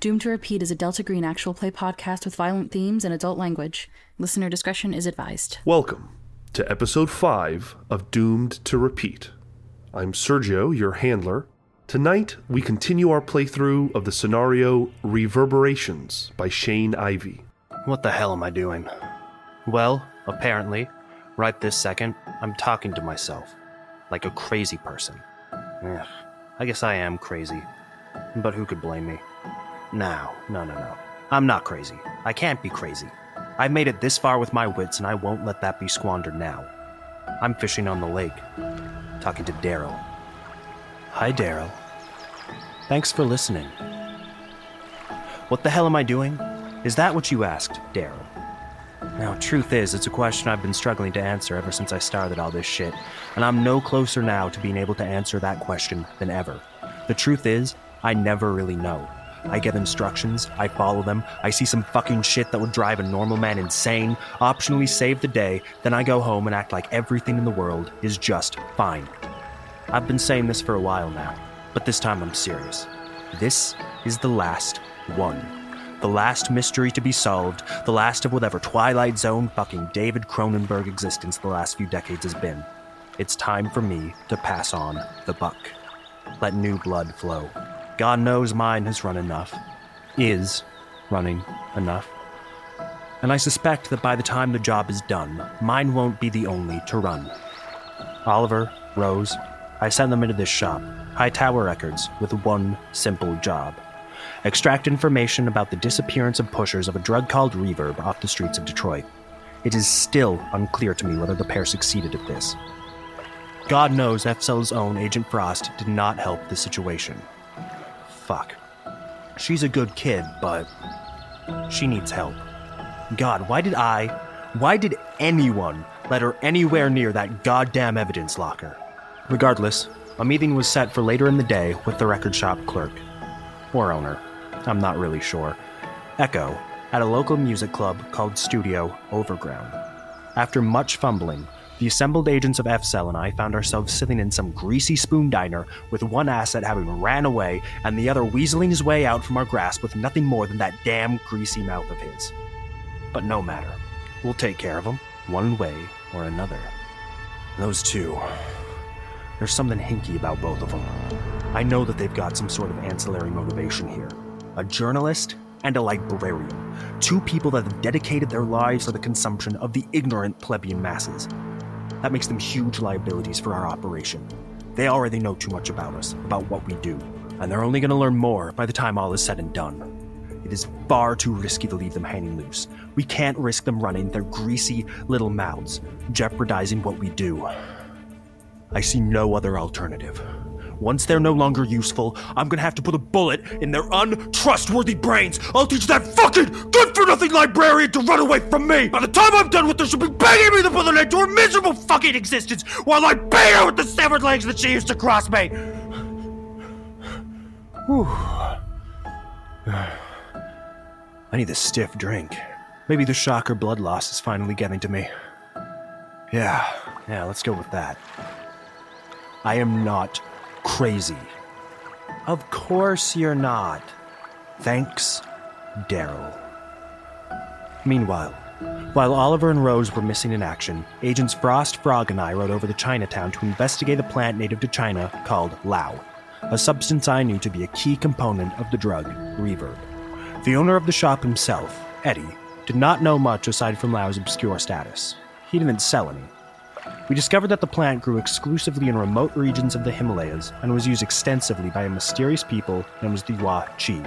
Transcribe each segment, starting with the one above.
Doomed to Repeat is a Delta Green actual play podcast with violent themes and adult language. Listener discretion is advised. Welcome to episode 5 of Doomed to Repeat. I'm Sergio, your handler. Tonight, we continue our playthrough of the scenario Reverberations by Shane Ivey. What the hell am I doing? Well, apparently, right this second, I'm talking to myself. Like a crazy person. Ugh, I guess I am crazy. But who could blame me? No, no, no, no. I'm not crazy. I can't be crazy. I've made it this far with my wits, and I won't let that be squandered now. I'm fishing on the lake, talking to Daryl. Hi, Daryl. Thanks for listening. What the hell am I doing? Is that what you asked, Daryl? Now, truth is, it's a question I've been struggling to answer ever since I started all this shit, and I'm no closer now to being able to answer that question than ever. The truth is, I never really know. I get instructions, I follow them, I see some fucking shit that would drive a normal man insane, optionally save the day, then I go home and act like everything in the world is just fine. I've been saying this for a while now, but this time I'm serious. This is the last one. The last mystery to be solved, the last of whatever Twilight Zone fucking David Cronenberg existence the last few decades has been. It's time for me to pass on the buck. Let new blood flow. God knows mine has run enough. Is running enough. And I suspect that by the time the job is done, mine won't be the only to run. Oliver, Rose, I sent them into this shop, Hightower Records, with one simple job extract information about the disappearance of pushers of a drug called Reverb off the streets of Detroit. It is still unclear to me whether the pair succeeded at this. God knows FCell's own Agent Frost did not help the situation. Fuck. She's a good kid, but she needs help. God, why did I, why did anyone let her anywhere near that goddamn evidence locker? Regardless, a meeting was set for later in the day with the record shop clerk. Or owner. I'm not really sure. Echo, at a local music club called Studio Overground. After much fumbling, the assembled agents of FCell and I found ourselves sitting in some greasy spoon diner with one asset having ran away and the other weaseling his way out from our grasp with nothing more than that damn greasy mouth of his. But no matter. We'll take care of him, one way or another. Those two. There's something hinky about both of them. I know that they've got some sort of ancillary motivation here. A journalist and a librarian. Two people that have dedicated their lives to the consumption of the ignorant plebeian masses. That makes them huge liabilities for our operation. They already know too much about us, about what we do, and they're only going to learn more by the time all is said and done. It is far too risky to leave them hanging loose. We can't risk them running their greasy little mouths, jeopardizing what we do. I see no other alternative. Once they're no longer useful, I'm gonna have to put a bullet in their untrustworthy brains. I'll teach that fucking good for nothing librarian to run away from me. By the time I'm done with her, she'll be begging me to put an end to her miserable fucking existence while I beat her with the severed legs that she used to cross me. Whew. I need a stiff drink. Maybe the shock or blood loss is finally getting to me. Yeah, yeah, let's go with that. I am not crazy. Of course you're not. Thanks, Daryl. Meanwhile, while Oliver and Rose were missing in action, Agents Frost, Frog, and I rode over to Chinatown to investigate a plant native to China called Lao, a substance I knew to be a key component of the drug Reverb. The owner of the shop himself, Eddie, did not know much aside from Lao's obscure status. He didn't sell any. We discovered that the plant grew exclusively in remote regions of the Himalayas and was used extensively by a mysterious people known as the Hua Chi.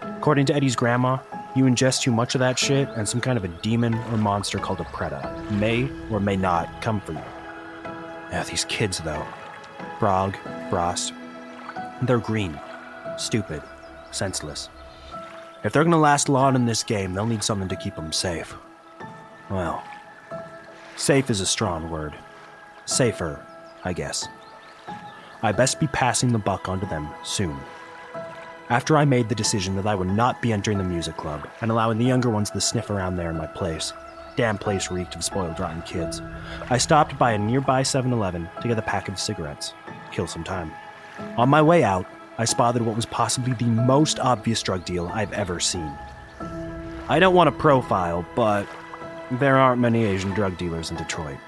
According to Eddie's grandma, you ingest too much of that shit, and some kind of a demon or monster called a Preta may or may not come for you. Yeah, these kids, though. Frog, Frost. They're green. Stupid. Senseless. If they're gonna last long in this game, they'll need something to keep them safe. Well, safe is a strong word. Safer, I guess. I best be passing the buck onto them soon. After I made the decision that I would not be entering the music club and allowing the younger ones to sniff around there in my place, damn place reeked of spoiled rotten kids, I stopped by a nearby 7 Eleven to get a pack of cigarettes, kill some time. On my way out, I spotted what was possibly the most obvious drug deal I've ever seen. I don't want to profile, but there aren't many Asian drug dealers in Detroit.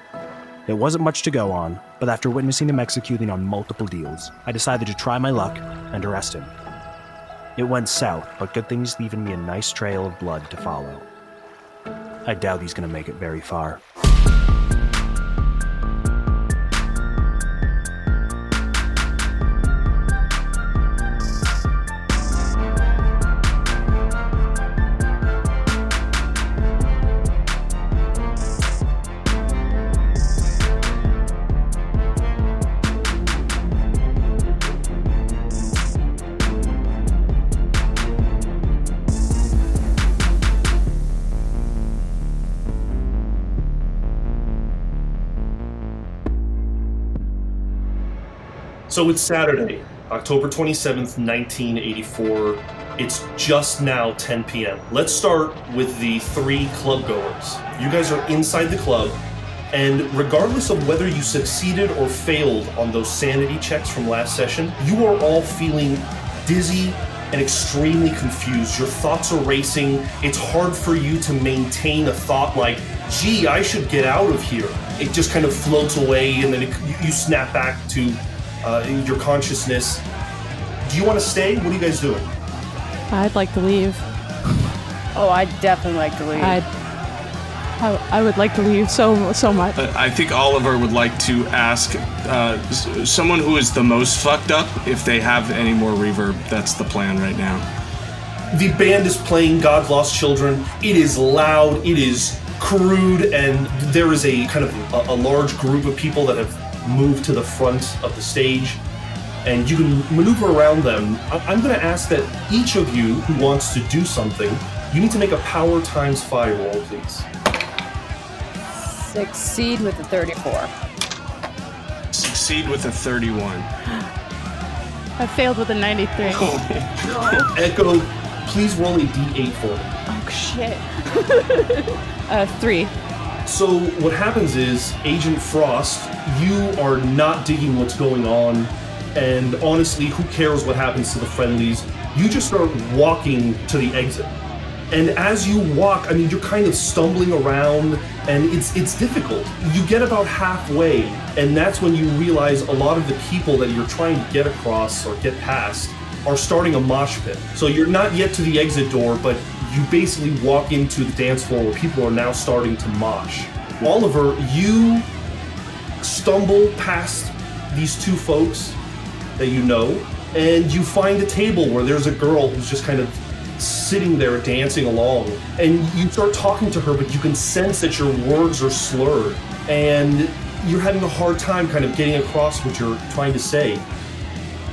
It wasn't much to go on, but after witnessing him executing on multiple deals, I decided to try my luck and arrest him. It went south, but good things leaving me a nice trail of blood to follow. I doubt he's gonna make it very far. So it's Saturday, October 27th, 1984. It's just now 10 p.m. Let's start with the three club goers. You guys are inside the club, and regardless of whether you succeeded or failed on those sanity checks from last session, you are all feeling dizzy and extremely confused. Your thoughts are racing. It's hard for you to maintain a thought like, gee, I should get out of here. It just kind of floats away, and then it, you, you snap back to uh, your consciousness. Do you want to stay? What are you guys doing? I'd like to leave. Oh, I'd definitely like to leave. I'd, I, I would like to leave so so much. Uh, I think Oliver would like to ask uh, s- someone who is the most fucked up if they have any more reverb. That's the plan right now. The band is playing God's Lost Children. It is loud, it is crude, and there is a kind of a, a large group of people that have moved to the front of the stage. And you can maneuver around them. I- I'm going to ask that each of you who wants to do something, you need to make a power times five roll, please. Succeed with the 34. Succeed with a 31. I failed with a 93. Echo, please roll a d8 for me. Oh shit. uh, three. So what happens is, Agent Frost, you are not digging what's going on, and honestly, who cares what happens to the friendlies? You just start walking to the exit. And as you walk, I mean, you're kind of stumbling around, and it's it's difficult. You get about halfway, and that's when you realize a lot of the people that you're trying to get across or get past are starting a mosh pit. So you're not yet to the exit door, but you basically walk into the dance floor where people are now starting to mosh. Oliver, you stumble past these two folks that you know, and you find a table where there's a girl who's just kind of sitting there dancing along. And you start talking to her, but you can sense that your words are slurred, and you're having a hard time kind of getting across what you're trying to say.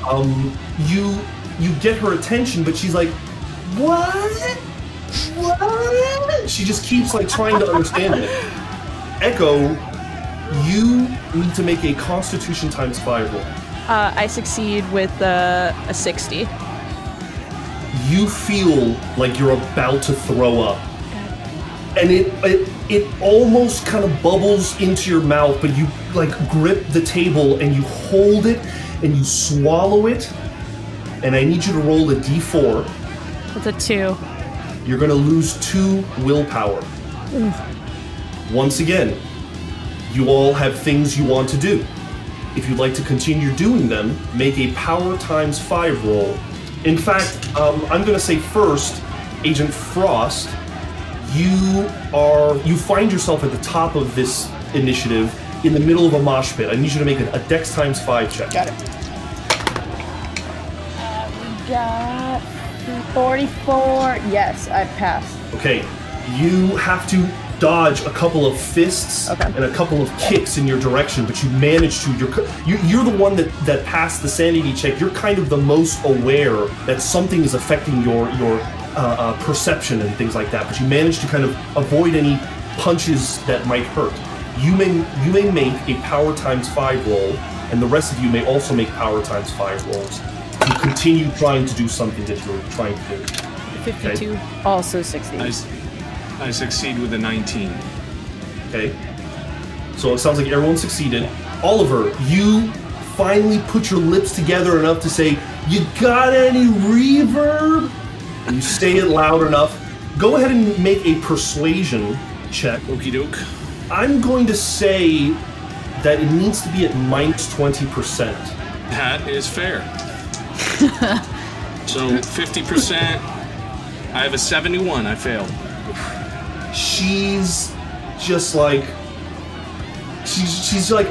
Um, you you get her attention, but she's like, "What? What?" She just keeps like trying to understand it. Echo, you need to make a Constitution times five roll. Uh, I succeed with uh, a 60. You feel like you're about to throw up, and it it, it almost kind of bubbles into your mouth, but you like grip the table and you hold it and you swallow it. And I need you to roll a d4. It's a two. You're going to lose two willpower. Once again, you all have things you want to do. If you'd like to continue doing them, make a power times five roll. In fact, um, I'm going to say first, Agent Frost, you are you find yourself at the top of this initiative in the middle of a mosh pit. I need you to make a, a Dex times five check. Got it. We got 44. Yes, I passed. Okay, you have to dodge a couple of fists Okay. and a couple of kicks in your direction, but you manage to. You're you, you're the one that that passed the sanity check. You're kind of the most aware that something is affecting your your uh, uh, perception and things like that. But you manage to kind of avoid any punches that might hurt. You may you may make a power times five roll, and the rest of you may also make power times five rolls to continue trying to do something that you're trying to do. 52. Also 60. I, s- I succeed with a 19. Okay. So it sounds like everyone succeeded. Oliver, you finally put your lips together enough to say, You got any reverb? And you say it loud enough. Go ahead and make a persuasion check. Okie doke. I'm going to say that it needs to be at minus 20%. That is fair. So 50%. I have a 71. I failed. She's just like she's she's like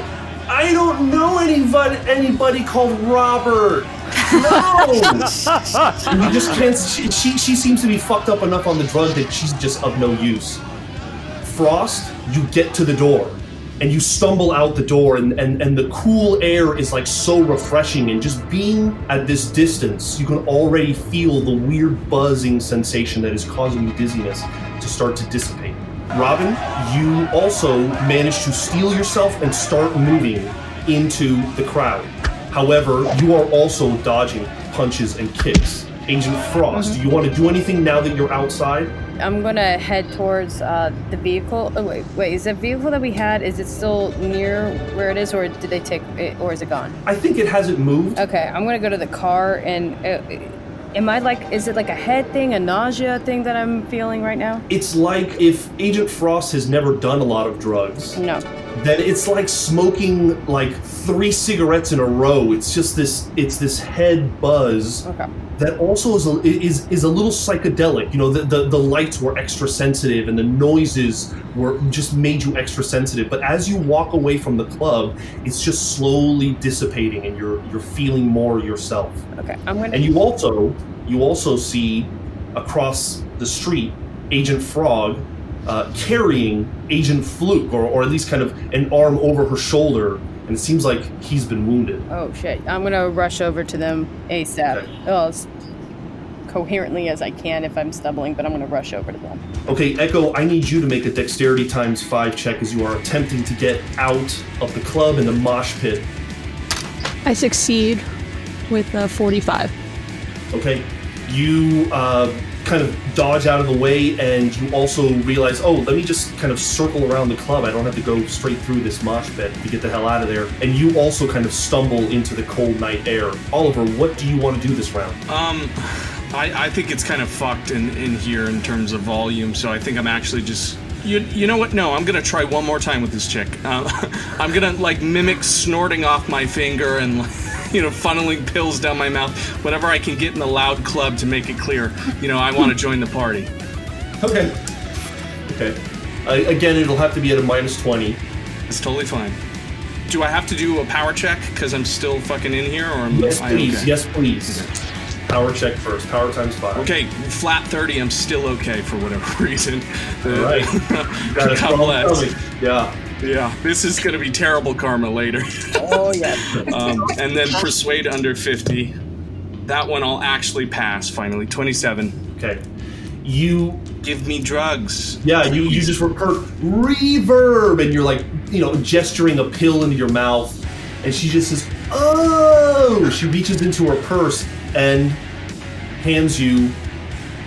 I don't know anybody anybody called Robert. No. You just can't. She, she she seems to be fucked up enough on the drug that she's just of no use. Frost, you get to the door and you stumble out the door and, and, and the cool air is like so refreshing and just being at this distance you can already feel the weird buzzing sensation that is causing you dizziness to start to dissipate. Robin you also manage to steel yourself and start moving into the crowd. However you are also dodging punches and kicks. Agent frost mm-hmm. do you want to do anything now that you're outside I'm gonna head towards uh, the vehicle. Oh wait, wait. Is the vehicle that we had? Is it still near where it is, or did they take it, or is it gone? i think it hasn't moved Okay, I'm gonna go to the car and. Uh, am I like? Is it like a head thing, a nausea thing that I'm feeling right now? It's like if Agent Frost has never done a lot of drugs, No. Then it's like smoking like three cigarettes in a row. It's just this it's this head buzz Okay. that also is a, is is a little psychedelic. You know, the, the the lights were extra sensitive and the noises were just made you extra sensitive. But as you walk away from the club, it's just slowly dissipating and you're you're feeling more yourself. Okay. I'm gonna. And you also you also see across the street Agent Frog uh, carrying Agent Fluke, or, or at least kind of an arm over her shoulder, and it seems like he's been wounded. Oh shit! I'm gonna rush over to them ASAP. Okay. Oh, as coherently as I can if I'm stumbling, but I'm gonna rush over to them. Okay, Echo, I need you to make a dexterity times five check as you are attempting to get out of the club in the mosh pit. I succeed with a 45. Okay, you uh, kind of dodge out of the way, and you also realize, oh, let me just kind of circle around the club. I don't have to go straight through this mosh pit to get the hell out of there. And you also kind of stumble into the cold night air. Oliver, what do you want to do this round? Um, I, I think it's kind of fucked in, in here in terms of volume, so I think I'm actually just. You, you know what? No, I'm gonna try one more time with this chick. Uh, I'm gonna like mimic snorting off my finger and you know funneling pills down my mouth, whatever I can get in the loud club to make it clear. You know, I want to join the party. Okay. Okay. Uh, again, it'll have to be at a minus 20. It's totally fine. Do I have to do a power check because I'm still fucking in here, or am Yes, I please. okay? Yes, please. Power check first. Power times five. Okay, flat 30, I'm still okay for whatever reason. The- All right. Got a strong complex. Yeah. Yeah, this is gonna be terrible karma later. Oh yeah. um, and then persuade under 50. That one I'll actually pass finally. 27. Okay. You Give me drugs. Yeah, you, you just recur reverb, and you're like, you know, gesturing a pill into your mouth, and she just says, "Oh!" She reaches into her purse and hands you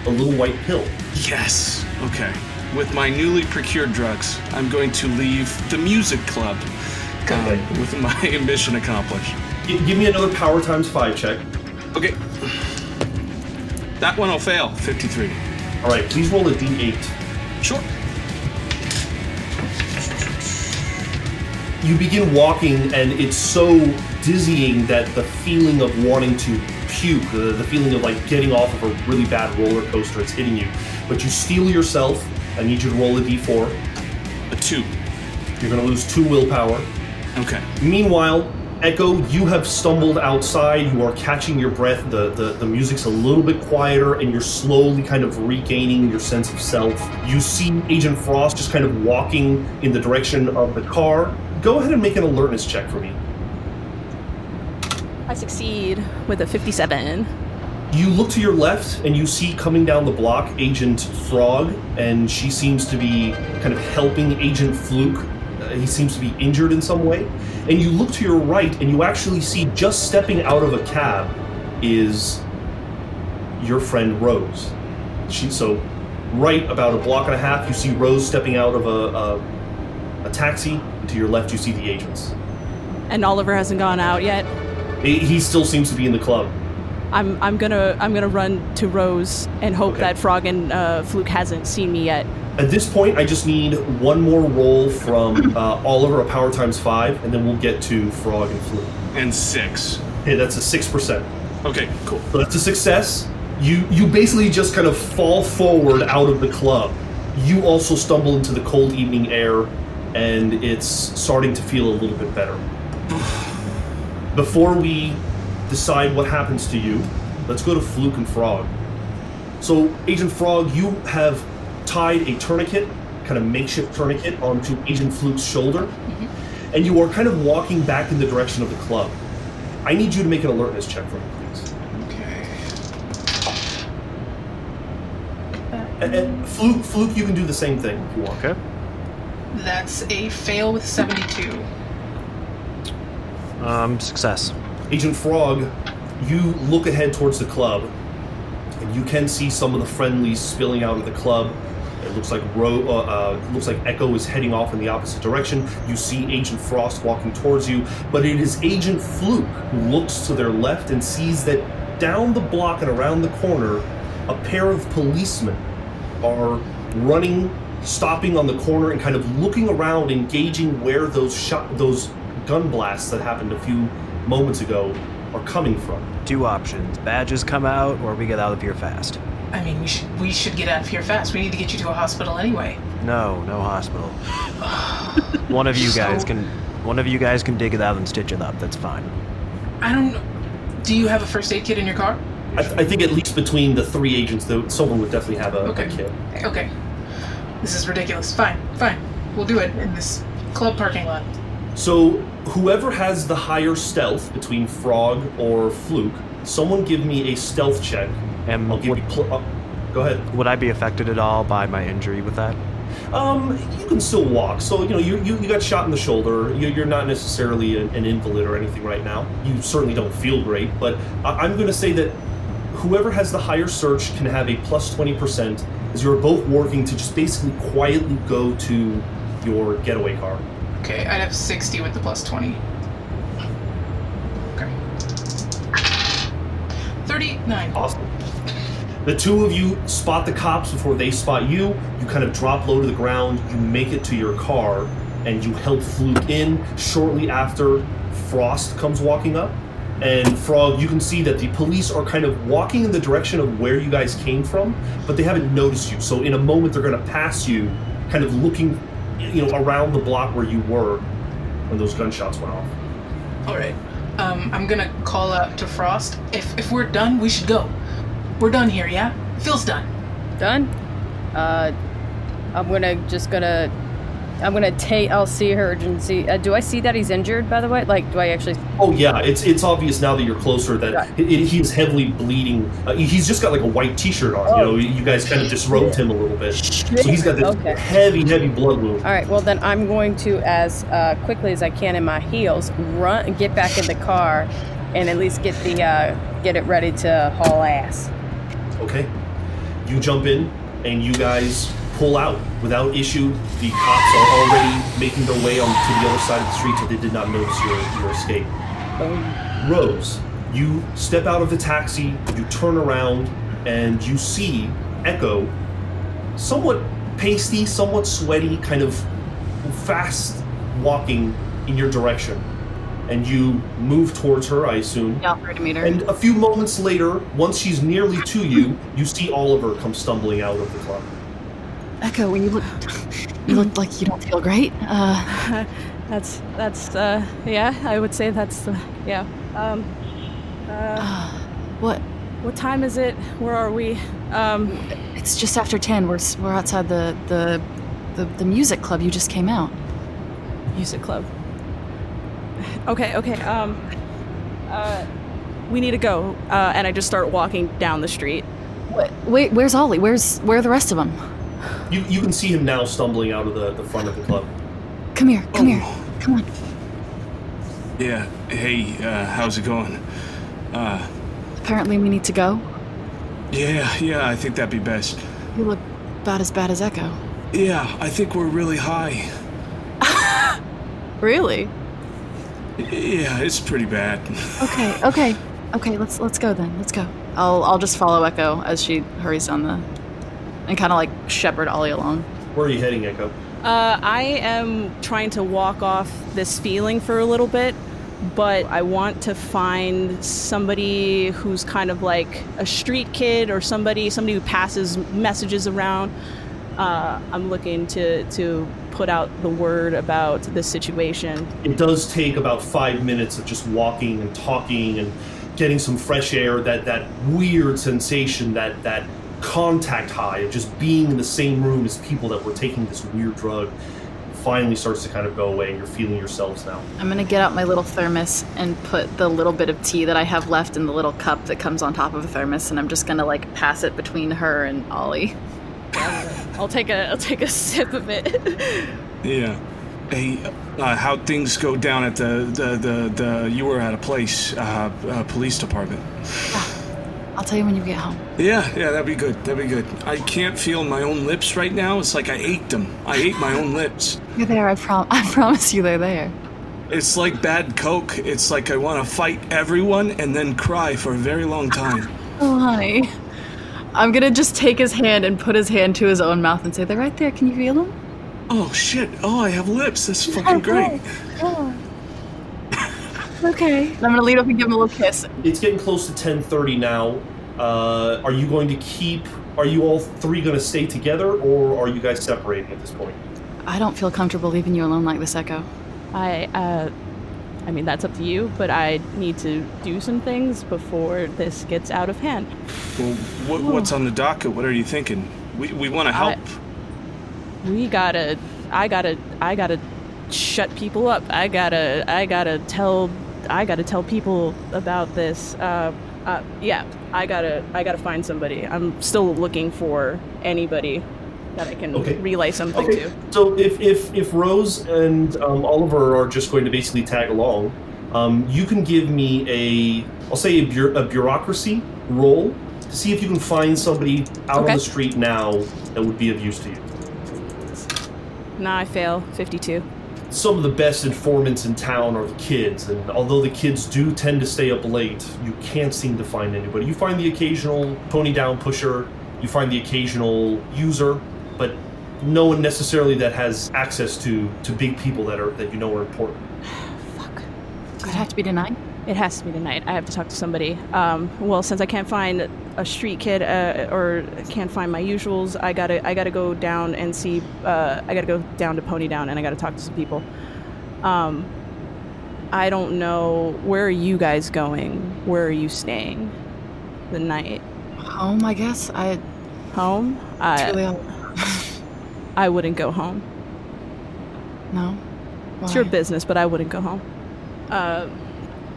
a little white pill. Yes. Okay. With my newly procured drugs, I'm going to leave the music club um, Okay. with my mission accomplished. G- give me another power times five check. Okay. That one will fail. 53. All right, please roll a d8. Sure. You begin walking, and it's so dizzying that the feeling of wanting to puke, the, the feeling of like getting off of a really bad roller coaster, it's hitting you. But you steel yourself. I need you to roll a d4. A two. You're going to lose two willpower. Okay. Meanwhile, Echo, you have stumbled outside. You are catching your breath. The, the, the music's a little bit quieter, and you're slowly kind of regaining your sense of self. You see Agent Frost just kind of walking in the direction of the car. Go ahead and make an alertness check for me. I succeed with a 57. You look to your left, and you see coming down the block Agent Frog, and she seems to be kind of helping Agent Fluke. Uh, he seems to be injured in some way. And you look to your right, and you actually see just stepping out of a cab is your friend Rose. She so right about a block and a half, you see Rose stepping out of a a, a taxi. And to your left, you see the agents. And Oliver hasn't gone out yet. He, he still seems to be in the club. I'm I'm gonna I'm gonna run to Rose and hope Okay. that Frog and uh, Fluke hasn't seen me yet. At this point, I just need one more roll from uh, Oliver, a power times five, and then we'll get to Frog and Fluke. And six. Hey, that's a six percent. Okay, cool. So that's a success. You you basically just kind of fall forward out of the club. You also stumble into the cold evening air, and it's starting to feel a little bit better. Before we decide what happens to you, let's go to Fluke and Frog. So, Agent Frog, you have tied a tourniquet, kind of makeshift tourniquet, onto Agent Fluke's shoulder, mm-hmm. and you are kind of walking back in the direction of the club. I need you to make an alertness check for me, please. Okay. And, and Fluke, Fluke, you can do the same thing if you want. Okay. That's a fail with 72. Um, success. Agent Frog, you look ahead towards the club, and you can see some of the friendlies spilling out of the club. It looks like Ro- uh, uh, looks like Echo is heading off in the opposite direction. You see Agent Frost walking towards you, but it is Agent Fluke who looks to their left and sees that down the block and around the corner, a pair of policemen are running, stopping on the corner, and kind of looking around, engaging where those shot, those gun blasts that happened a few moments ago are coming from. Two options: badges come out, or we get out of here fast. I mean, we should we should get out of here fast. We need to get you to a hospital anyway. No, no hospital. one of you guys So- can. One of you guys can dig it out and stitch it up. That's fine. I don't. Do you have a first aid kit in your car? I, I think at least between the three agents, though, someone would definitely have a, Okay. a kit. Okay. This is ridiculous. Fine, fine. We'll do it in this club parking lot. So whoever has the higher stealth between Frog or Fluke, someone give me a stealth check. And I'll give would, you. Pl- uh, go ahead. would I be affected at all by my injury with that? Um, you can still walk. So you know you you, you got shot in the shoulder. You, you're not necessarily an, an invalid or anything right now. You certainly don't feel great. But I, I'm going to say that whoever has the higher search can have a plus twenty percent, as you're both working to just basically quietly go to your getaway car. Okay, I'd have 60 with the plus 20. Okay. 39. Awesome. The two of you spot the cops before they spot you. You kind of drop low to the ground. You make it to your car, and you help Fluke in. Shortly after, Frost comes walking up. And Frog, you can see that the police are kind of walking in the direction of where you guys came from, but they haven't noticed you. So in a moment, they're going to pass you, kind of looking, you know, around the block where you were when those gunshots went off. All right. Um, I'm gonna call out to Frost. If if we're done, we should go. We're done here, yeah? Phil's done. Done. Uh, I'm gonna just gonna. I'm gonna take. I'll see her urgency. Uh, do I see that he's injured? By the way, like, do I actually? Oh yeah, it's it's obvious now that you're closer that Right. it, it- he's heavily bleeding. Uh, he's just got like a white T-shirt on. You know, you guys kind of disrobed him a little bit, so he's got this Okay. heavy, heavy blood wound. All right. Well, then I'm going to, as uh, quickly as I can in my heels, run, get back in the car, and at least get the uh, get it ready to haul ass. Okay, you jump in and you guys pull out without issue. The cops are already making their way on to the other side of the street, so they did not notice your your escape. Um, Rose, you step out of the taxi, you turn around, and you see Echo, somewhat pasty, somewhat sweaty, kind of fast walking in your direction. And you move towards her, I assume. Yeah, I'll to meet her. And a few moments later, once she's nearly to you, you see Oliver come stumbling out of the club. Echo, when you look, you look like you don't feel great. Uh, That's that's uh yeah, I would say that's the yeah. Um uh, what? what time is it? Where are we? Um It's just after ten. We're we're outside the the the, the music club. You just came out. music club. Okay, okay. Um uh we need to go. Uh and I just start walking down the street. Wait, wait where's Ollie? Where's where are the rest of them? You you can see him now stumbling out of the, the front of the club. Come here, come here, come on. Yeah. Hey, uh, how's it going? Uh, Apparently, we need to go. yeah, yeah, I think that'd be best. You look about as bad as Echo. Yeah, I think we're really high. Really? Yeah, it's pretty bad. Okay, okay. Okay, let's let's go then. Let's go. I'll I'll just follow Echo as she hurries down the and kind of like shepherd Ollie along. Where are you heading, Echo? Uh, I am trying to walk off this feeling for a little bit, but I want to find somebody who's kind of like a street kid or somebody somebody who passes messages around. Uh, I'm looking to to put out the word about this situation. It does take about five minutes of just walking and talking and getting some fresh air. That that weird sensation, that that contact high of just being in the same room as people that were taking this weird drug, finally starts to kind of go away. And you're feeling yourselves now. I'm gonna get out my little thermos and put the little bit of tea that I have left in the little cup that comes on top of the thermos, and I'm just gonna like pass it between her and Ollie. I'll take a I'll take a sip of it. Yeah. Hey, uh, how'd things go down at the, the, the, the you were at a place, uh, uh, police department? I'll tell you when you get home. Yeah, yeah, that'd be good. That'd be good. I can't feel my own lips right now. It's like I ate them. I ate my own lips. You're there. I prom. I promise you, they're there. It's like bad coke. It's like I want to fight everyone and then cry for a very long time. Oh, honey. I'm gonna just take his hand and put his hand to his own mouth and say, "They're right there. Can you feel them?" Oh shit! Oh, I have lips. That's fucking great. Okay. And I'm gonna lead up and give him a little kiss. It's getting close to 10:30 now. Uh, are you going to keep? Are you all three going to stay together, or are you guys separating at this point? I don't feel comfortable leaving you alone like this, Echo. I uh, I mean that's up to you, but I need to do some things before this gets out of hand. Well, what, what's on the docket? What are you thinking? We, we want to help. We gotta, I gotta, I gotta shut people up. I gotta, I gotta tell, I gotta tell people about this. Uh, uh, yeah, I gotta, I gotta find somebody. I'm still looking for anybody that I can Okay. relay something Okay. to. So if if if Rose and um, Oliver are just going to basically tag along, um, you can give me a I'll say a, bu- a bureaucracy roll to see if you can find somebody out Okay. on the street now that would be of use to you. Nah, I fail. Fifty-two. Some of the best informants in town are the kids, and although the kids do tend to stay up late, you can't seem to find anybody. You find the occasional pony down pusher, you find the occasional user, but no one necessarily that has access to to big people that are that you know are important. Fuck. Does it have to be tonight? It has to be tonight. I have to talk to somebody. Um, well, since I can't find a street kid uh, or can't find my usuals, I gotta I gotta go down and see. Uh, I gotta go down to Pony Down and I gotta talk to some people. Um, I don't know where are you guys going. Where are you staying? The night Home, I guess. I home. really I. I wouldn't go home. No. It's your business, but I wouldn't go home. Uh,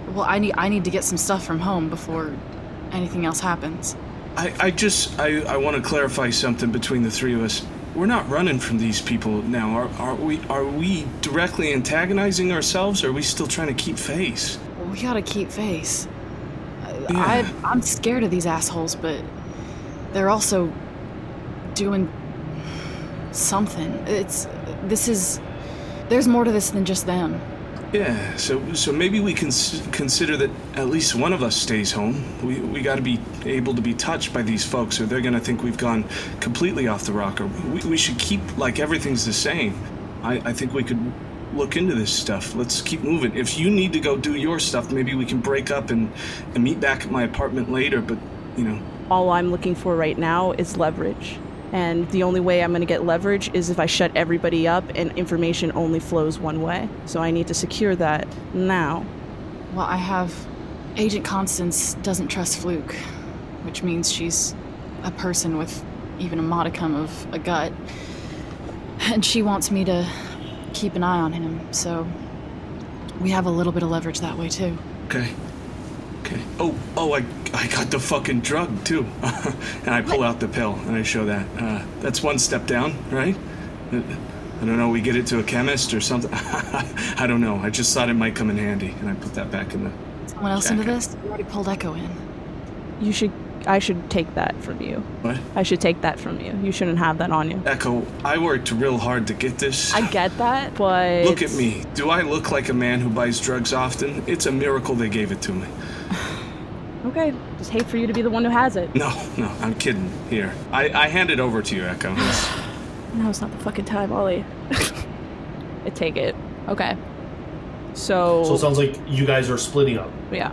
Well, I need I need to get some stuff from home before anything else happens. I, I just I, I want to clarify something between the three of us. We're not running from these people now. Are, are we are we directly antagonizing ourselves or are we still trying to keep face? Well, we gotta keep face. Yeah. I I'm scared of these assholes, but they're also doing something. It's this is there's more to this than just them. Yeah, so so maybe we can consider that at least one of us stays home. We we got to be able to be touched by these folks, or they're gonna think we've gone completely off the rocker. We, we should keep like everything's the same. I, I think we could look into this stuff. Let's keep moving. If you need to go do your stuff, maybe we can break up and, and meet back at my apartment later. But you know, all I'm looking for right now is leverage. And the only way I'm going to get leverage is if I shut everybody up and information only flows one way. So I need to secure that now. Well, I have Agent Constance doesn't trust Fluke, which means she's a person with even a modicum of a gut. And she wants me to keep an eye on him, so we have a little bit of leverage that way too. okay. Okay. Oh, oh, I, I got the fucking drug too. and I pull out the pill and I show that. Uh, that's one step down, right? I don't know. We get it to a chemist or something. I don't know. I just thought it might come in handy, and I put that back in the. Someone else into this? We already pulled Echo in. You should I should take that from you. What? I should take that from you. You shouldn't have that on you. Echo, I worked real hard to get this. I get that, but Look at me. Do I look like a man who buys drugs often? It's a miracle they gave it to me. Okay. Just hate for you to be the one who has it. No, no, I'm kidding. Here, I, I hand it over to you, Echo. No, it's not the fucking time, Ollie. I take it. Okay. So, So it sounds like you guys are splitting up. yeah.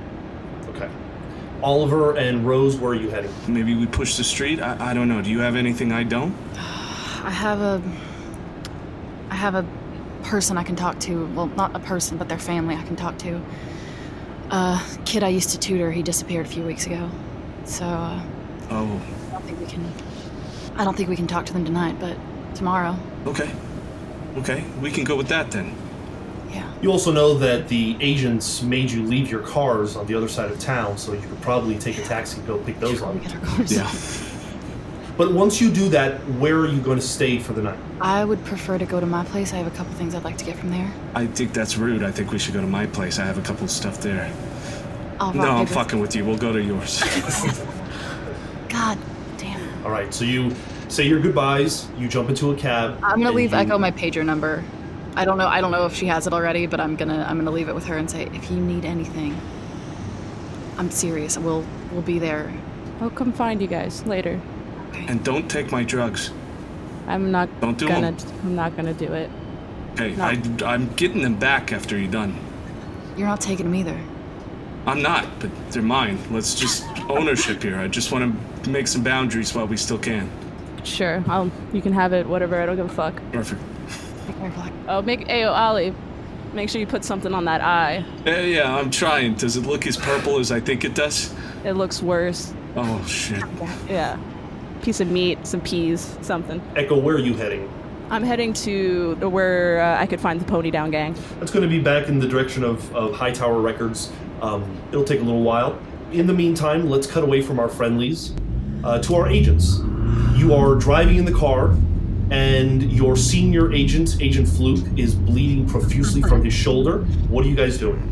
Okay. Oliver and Rose, where are you heading? Maybe we push the street. I, I don't know. Do you have anything I don't? I have a. I have a person I can talk to. Well, not a person, but their family I can talk to. A kid I used to tutor, he disappeared a few weeks ago. So, uh, Oh, I don't think we can. I don't think we can talk to them tonight, but tomorrow. okay, okay. We can go with that then. Yeah. You also know that the agents made you leave your cars on the other side of town, so you could probably take a taxi and go pick those up. get our cars. Yeah. But once you do that, where are you going to stay for the night? I would prefer to go to my place. I have a couple things I'd like to get from there. I think that's rude. I think we should go to my place. I have a couple of stuff there. I'll No, rock, I'm paper- fucking with you. We'll go to yours. God damn. All right, so you say your goodbyes, you jump into a cab. I'm gonna and leave you- Echo my pager number. I don't know. I don't know if she has it already, but I'm gonna I'm gonna leave it with her and say if you need anything, I'm serious. We'll we'll be there. I'll come find you guys later. and don't take my drugs. I'm not Don't do gonna. 'em. I'm not gonna do it. Hey, No. I, I'm getting them back after you're done. You're not taking them either. I'm not, but they're mine. Let's just ownership here. I just want to make some boundaries while we still can. Sure. I'll. You can have it. Whatever. I don't give a fuck. Perfect. Be careful. Oh, make. Hey, Ollie. Make sure you put something on that eye. Yeah, yeah, I'm trying. Does it look as purple as I think it does? It looks worse. Oh shit. Yeah. Piece of meat, some peas, something. Echo, where are you heading? I'm heading to where uh, I could find the Pony Down Gang. That's going to be back in the direction of, of Hightower Records. Um, it'll take a little while. In the meantime, let's cut away from our friendlies uh, to our agents. You are driving in the car, and your senior agent, Agent Fluke, is bleeding profusely from his shoulder. What are you guys doing?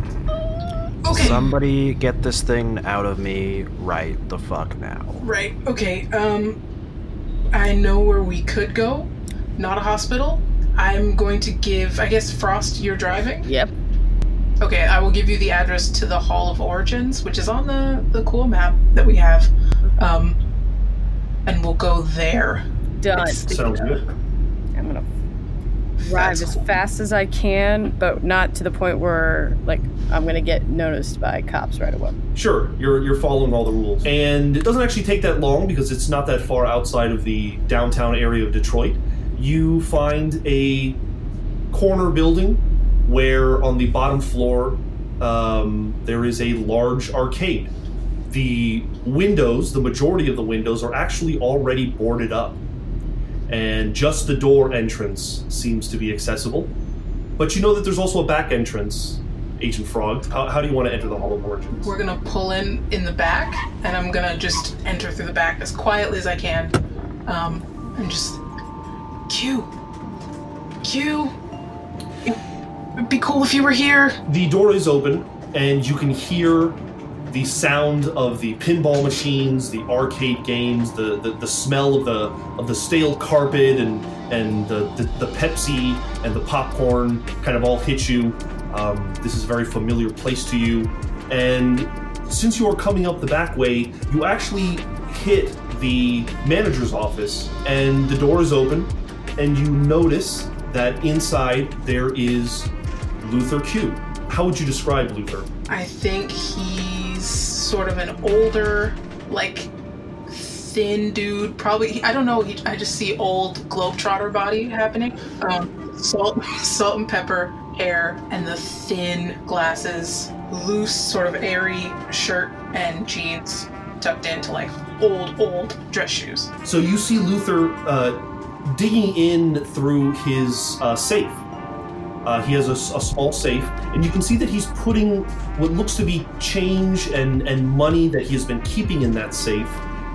Okay. Somebody get this thing out of me right the fuck now. Right. Okay. Um, I know where we could go. Not a hospital. I'm going to give. I guess Frost, you're driving. Yep. Okay. I will give you the address to the Hall of Origins, which is on the the cool map that we have. Um, and we'll go there. Done. Sounds good. I'm gonna drive That's as cool. fast as I can, but not to the point where like I'm gonna get noticed by cops right away. Sure, you're you're following all the rules, and it doesn't actually take that long because it's not that far outside of the downtown area of Detroit. You find a corner building where on the bottom floor um, there is a large arcade. The windows, the majority of the windows, are actually already boarded up, and just the door entrance seems to be accessible. But you know that there's also a back entrance, Agent Frog. How, how do you want to enter the Hall of Origins? We're gonna pull in in the back, and I'm gonna just enter through the back as quietly as I can, um, and just Q, Q. It'd be cool if you were here. The door is open, and you can hear the sound of the pinball machines, the arcade games, the, the, the smell of the of the stale carpet, and and the, the, the Pepsi and the popcorn kind of all hit you. Um, this is a very familiar place to you, and since you are coming up the back way, you actually hit the manager's office, and the door is open, and you notice that inside there is Luther Q. How would you describe Luther? I think he's sort of an older, like thin dude. Probably I don't know. He, I just see old globetrotter body happening. Um, salt, salt and pepper hair, and the thin glasses, loose, sort of airy shirt and jeans tucked into like old, old dress shoes. So you see Luther uh, digging in through his uh, safe. Uh, he has a small safe, and you can see that he's putting what looks to be change and, and money that he has been keeping in that safe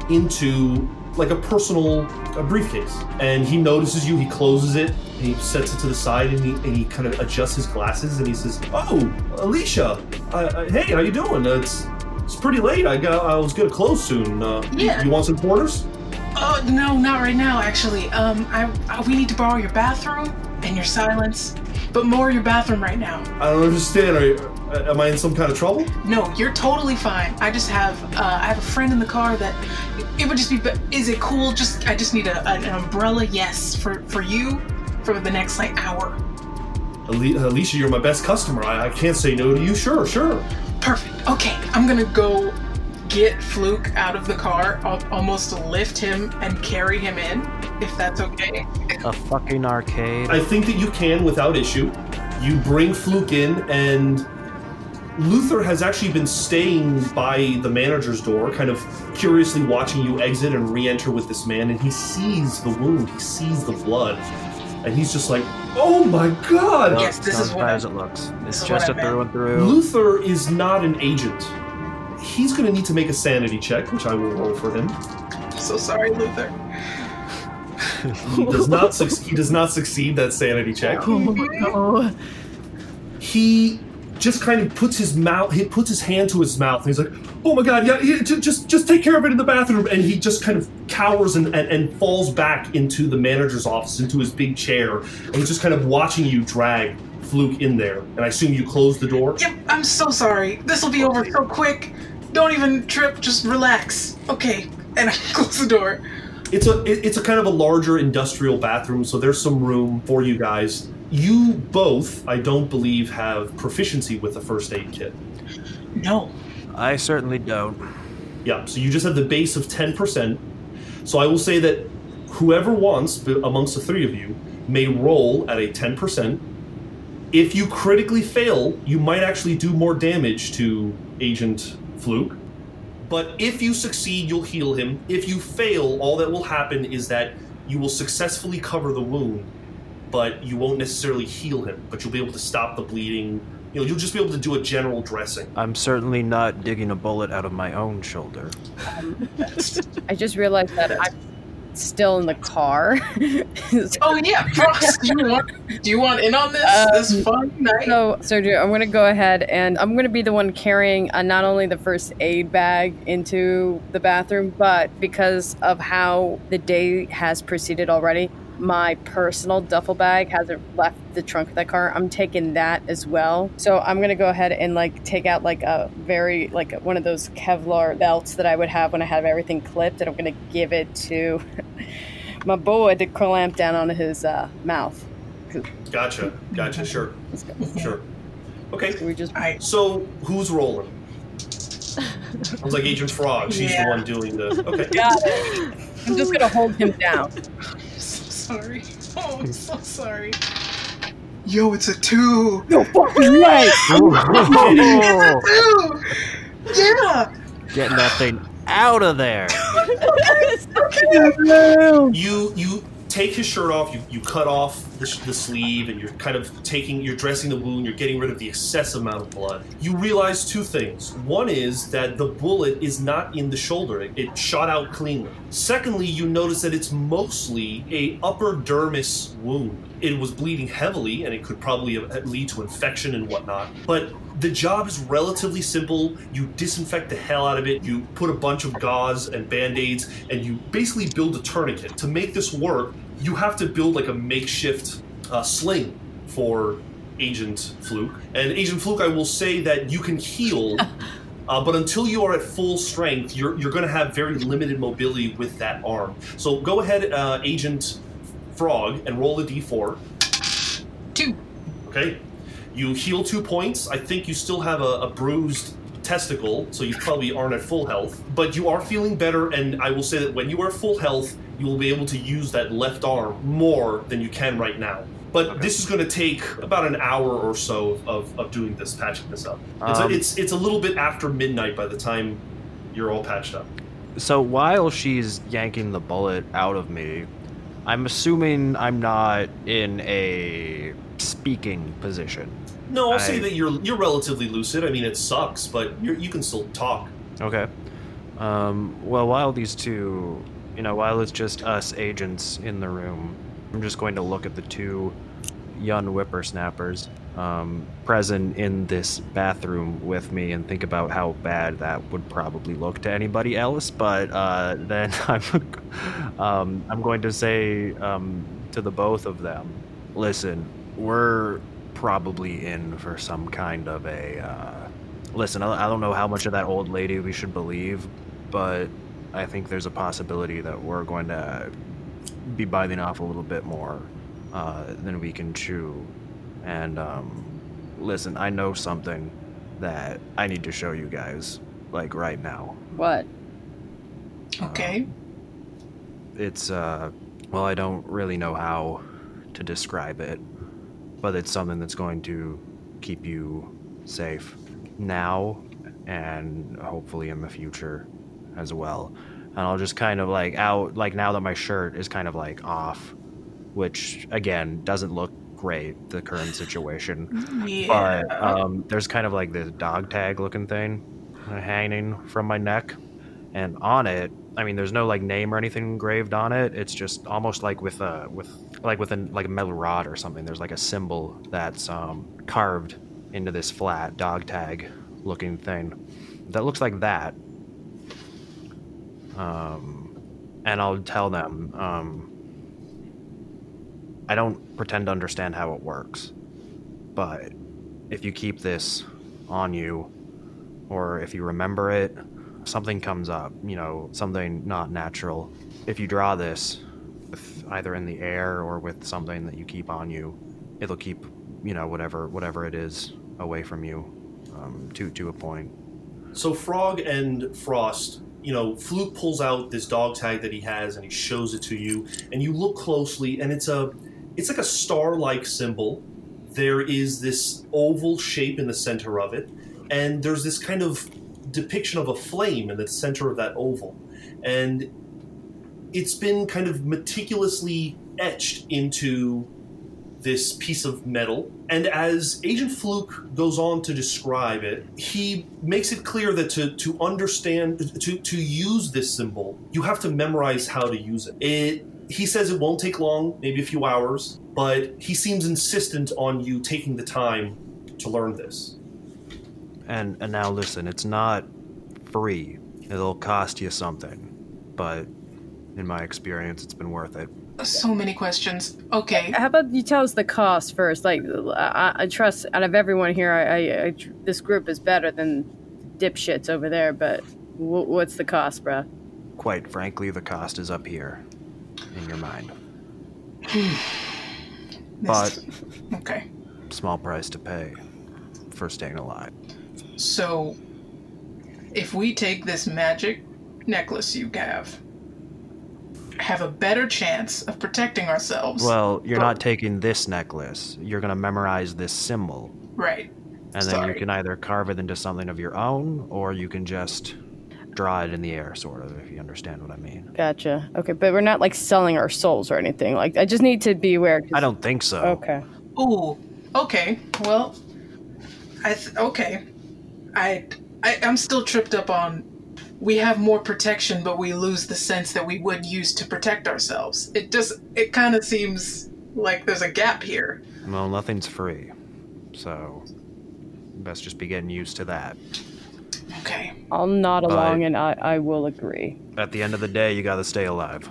into like a personal a briefcase. And he notices you, he closes it, and he sets it to the side, and he, and he kind of adjusts his glasses, and he says, "Oh, Alicia, uh, uh, hey, how you doing? Uh, it's it's pretty late. I got I was gonna close soon. Uh, you- Yeah. you want some quarters?" Oh no, not right now. Actually, um, I, I we need to borrow your bathroom and your silence, but more your bathroom right now. I don't understand. Are you, Uh, am I in some kind of trouble? No, you're totally fine. I just have uh, I have a friend in the car that it would just be. be- Is it cool? Just I just need a, an umbrella. Yes, for for you for the next like hour. Alicia, you're my best customer. I, I can't say no to you. Sure, sure. Perfect. Okay, I'm gonna go get Fluke out of the car. I'll almost lift him and carry him in, if that's okay. A fucking arcade. I think that you can without issue. You bring Fluke in, and Luther has actually been staying by the manager's door, kind of curiously watching you exit and re enter with this man, and he sees the wound, he sees the blood, and he's just like, oh my god! Yes, this Not is as what bad I- as it looks. It's just a what I through and through. Luther is not an agent. He's going to need to make a sanity check, which I will roll for him. So sorry, Luther. He does not suc he does not succeed that sanity check. Oh no. he just kind of puts his mouth he puts his hand to his mouth and he's like oh my god yeah, yeah just just take care of it in the bathroom and he just kind of cowers and, and, and falls back into the manager's office into his big chair and he's just kind of watching you drag fluke in there and i assume you close the door Yep, I'm so sorry. This will be over so quick. Don't even trip. Just relax. Okay, and I close the door. it's a it's a kind of a larger industrial bathroom so there's some room for you guys you both i don't believe have proficiency with a first aid kit No. I certainly don't. Yeah, so you just have the base of 10%. So I will say that whoever wants, amongst the three of you, may roll at a 10%. If you critically fail, you might actually do more damage to Agent Fluke. But if you succeed, you'll heal him. If you fail, all that will happen is that you will successfully cover the wound, but you won't necessarily heal him. But you'll be able to stop the bleeding. You know, you'll just be able to do a general dressing. I'm certainly not digging a bullet out of my own shoulder. I just realized that I'm still in the car. Oh yeah. Do you want? Do you want in on this? Um, this fun night? So, Sergio, I'm going to go ahead and I'm going to be the one carrying uh, not only the first aid bag into the bathroom, but because of how the day has proceeded already, my personal duffel bag hasn't left the trunk of the car. I'm taking that as well. So I'm going to go ahead and like take out like a very like one of those Kevlar belts that I would have when I have everything clipped, and I'm going to give it to my boy to clamp down on his uh, mouth. Gotcha, gotcha, sure, sure. Okay, We just I So who's rolling? Sounds like Agent Frog. She's Yeah. the one doing the. Okay. got it. I'm just gonna hold him down. So sorry. Oh, I'm so sorry. Yo, it's a two. No fucking way! Oh, Two. Yeah. getting that thing out of there. You you take his shirt off. You you cut off the, the sleeve, and you're kind of taking. You're dressing the wound. You're getting rid of the excess amount of blood. You realize two things. One is that the bullet is not in the shoulder. It, it shot out cleanly. Secondly, you notice that it's mostly a upper dermis wound. It was bleeding heavily, and it could probably uh, lead to infection and whatnot. But the job is relatively simple. You disinfect the hell out of it. You put a bunch of gauze and band-aids, and you basically build a tourniquet. To make this work, you have to build like a makeshift uh, sling for Agent Fluke. And Agent Fluke, I will say that you can heal, uh, but until you are at full strength, you're, you're going to have very limited mobility with that arm. So go ahead, uh, Agent Frog, and roll a d4. Two. Okay. You heal two points. I think you still have a, a bruised testicle, so you probably aren't at full health. But you are feeling better, and I will say that when you are full health, you will be able to use that left arm more than you can right now. But this is going to take about an hour or so of, of doing this, patching this up. It's, Um, a, it's it's a little bit after midnight by the time you're all patched up. So while she's yanking the bullet out of me, I'm assuming I'm not in a speaking position. No, I'll say that you're you're relatively lucid. I mean, it sucks, but you're, you can still talk. Okay. Um, well, while these two, you know, while it's just us agents in the room, I'm just going to look at the two young whippersnappers um, present in this bathroom with me and think about how bad that would probably look to anybody else. But uh, then I'm, um, I'm going to say um, to the both of them, listen, we're probably in for some kind of a. Uh, listen, I I don't know how much of that old lady we should believe, but I think there's a possibility that we're going to be biting off a little bit more uh, than we can chew. And um, listen, I know something that I need to show you guys, like right now. What? Okay. It's, uh, well, I don't really know how to describe it, but it's something that's going to keep you safe now and hopefully in the future as well. And I'll just kind of like out, like now that my shirt is kind of like off, which again doesn't look great, the current situation. Yeah. But um, there's kind of like this dog tag looking thing hanging from my neck, and on it, I mean, there's no like name or anything engraved on it. It's just almost like with a with like with a like a metal rod or something. There's like a symbol that's um, carved into this flat dog tag looking thing that looks like that. Um, and I'll tell them. Um, I don't pretend to understand how it works, but if you keep this on you, or if you remember it, something comes up, you know, something not natural. If you draw this either in the air or with something that you keep on you, it'll keep, you know, whatever whatever it is away from you um, to to a point. So Frog and Frost, you know, Fluke pulls out this dog tag that he has and he shows it to you, and you look closely, and it's a, it's like a star-like symbol. There is this oval shape in the center of it, and there's this kind of depiction of a flame in the center of that oval, and it's been kind of meticulously etched into this piece of metal. And as Agent Fluke goes on to describe it, he makes it clear that to, to understand, to, to use this symbol, you have to memorize how to use it. It he says it won't take long, maybe a few hours, but he seems insistent on you taking the time to learn this. And and now listen, it's not free. It'll cost you something, but in my experience, it's been worth it. So many questions. Okay. How about you tell us the cost first? Like, I, I trust out of everyone here, I, I, I this group is better than dipshits over there. But w- what's the cost, bruh? Quite frankly, the cost is up here in your mind. but Okay. small price to pay for staying alive. So, if we take this magic necklace you have, have a better chance of protecting ourselves. Well, you're But- not taking this necklace. You're going to memorize this symbol. right. And then you can either carve it into something of your own, or you can just draw it in the air, sort of, if you understand what I mean. Gotcha. Okay, but we're not like selling our souls or anything. Like, I just need to be aware. 'cause- I don't think so. Okay. Ooh. Okay. Well, I th- okay. I, I I'm still tripped up on. We have more protection, but we lose the sense that we would use to protect ourselves. It just it kind of seems like there's a gap here. Well, nothing's free. So, best just be getting used to that. Okay. I'll nod But- along and I, I will agree. At the end of the day, you gotta stay alive.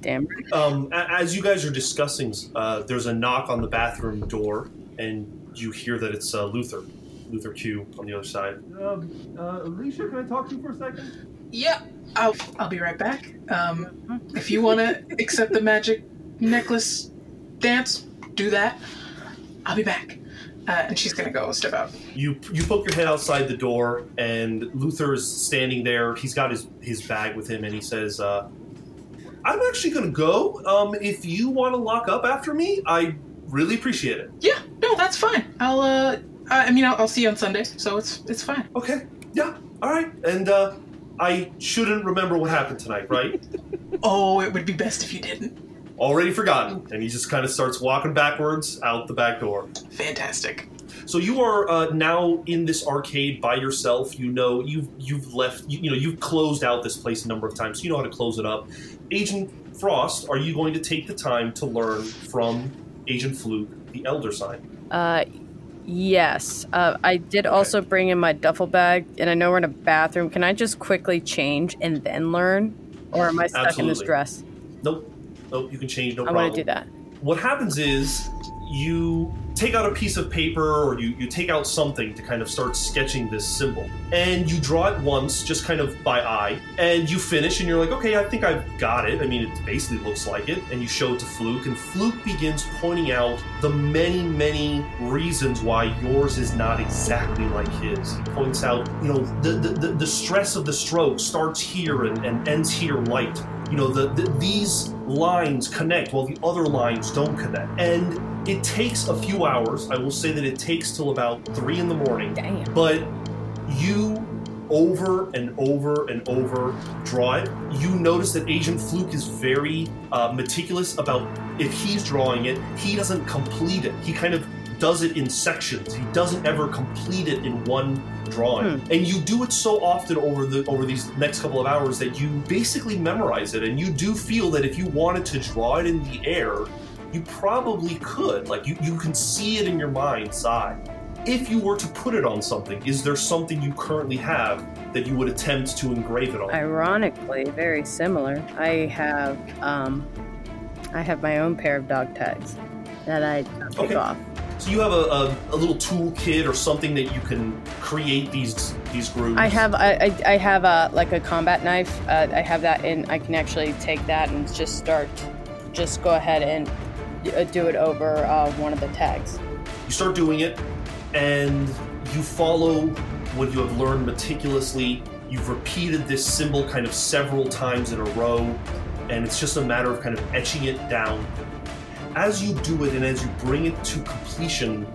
Damn right. Um, as you guys are discussing, uh, there's a knock on the bathroom door, and you hear that it's uh, Luther, Luther Q on the other side. Um, uh, Alicia, can I talk to you for a second? Yeah. I'll I'll be right back. Um, if you want to accept the magic necklace dance, do that. I'll be back. Uh, and she's gonna go step out. You you poke your head outside the door, and Luther is standing there. He's got his his bag with him, and he says, uh, "I'm actually going to go. Um, if you want to lock up after me, I really appreciate it." Yeah. No, that's fine. I'll uh. I I mean, I'll, I'll see you on Sunday, so it's it's fine. Okay, yeah, all right. And uh, I shouldn't remember what happened tonight, right? Oh, it would be best if you didn't. Already forgotten. And he just kind of starts walking backwards out the back door. Fantastic. So you are uh, now in this arcade by yourself. You know you've you've left. You, you know you've closed out this place a number of times. So you know how to close it up. Agent Frost, are you going to take the time to learn from Agent Fluke the Elder Sign? Uh, yes. Uh, I did also bring in my duffel bag, and I know we're in a bathroom. Can I just quickly change and then learn? Or am I stuck in this dress? Nope. Nope. You can change. No I problem. want to do that. What happens is you take out a piece of paper or you, you take out something to kind of start sketching this symbol. And you draw it once, just kind of by eye, and you finish and you're like, okay, I think I've got it. I mean, it basically looks like it. And you show it to Fluke, and Fluke begins pointing out the many, many reasons why yours is not exactly like his. He points out, you know, the, the, the, the stress of the stroke starts here and, and ends here light you know the, the, these lines connect while the other lines don't connect. And it takes a few hours. I will say that it takes till about three in the morning. Damn. but you over and over and over draw it. You notice that agent fluke is very uh, meticulous about if he's drawing it he doesn't complete it. He kind of does it in sections he doesn't ever complete it in one drawing and you do it so often over the over these next couple of hours that you basically memorize it and you do feel that if you wanted to draw it in the air you probably could like you, you can see it in your mind's eye if you were to put it on something is there something you currently have that you would attempt to engrave it on Ironically, very similar. I have um, I have my own pair of dog tags that I take Okay. off. So you have a, a, a little toolkit or something that you can create these these grooves I have I, I, I have a like a combat knife. Uh, I have that and I can actually take that and just start, just go ahead and uh, do it over uh, one of the tags. You start doing it, and you follow what you have learned meticulously. You've repeated this symbol kind of several times in a row, and it's just a matter of kind of etching it down. As you do it and as you bring it to completion,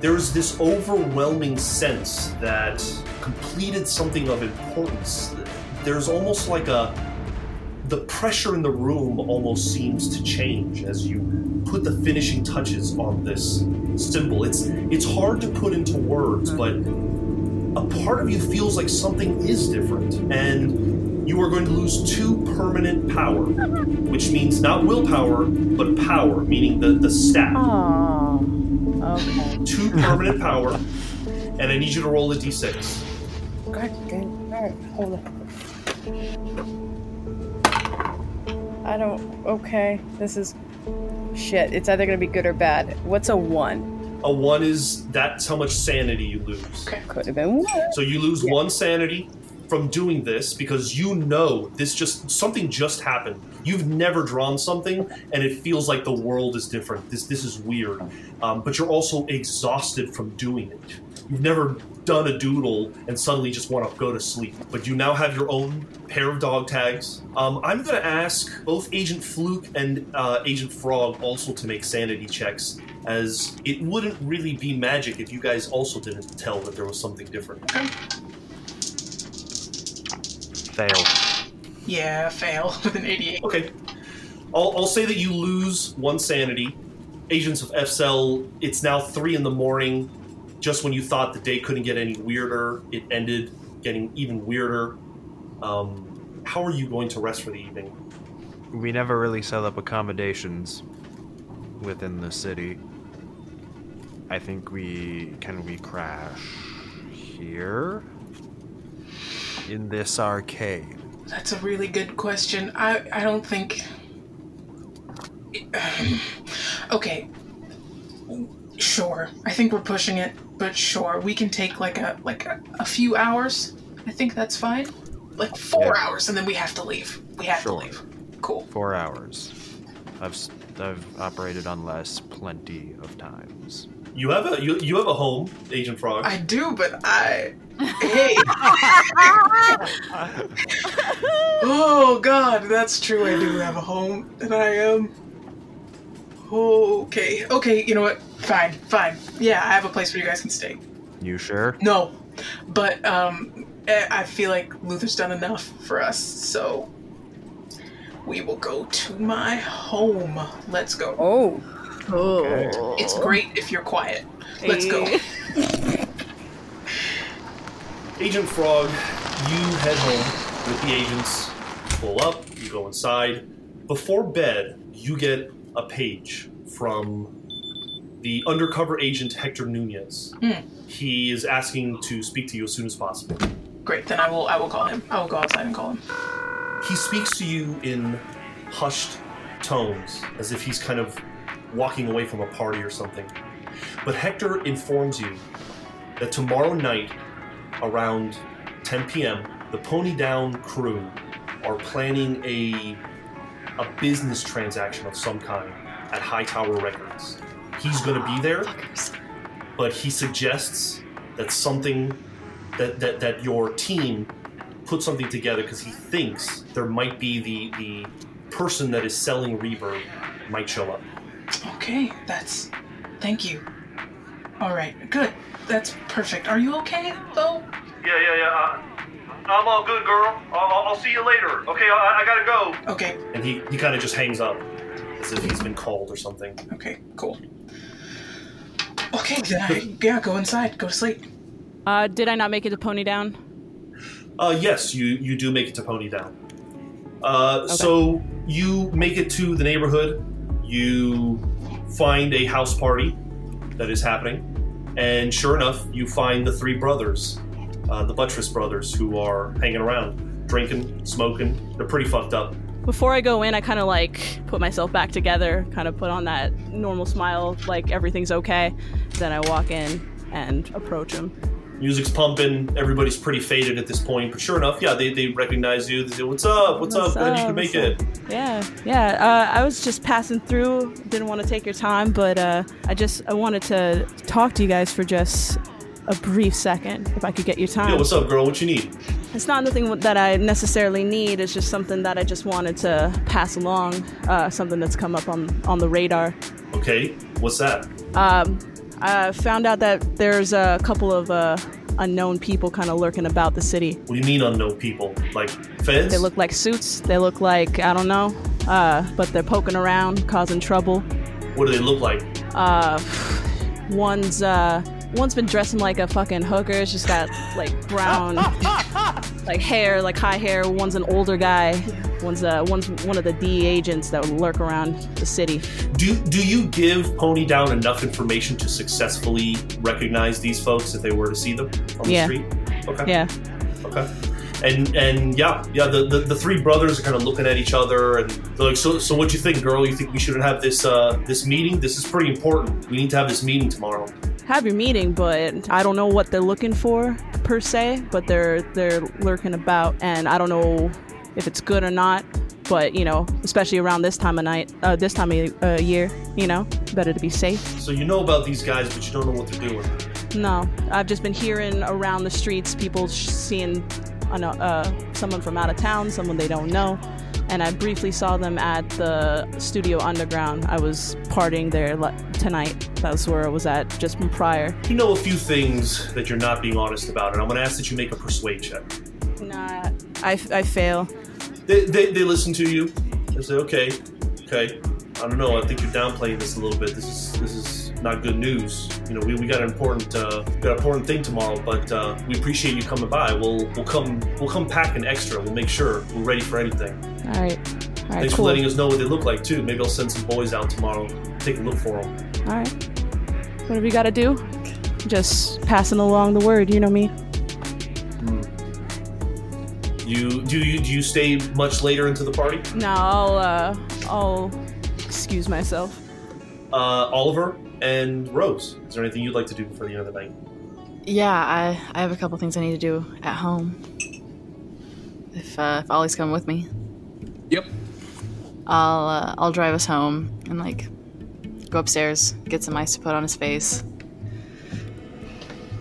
there's this overwhelming sense that completed something of importance. There's almost like a the pressure in the room almost seems to change as you put the finishing touches on this symbol. It's it's hard to put into words, but a part of you feels like something is different, and you are going to lose two permanent power, which means not willpower, but power, meaning the, the staff. Oh, okay. Two permanent power, and I need you to roll a d6. God right, hold on. I don't. Okay, this is shit. It's either gonna be good or bad. What's a one? A one is that's how much sanity you lose. Could have been one. So you lose one sanity from doing this because you know this just something just happened. You've never drawn something and it feels like the world is different. This this is weird, um, but you're also exhausted from doing it. You've never done a doodle and suddenly just want to go to sleep. But you now have your own pair of dog tags. Um, I'm going to ask both Agent Fluke and uh, Agent Frog also to make sanity checks, as it wouldn't really be magic if you guys also didn't tell that there was something different. Fail. Yeah, fail with an 88. Okay. I'll, I'll say that you lose one sanity. Agents of FCell, it's now three in the morning. Just when you thought the day couldn't get any weirder, it ended getting even weirder. Um, how are you going to rest for the evening? We never really set up accommodations within the city. I think we can we crash here in this arcade. That's a really good question. I I don't think. okay. Sure. I think we're pushing it, but sure. We can take like a like a, a few hours. I think that's fine. Like four Yeah. hours, and then we have to leave. We have Sure. to leave. Cool. Four hours. I've s- I've operated on less plenty of times. You have a you, you have a home, Agent Frog. I do, but I. Hey. oh God, that's true. I do have a home, and I am. Okay. Okay. You know what? Fine. Fine. Yeah, I have a place where you guys can stay. You sure? No, but um, eh, I feel like Luther's done enough for us, so we will go to my home. Let's go. Oh, Oh. It's great if you're quiet. Let's go. Agent Frog, you head home with the agents. Pull up, you go inside. Before bed, you get a page from the undercover agent Hector Nunez. Hmm. He is asking to speak to you as soon as possible. Great. Then I will. I will call him. I will go outside and call him. He speaks to you in hushed tones, as if he's kind of walking away from a party or something. But Hector informs you that tomorrow night, around 10 p.m., the Pony Down crew are planning a a business transaction of some kind at Hightower Records. He's going to be there, but he suggests that something that that, that your team put something together because he thinks there might be the the person that is selling reverb might show up. Okay, that's. Thank you. All right, good. That's perfect. Are you okay though? Yeah, yeah, yeah. I'm all good, girl. I'll, I'll see you later. Okay, I, I gotta go. Okay. And he, he kind of just hangs up as if he's been called or something. Okay. Cool. Okay, then I, yeah, go inside. Go to sleep. Uh, did I not make it to Pony Down? Uh, yes, you, you do make it to Pony Down. Uh, So you make it to the neighborhood. You find a house party that is happening. And sure enough, you find the three brothers, uh, the Buttress brothers, who are hanging around, drinking, smoking. They're pretty fucked up. Before I go in, I kind of like put myself back together, kind of put on that normal smile, like everything's okay. Then I walk in and approach him. Music's pumping. Everybody's pretty faded at this point. But sure enough, yeah, they, they recognize you. They say, "What's up? What's, What's up? Glad you could make it." Yeah, yeah. Uh, I was just passing through. Didn't want to take your time, but uh, I just I wanted to talk to you guys for just a brief second, if I could get your time. Yo, what's up, girl? What you need? It's not nothing that I necessarily need. It's just something that I just wanted to pass along. Uh, something that's come up on on the radar. Okay, what's that? Um, I found out that there's a couple of uh, unknown people kind of lurking about the city. What do you mean unknown people? Like feds? They look like suits. They look like I don't know, uh, but they're poking around, causing trouble. What do they look like? Uh, one's uh, one's been dressing like a fucking hooker. It's just got like brown, like hair, like high hair. One's an older guy. One's uh, one's one of the D agents that lurk around the city. Do do you give Pony Down enough information to successfully recognize these folks if they were to see them on the Yeah. street? Okay. Yeah. Okay. And and yeah, yeah, the, the, the three brothers are kind of looking at each other and they're like, so so what you think, girl? You think we shouldn't have this uh this meeting? This is pretty important. We need to have this meeting tomorrow. Have your meeting, but I don't know what they're looking for per se. But they're they're lurking about, and I don't know if it's good or not. But you know, especially around this time of night, uh, this time of uh, year, you know, better to be safe. So you know about these guys, but you don't know what they're doing. No, I've just been hearing around the streets people sh- seeing uh, uh, someone from out of town, someone they don't know. And I briefly saw them at the Studio Underground. I was partying there le- tonight. That's where I was at just prior. You know a few things that you're not being honest about, and I'm gonna ask that you make a persuade check. Nah, I, I fail. They, they, they listen to you. They say, okay, okay. I don't know. I think you're downplaying this a little bit. This is this is not good news. You know, we, we got an important uh, got an important thing tomorrow, but uh, we appreciate you coming by. We'll we'll come we'll come packing extra. We'll make sure we're ready for anything. All right. All right, Thanks cool. for letting us know what they look like too. Maybe I'll send some boys out tomorrow. Take a look for them. All right. Whatever you got to do, just passing along the word, you know me. You do you do you stay much later into the party? No, I'll, uh, I'll excuse myself. Uh, Oliver and Rose. Is there anything you'd like to do before the end of the night? Yeah, I, I have a couple things I need to do at home. If uh, if Ollie's coming with me, Yep. I'll uh, I'll drive us home and like go upstairs, get some ice to put on his face. You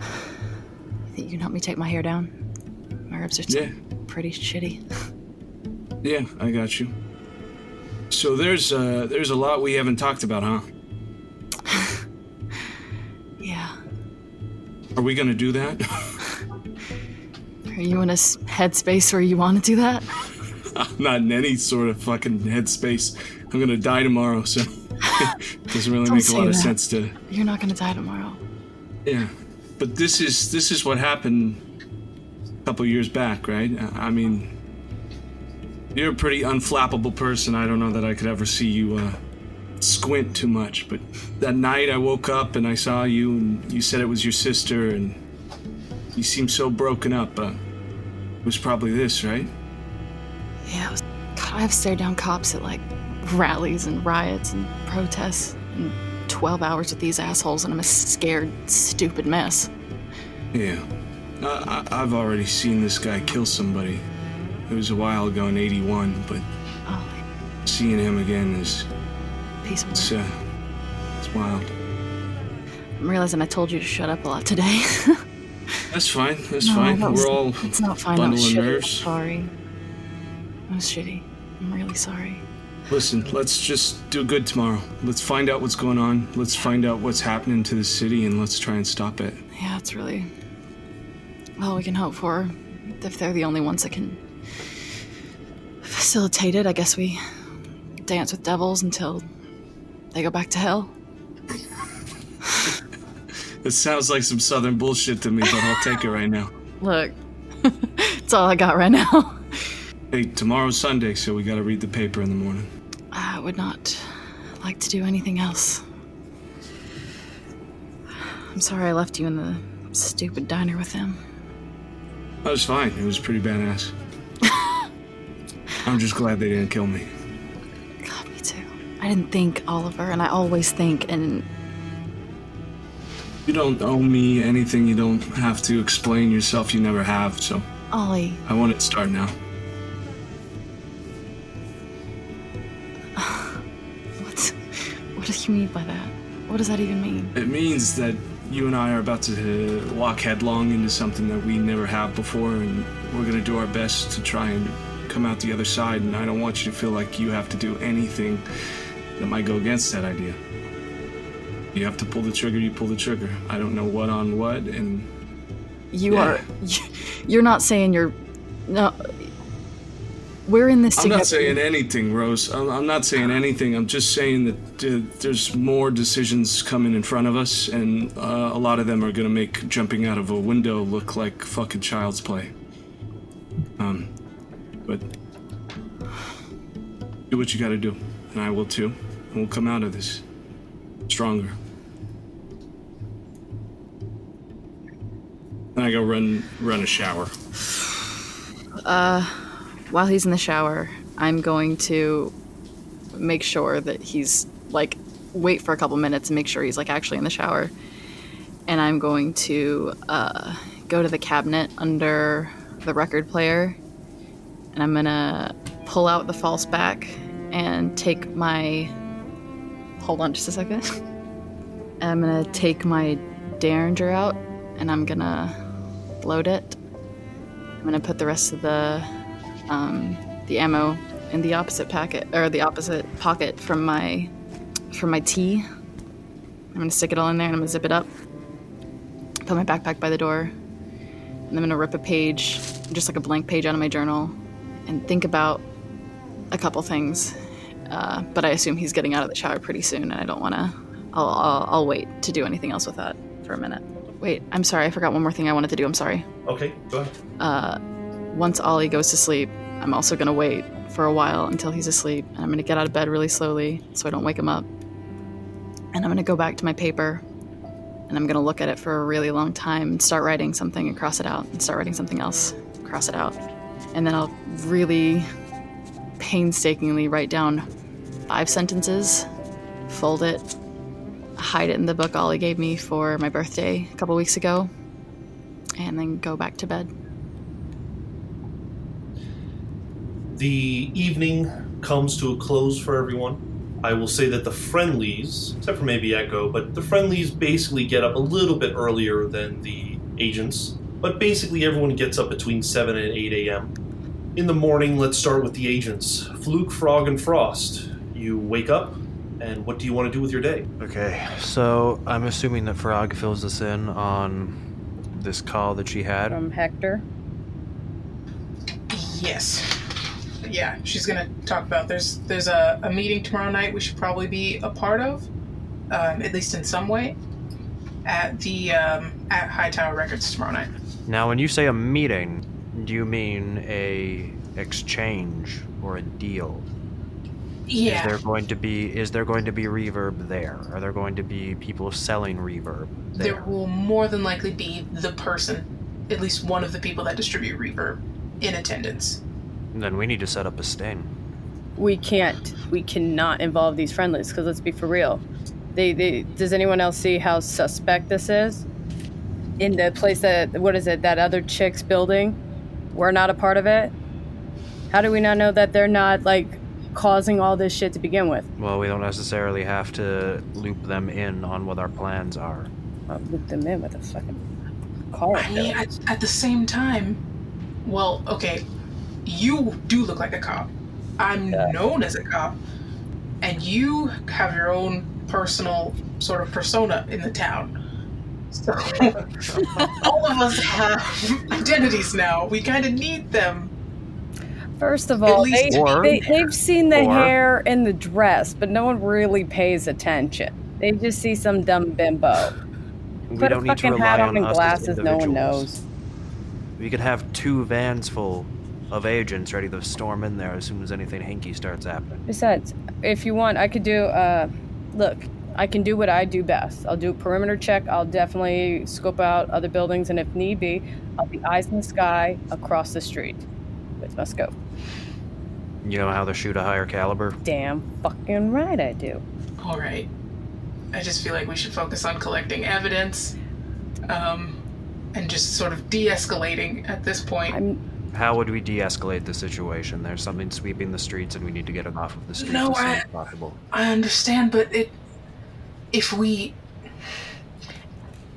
Think you can help me take my hair down? My ribs are Yeah. pretty shitty. Yeah, I got you. So there's uh there's a lot we haven't talked about, huh? Yeah. Are we gonna do that? Are you in a headspace where you want to do that? I'm not in any sort of fucking headspace. I'm gonna die tomorrow, so it doesn't really make a lot of sense to You're not gonna die tomorrow. Yeah, but this is this is what happened a couple years back, right? I I mean, you're a pretty unflappable person. I don't know that I could ever see you uh, squint too much. But that night I woke up and I saw you, and you said it was your sister, and you seemed so broken up. Uh, it was probably this, right? Yeah, was, God, I've stared down cops at like rallies and riots and protests and 12 hours with these assholes and I'm a scared, stupid mess. Yeah. I, I, I've already seen this guy kill somebody. It was a while ago in 81, but Ollie, seeing him again is. of It's, uh, it's wild. I'm realizing I told you to shut up a lot today. That's fine. That's No, fine. that was- We're all It's not fine. Was bundling shitty. I'm nerves. sorry. That was shitty. I'm really sorry. Listen, let's just do good tomorrow. Let's find out what's going on. Let's find out what's happening to the city and let's try and stop it. Yeah, it's really all we can hope for. If they're the only ones that can facilitate it, I guess we dance with devils until they go back to hell. It sounds like some southern bullshit to me, but I'll take it right now. Look, it's all I got right now. Hey, tomorrow's Sunday, so we gotta read the paper in the morning. I would not like to do anything else. I'm sorry I left you in the stupid diner with them. That was fine. It was pretty badass. I'm just glad they didn't kill me. God, me too. I didn't think, Oliver, and I always think, and You don't owe me anything. You don't have to explain yourself. You never have, so Ollie, I want it to start now. What do you mean by that? What does that even mean? It means that you and I are about to uh, walk headlong into something that we never have before, and we're gonna do our best to try and come out the other side. And I don't want you to feel like you have to do anything that might go against that idea. You have to pull the trigger, you pull the trigger. I don't know what on what, and You Yeah. are. You're not saying you're. No. We're in this I'm together. not saying anything, Rose. I'm, I'm not saying anything. I'm just saying that uh, there's more decisions coming in front of us, and uh, a lot of them are gonna make jumping out of a window look like fucking child's play. Um, but do what you gotta do, and I will too. And we'll come out of this stronger. And I go run run a shower. While he's in the shower, I'm going to make sure that he's like wait for a couple minutes and make sure he's like actually in the shower. And I'm going to uh, go to the cabinet under the record player, and I'm gonna pull out the false back and take my. Hold on just a second. I'm gonna take my Derringer out, and I'm gonna load it. I'm gonna put the rest of the um, the ammo in the opposite packet or the opposite pocket from my from my tea. I'm gonna stick it all in there and I'm gonna zip it up. Put my backpack by the door. And I'm gonna rip a page, just like a blank page out of my journal, and think about a couple things. Uh, but I assume he's getting out of the shower pretty soon, and I don't wanna. I'll, I'll, I'll wait to do anything else with that for a minute. Wait, I'm sorry. I forgot one more thing I wanted to do. I'm sorry Okay, go ahead. Once Ollie goes to sleep, I'm also gonna wait for a while until he's asleep, and I'm gonna get out of bed really slowly so I don't wake him up. And I'm gonna go back to my paper, and I'm gonna look at it for a really long time, and start writing something and cross it out, and start writing something else, cross it out, and then I'll really painstakingly write down five sentences, fold it, hide it in the book Ollie gave me for my birthday a couple weeks ago, and then go back to bed. The evening comes to a close for everyone. I will say that the friendlies, except for maybe Echo, but the friendlies basically get up a little bit earlier than the agents. But basically, everyone gets up between 7 and 8 a.m. In the morning, let's start with the agents Fluke, Frog, and Frost. You wake up, and what do you want to do with your day? Okay, so I'm assuming that Frog fills us in on this call that she had. From Hector. Yes. Yeah, she's gonna talk about there's there's a, a meeting tomorrow night we should probably be a part of, um, at least in some way, at the um, at Hightower Records tomorrow night. Now, when you say a meeting, do you mean a exchange or a deal? Yeah. Is there going to be is there going to be reverb there? Are there going to be people selling reverb there? there will more than likely be the person, at least one of the people that distribute Reverb, in attendance. Then we need to set up a sting. We can't, we cannot involve these friendlies because let's be for real. They, they, does anyone else see how suspect this is? In the place that, what is it, that other chick's building? We're not a part of it? How do we not know that they're not, like, causing all this shit to begin with? Well, we don't necessarily have to loop them in on what our plans are. I'll loop them in with a fucking car. I mean, at, at the same time, well, okay, you do look like a cop. I'm known as a cop, and you have your own personal sort of persona in the town. So all of us have identities now. We kind of need them. First of all, they, Or- they, they've seen the or- hair and the dress, but no one really pays attention. They just see some dumb bimbo. We Put a don't need to fucking rely hat on on and glasses, no one knows. We could have two vans full of agents ready to storm in there as soon as anything hinky starts happening. Besides, if you want, I could do. Uh, look, I can do what I do best. I'll do a perimeter check. I'll definitely scope out other buildings, and if need be, I'll be eyes in the sky across the street with my scope. You know how to shoot a higher caliber? Damn fucking right I do. All right. I just feel like we should focus on collecting evidence, um, and just sort of de-escalating at this point. I'm. How would we de-escalate the situation? There's something sweeping the streets, and we need to get it off of the streets No, as soon I- as possible. I understand, but it. If we.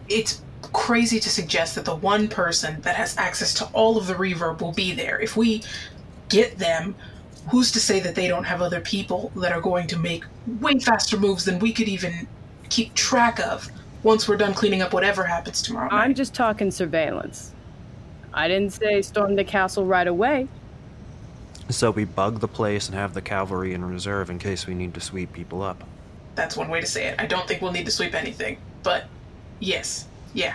It's crazy to suggest that the one person that has access to all of the reverb will be there. If we get them, who's to say that they don't have other people that are going to make way faster moves than we could even keep track of once we're done cleaning up whatever happens tomorrow night? I'm just talking surveillance. I didn't say storm the castle right away. So we bug the place and have the cavalry in reserve in case we need to sweep people up. That's one way to say it. I don't think we'll need to sweep anything, but yes, yeah.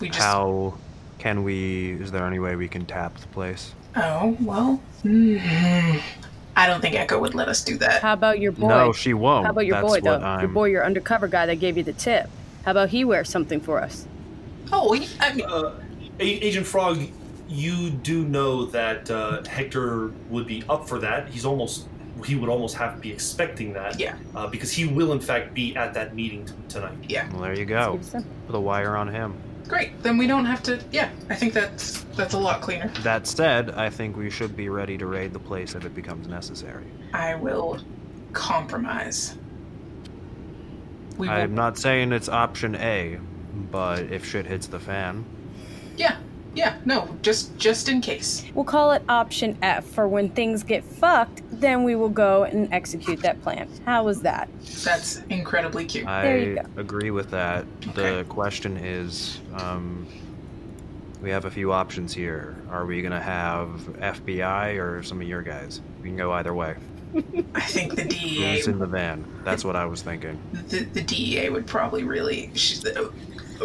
We just. How can we? Is there any way we can tap the place? Oh, well. hmm. I don't think Echo would let us do that. How about your boy? No, she won't. How about your That's boy, though? I'm... Your boy, your undercover guy that gave you the tip. How about he wears something for us? Oh, he- I mean, Uh, A- Agent Frog, you do know that uh, Hector would be up for that. He's almost, he would almost have to be expecting that. Yeah. Uh, because he will, in fact, be at that meeting t- tonight. yeah. Well, there you go. Keep. Put a wire on him. Great. Then we don't have to. Yeah, I think that's that's a lot cleaner. That said, I think we should be ready to raid the place if it becomes necessary. I will compromise. We will. I'm not saying it's option A, but if shit hits the fan, Yeah, yeah. No, just just in case. We'll call it option F for when things get fucked, then we will go and execute that plan. How was that? That's incredibly cute. There you I agree with that. Okay. The question is, um, we have a few options here. Are we gonna have FBI or some of your guys? We can go either way. I think the DEA, Who's in the van? That's what I was thinking. the, the DEA would probably really. She's,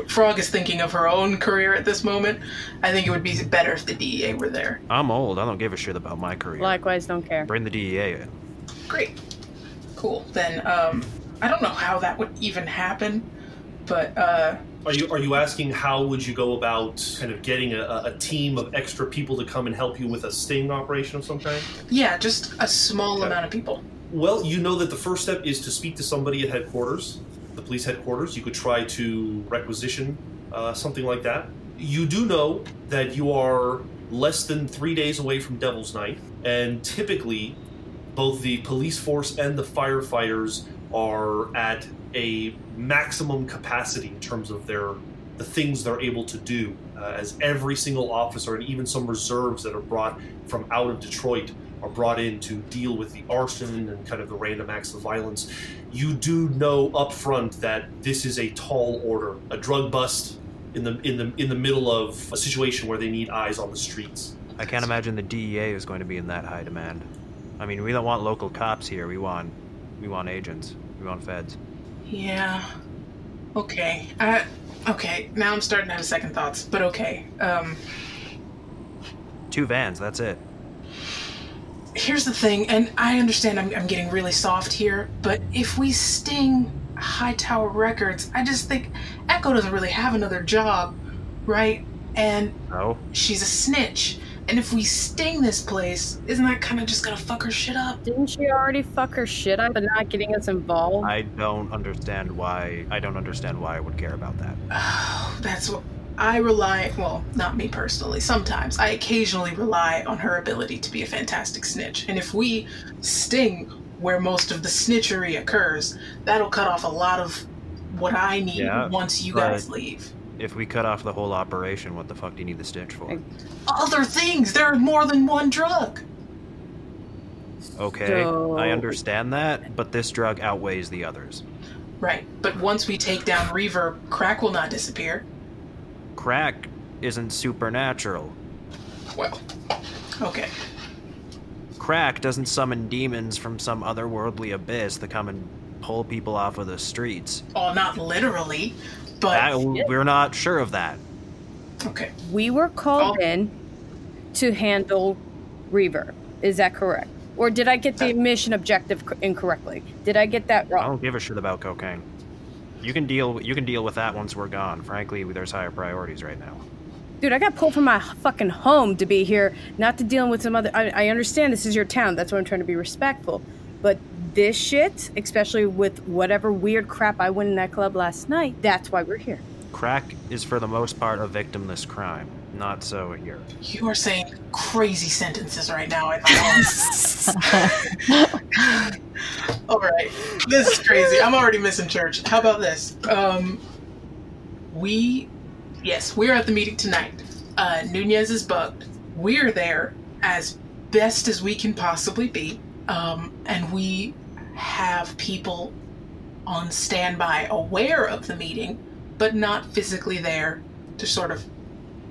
Frog is thinking of her own career at this moment. I think it would be better if the DEA were there. I'm old. I don't give a shit about my career. Likewise, don't care. Bring the DEA in. Great. Cool. Then, um, I don't know how that would even happen, but, uh, Are you are you asking how would you go about kind of getting a, a team of extra people to come and help you with a sting operation of some kind? yeah, just a small Okay. amount of people. Well, you know that the first step is to speak to somebody at headquarters, the police headquarters. You could try to requisition uh, something like that. You do know that you are less than three days away from Devil's Night, and typically, both the police force and the firefighters are at a maximum capacity in terms of their the things they're able to do. Uh, as every single officer and even some reserves that are brought from out of Detroit are brought in to deal with the arson and kind of the random acts of violence, you do know up front that this is a tall order. A drug bust in the in the in the middle of a situation where they need eyes on the streets. I can't imagine the DEA is going to be in that high demand. I mean, we don't want local cops here. We want, we want agents. We want feds. Yeah. Okay. Uh, okay. Now I'm starting to have second thoughts, but okay. Um, Two vans. That's it. Here's the thing, and I understand I'm, I'm getting really soft here, but if we sting Hightower Records, I just think Echo doesn't really have another job, right? And No. she's a snitch. And if we sting this place, isn't that kind of just gonna fuck her shit up? Didn't she already fuck her shit up by not getting us involved? I don't understand why. I don't understand why I would care about that. Oh, that's what I rely. Well, not me personally. Sometimes I occasionally rely on her ability to be a fantastic snitch. And if we sting where most of the snitchery occurs, that'll cut off a lot of what I need Yeah, once you guys leave. If we cut off the whole operation, what the fuck do you need the stitch for? Other things. There are more than one drug. Okay, So- I understand that, but this drug outweighs the others. Right. But once we take down Reverb, crack will not disappear. Crack isn't supernatural. Well, okay. Crack doesn't summon demons from some otherworldly abyss to come and pull people off of the streets. Oh, not literally, but That- we're not sure of that. okay. We were called Oh. in to handle Reaver. Is that correct? Or did I get the uh, mission objective incorrectly? Did I get that wrong? I don't give a shit about cocaine. You can deal. You can deal with that once we're gone. Frankly, there's higher priorities right now. Dude, I got pulled from my fucking home to be here, not to dealing with some other. I, I understand this is your town. That's why I'm trying to be respectful. But this shit, especially with whatever weird crap I went in that club last night, that's why we're here. Crack is for the most part a victimless crime. Not so here. You are saying crazy sentences right now. I thought. All right, this is crazy. I'm already missing church. How about this? Um, we, yes, we're at the meeting tonight. Uh, Nunez is bugged. We're there as best as we can possibly be, um, and we have people on standby, aware of the meeting, but not physically there to sort of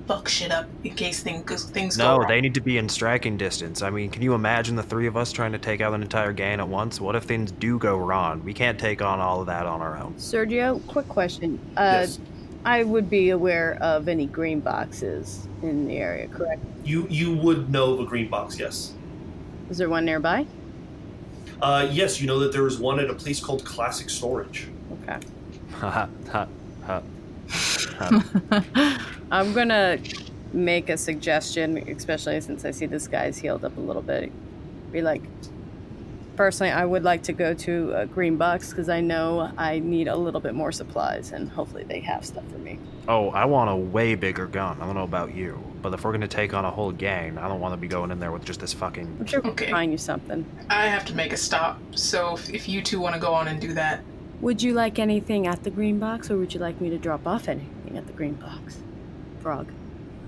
fuck shit up in case things things go No, wrong. they need to be in striking distance. I mean, can you imagine the three of us trying to take out an entire gang at once? What if things do go wrong? We can't take on all of that on our own. Sergio, quick question. Uh, Yes. I would be aware of any green boxes in the area, correct? You you would know of a green box, yes. Is there one nearby? Uh, yes, you know that there is one at a place called Classic Storage. Okay. Ha ha ha. ha. I'm gonna make a suggestion, especially since I see this guy's healed up a little bit. Be like, personally, I would like to go to a green box because I know I need a little bit more supplies, and hopefully they have stuff for me. Oh, I want a way bigger gun. I don't know about you, but if we're gonna take on a whole gang, I don't want to be going in there with just this fucking. I'm sure we Okay. can find you something. I have to make a stop. So if, if you two want to go on and do that, Would you like anything at the green box, or would you like me to drop off anything at the green box? Frog.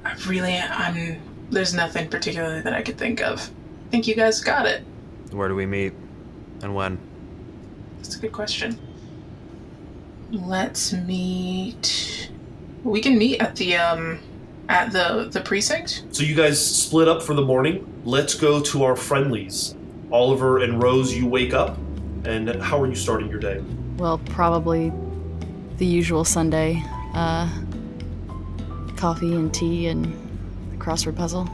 I really, I'm. There's nothing particularly that I could think of. I think you guys got it. Where do we meet, and when? That's a good question. Let's meet. We can meet at the um, at the the precinct. So you guys split up for the morning. Let's go to our friendlies. Oliver and Rose, you wake up, and how are you starting your day? Well, probably the usual Sunday. Uh, coffee and tea and the crossword puzzle.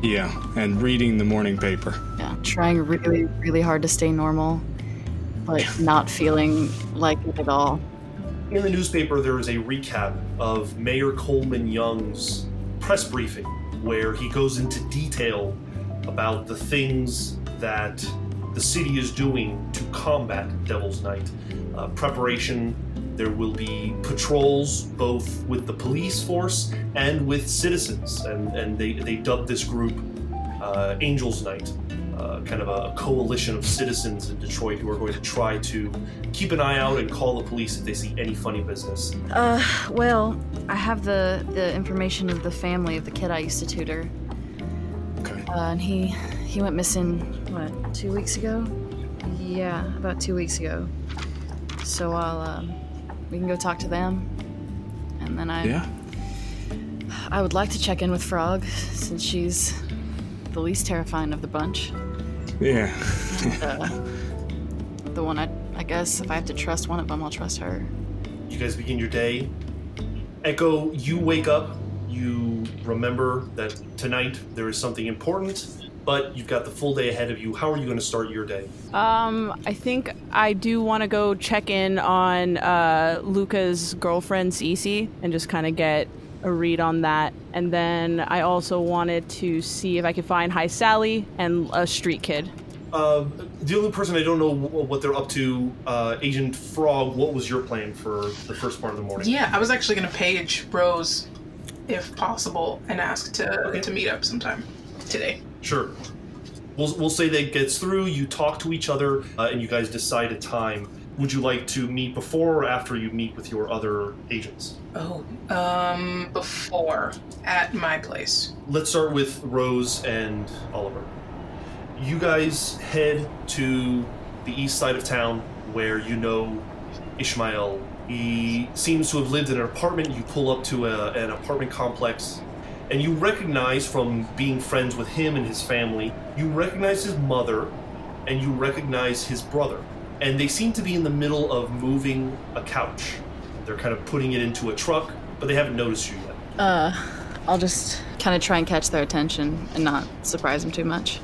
Yeah, and reading the morning paper. Yeah, trying really, really hard to stay normal, but not feeling like it at all. In the newspaper, there is a recap of Mayor Coleman Young's press briefing, where he goes into detail about the things that the city is doing to combat Devil's Night. Uh, preparation, there will be patrols both with the police force and with citizens, and, and they, they dubbed this group uh, Angels Night. Uh, kind of a coalition of citizens in Detroit who are going to try to keep an eye out and call the police if they see any funny business. Uh, well, I have the the information of the family of the kid I used to tutor, Okay. uh, and he he went missing what two weeks ago? Yeah, about two weeks ago. So I'll um, we can go talk to them, and then I Yeah. I would like to check in with Frog since she's the least terrifying of the bunch. Yeah. Uh, the one I I guess if I have to trust one of them, I'll trust her. You guys begin your day. Echo, you wake up. You remember that tonight there is something important, but you've got the full day ahead of you. How are you going to start your day? Um, I think I do want to go check in on uh, Luca's girlfriend Cece and just kind of get a read on that. And then I also wanted to see if I could find Hi Sally and a street kid. Uh, the only person I don't know what they're up to, uh, Agent Frog. What was your plan for the first part of the morning? Yeah, I was actually gonna page Rose, if possible, and ask to Okay. to meet up sometime today. Sure. We'll, we'll say that gets through. You talk to each other, uh, and you guys decide a time. Would you like to meet before or after you meet with your other agents? Oh, um, before at my place. Let's start with Rose and Oliver. You guys head to the east side of town where you know Ishmael. He seems to have lived in an apartment. You pull up to a, an apartment complex, and you recognize from being friends with him and his family, you recognize his mother, and you recognize his brother. And they seem to be in the middle of moving a couch. They're kind of putting it into a truck, but they haven't noticed you yet. Uh, I'll just kind of try and catch their attention and not surprise them too much.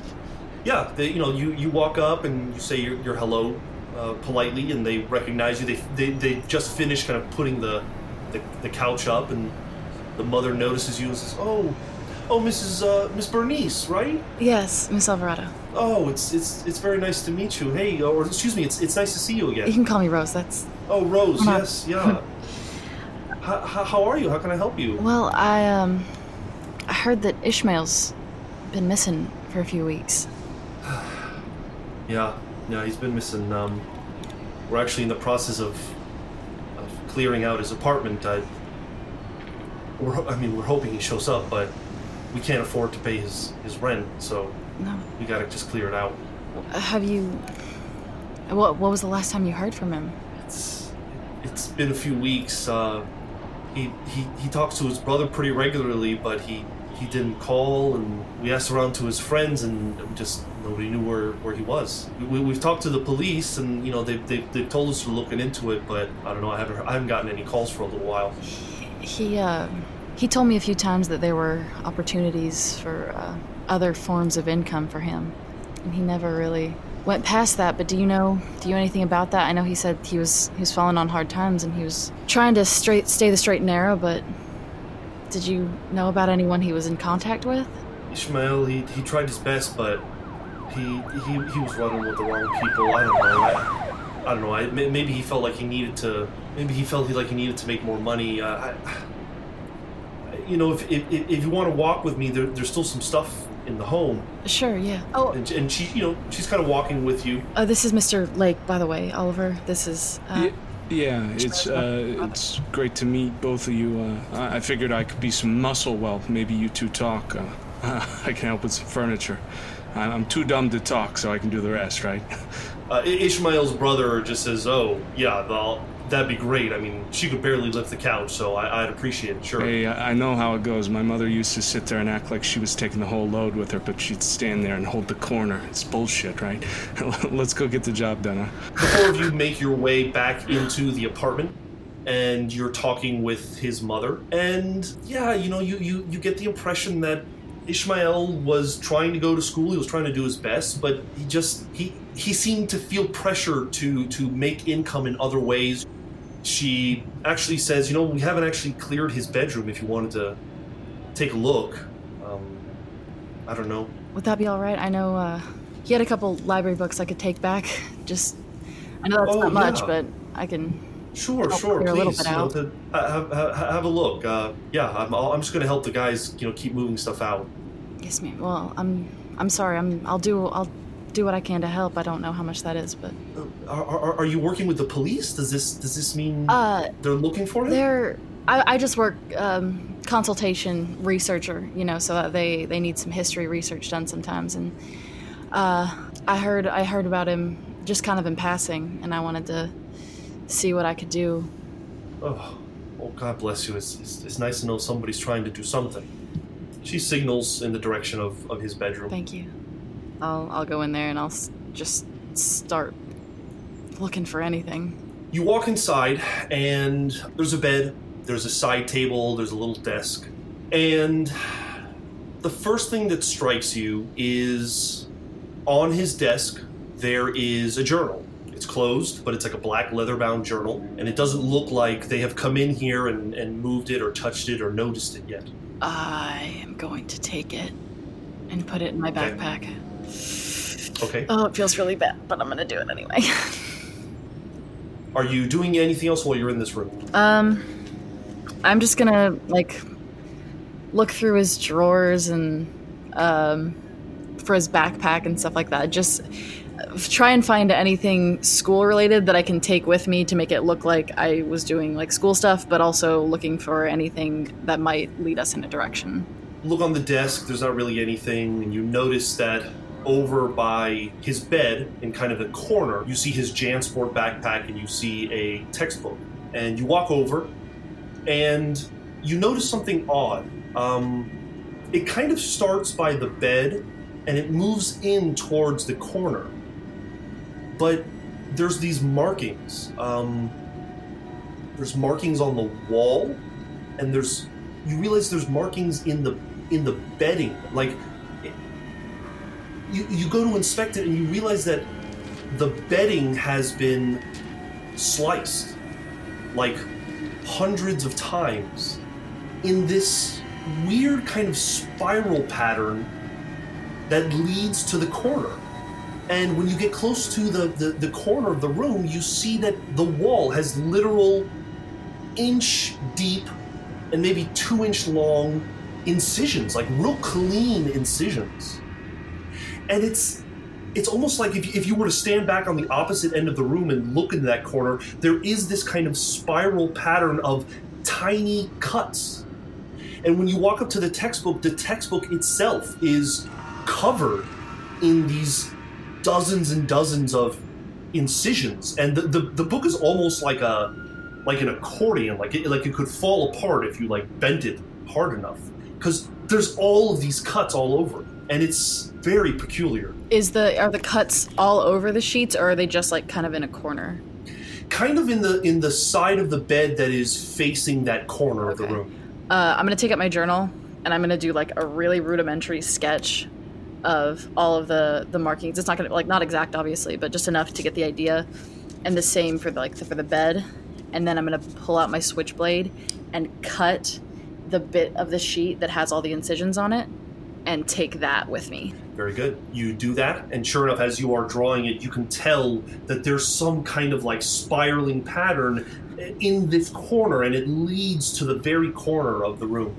Yeah, they, you know, you, you walk up and you say your, your hello uh, politely, and they recognize you. They, they, they just finished kind of putting the, the, the couch up, and the mother notices you and says, "Oh, oh, Mrs. Uh, Miss Bernice, right? Yes, Miss Alvarado. Oh, it's it's it's very nice to meet you. Hey, or excuse me, it's it's nice to see you again. You can call me Rose. That's Oh, Rose, yes, yeah. how, how, how are you? How can I help you? well. I um, I heard that Ishmael's been missing for a few weeks. Yeah, yeah, he's been missing. Um, we're actually in the process of, of clearing out his apartment. I, we're, I mean, we're hoping he shows up, but we can't afford to pay his, his rent, so No, we gotta just clear it out. have you? What What was the last time you heard from him? It's it's been a few weeks. Uh, he, he he talks to his brother pretty regularly, but he he didn't call, and we asked around to his friends, and just nobody knew where, where he was. We, we've talked to the police, and you know they've, they've, they've told us we're looking into it, but I don't know. I haven't I haven't gotten any calls for a little while. He uh, he told me a few times that there were opportunities for uh, other forms of income for him, and he never really went past that. But do you know do you know anything about that? I know he said he was he was falling on hard times and he was trying to straight stay the straight and narrow. But did you know about anyone he was in contact with? Ishmael, he, he tried his best, but he, he he was running with the wrong people. I don't know. I, I don't know. I, maybe he felt like he needed to. Maybe he felt like he needed to make more money. Uh, I, you know, if, if, if you want to walk with me, there, there's still some stuff in the home, Sure, yeah. Oh, and, and she, you know, she's kind of walking with you. uh, this is Mr. Lake, by the way, Oliver. This is. Uh, Ye- Yeah, it's uh, it's great to meet both of you. Uh, I I figured I could be some muscle while maybe you two talk. Uh, I can help with some furniture. I- I'm too dumb to talk, so I can do the rest, right? Uh, Ishmael's brother just says, "Oh, yeah, well, that'd be great. I mean, she could barely lift the couch, so I, I'd appreciate it. Sure." Hey, I I know how it goes. My mother used to sit there and act like she was taking the whole load with her, but she'd stand there and hold the corner. It's bullshit, right? Let's go get the job done, huh? the four of you make your way back into the apartment and you're talking with his mother and yeah you know you, you you get the impression that ishmael was trying to go to school he was trying to do his best but he just he he seemed to feel pressure to to make income in other ways she actually says you know we haven't actually cleared his bedroom if you wanted to take a look um, i don't know Would that be all right? I know uh, he had a couple library books I could take back. Just, I know that's Oh, not much, yeah. but I can. Sure, sure, clear a little bit You know, out. to, ha- have, have, a look. Uh, yeah, I'm, I'm just gonna help the guys. You know, keep moving stuff out. Yes, ma'am. Well, I'm. I'm sorry. I'm. I'll do. I'll do what I can to help. I don't know how much that is, but Uh, Are, are, are you working with the police? Does this does this mean uh, they're looking for him? they're. I, I just work um, consultation researcher. You know, so that they they need some history research done sometimes, and uh, I heard I heard about him just kind of in passing, and I wanted to see what I could do. Oh, oh, God bless you. It's, it's, it's nice to know somebody's trying to do something. She signals in the direction of, of his bedroom. Thank you. I'll I'll go in there and I'll s- just start looking for anything. You walk inside, and there's a bed, there's a side table, there's a little desk. And the first thing that strikes you is on his desk, there is a journal. It's closed, but it's like a black leather bound journal, and it doesn't look like they have come in here and, and moved it or touched it or noticed it yet. I am going to take it and put it in my Okay. backpack. Okay. Oh, it feels really bad, but I'm gonna do it anyway. Are you doing anything else while you're in this room? um, I'm just gonna like look through his drawers and um for his backpack and stuff like that. Just uh, try and find anything school related that I can take with me to make it look like I was doing like school stuff, but also looking for anything that might lead us in a direction. Look on the desk, there's not really anything, and you notice that over by his bed, in kind of the corner, you see his Jansport backpack and you see a textbook. And you walk over, and you notice something odd. Um, it kind of starts by the bed, and it moves in towards the corner. But there's these markings. Um, there's markings on the wall, and there's you realize there's markings in the in the bedding like you you go to inspect it and you realize that the bedding has been sliced like hundreds of times in this weird kind of spiral pattern that leads to the corner and when you get close to the, the, the corner of the room you see that the wall has literal inch deep and maybe two inch long incisions, like real clean incisions. And it's it's almost like if, if you were to stand back on the opposite end of the room and look into that corner, there is this kind of spiral pattern of tiny cuts. And when you walk up to the textbook, the textbook itself is covered in these dozens and dozens of incisions. And the, the, the book is almost like a like an accordion, like it, like it could fall apart if you like bent it hard enough. Because there's all of these cuts all over, it, and it's very peculiar. Is the are the cuts all over the sheets or are they just like kind of in a corner? Kind of in the in the side of the bed that is facing that corner of the room. Uh, I'm gonna take out my journal and I'm gonna do like a really rudimentary sketch of all of the the markings. It's not gonna like not exact, obviously, but just enough to get the idea. And the same for the, like for the bed. And then I'm gonna pull out my switchblade and cut the bit of the sheet that has all the incisions on it, and take that with me. Very good. You do that, and sure enough, as you are drawing it, you can tell that there's some kind of like spiraling pattern in this corner, and it leads to the very corner of the room.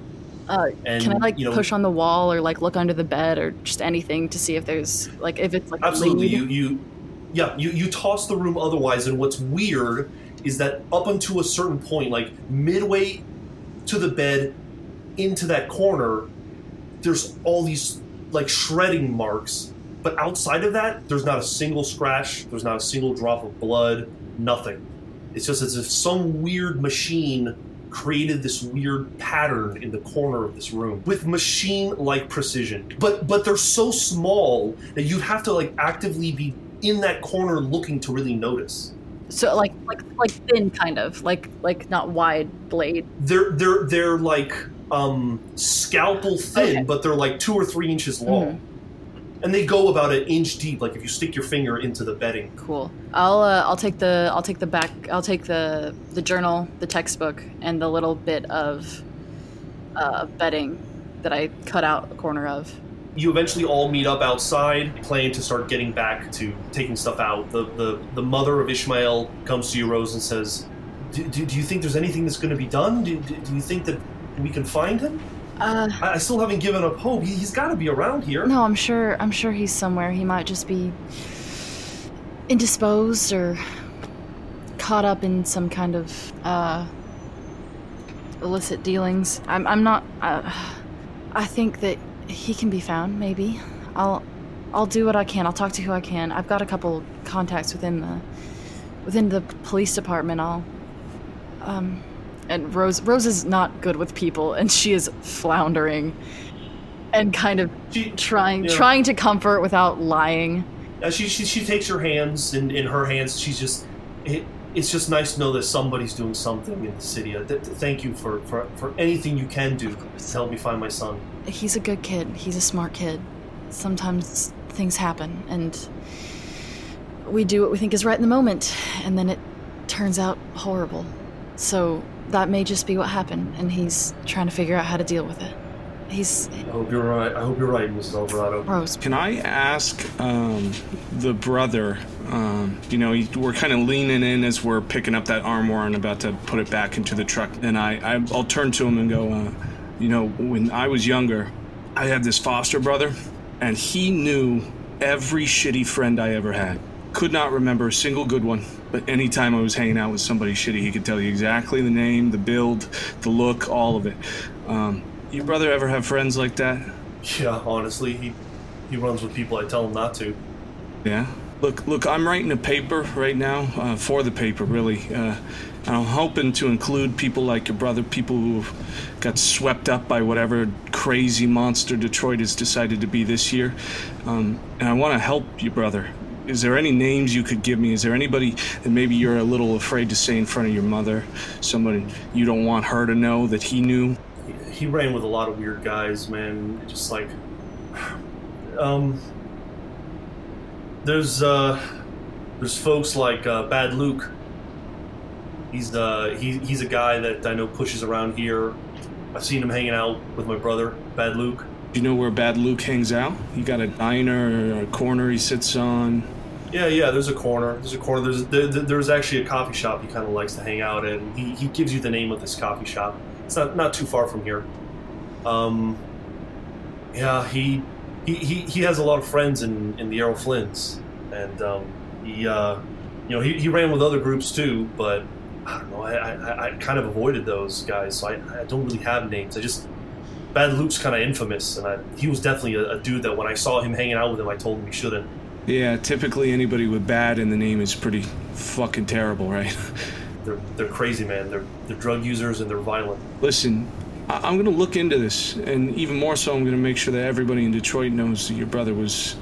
Uh, And Can I like you know, push on the wall or like look under the bed or just anything to see if there's like if it's like Absolutely. You, you, yeah, you, you toss the room otherwise, and what's weird is that up until a certain point, like midway to the bed into that corner, there's all these like shredding marks. But outside of that, there's not a single scratch, there's not a single drop of blood, nothing. It's just as if some weird machine created this weird pattern in the corner of this room with machine-like precision. But but they're so small that you have to like actively be in that corner looking to really notice. So like like like thin kind of like like not wide blade. They're they're they're like um scalpel thin, Okay. but they're like two or three inches long. And they go about an inch deep, like if you stick your finger into the bedding. Cool. I'll uh, I'll take the I'll take the back I'll take the the journal, the textbook, and the little bit of uh, bedding that I cut out a corner of. you eventually all meet up outside, planning to start getting back to taking stuff out. The the, the mother of Ishmael comes to you, Rose, and says, "Do, do, do you think there's anything that's going to be done? Do, do, do you think that we can find him? Uh, I, I still haven't given up hope. He, he's got to be around here." no, I'm sure I'm sure he's somewhere. He might just be indisposed or caught up in some kind of uh, illicit dealings. I'm I'm not. Uh, I think that he can be found. Maybe I'll I'll do what I can. I'll talk to who I can. I've got a couple contacts within the within the police department. I'll um and Rose Rose is not good with people and she is floundering and kind of She, trying Yeah. trying to comfort without lying. uh, she, she she takes her hands in, in her hands. She's just it, it's just nice to know that somebody's doing something in the city. Uh, th- thank you for, for, for anything you can do to help me find my son. He's a good kid. He's a smart kid. Sometimes things happen and we do what we think is right in the moment, and then it turns out horrible. So that may just be what happened, and he's trying to figure out how to deal with it. He's I hope you're right. I hope you're right, Mrs. Alvarado. Rose. Can I ask um, the brother? Um, you know, we're kind of leaning in as we're picking up that armoire and about to put it back into the truck. And I, I I'll turn to him and go, uh, you know, when I was younger, I had this foster brother, and he knew every shitty friend I ever had. Could not remember a single good one, but anytime I was hanging out with somebody shitty, he could tell you exactly the name, the build, the look, all of it. Um, your brother ever have friends like that? Yeah, honestly, he he runs with people I tell him not to. Yeah. Look, look. I'm writing a paper right now uh, for the paper, really. Uh, I'm hoping to include people like your brother, people who got swept up by whatever crazy monster Detroit has decided to be this year. Um, and I want to help your brother. Is there any names you could give me? Is there anybody that maybe you're a little afraid to say in front of your mother? Someone you don't want her to know that he knew? He, he ran with a lot of weird guys, man. Just like, um, there's uh, there's folks like uh, Bad Luke. He's uh, he, he's a guy that I know pushes around here. I've seen him hanging out with my brother, Bad Luke. Do you know where Bad Luke hangs out? He got a diner or a corner he sits on. Yeah, yeah. There's a corner. There's a corner. There's there, there- there's actually a coffee shop he kind of likes to hang out. And he, he gives you the name of this coffee shop. It's not not too far from here. Um, yeah, he he, he, he has a lot of friends in, in the Errol Flynn's, and um, he uh, you know he, he ran with other groups too, but I don't know. I, I, I kind of avoided those guys, so I, I don't really have names. I just Bad Luke's kind of infamous, and I, he was definitely a, a dude that when I saw him hanging out with him, I told him he shouldn't. Yeah, typically anybody with bad in the name is pretty fucking terrible, right? They're they're crazy, man. They're they're drug users and they're violent. Listen, I- I'm gonna look into this, and even more so, I'm gonna make sure that everybody in Detroit knows that your brother was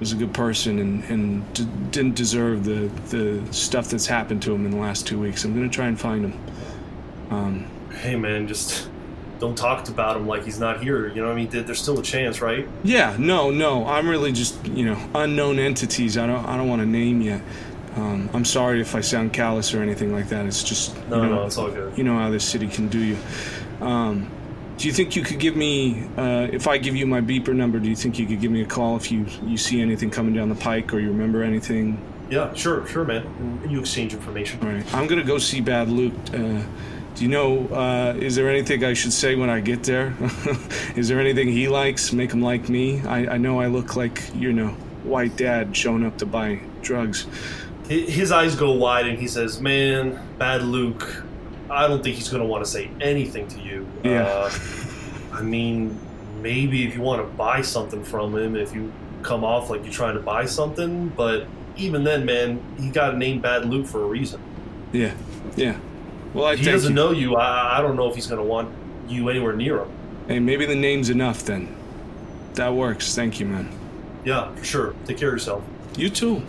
was a good person and and d- didn't deserve the the stuff that's happened to him in the last two weeks. I'm gonna try and find him. Um, Hey, man, just don't talk about him like he's not here. You know what I mean? There's still a chance, right? yeah, no, no, I'm really just you know unknown entities. I don't I don't want to name yet. Um, I'm sorry if I sound callous or anything like that. It's just No, you know, no, it's all good. you know how this city can do you. Um, do you think you could give me, uh, if I give you my beeper number, do you think you could give me a call if you, you see anything coming down the pike or you remember anything? Yeah, sure, sure, man. You exchange information. All right, I'm gonna go see Bad Luke. Uh, do you know, uh, is there anything I should say when I get there? is there anything he likes? Make him like me? I, I know I look like, you know, white dad showing up to buy drugs. His eyes go wide and he says, "Man, Bad Luke, I don't think he's going to want to say anything to you. Yeah. Uh, I mean, maybe if you want to buy something from him, if you come off like you're trying to buy something, but even then, man, he got a name Bad Luke for a reason. Yeah, yeah. Well, I If he doesn't you. know you. I, I don't know if he's going to want you anywhere near him. Hey, maybe the name's enough then. That works. Thank you, man. Yeah, for sure. Take care of yourself. You too.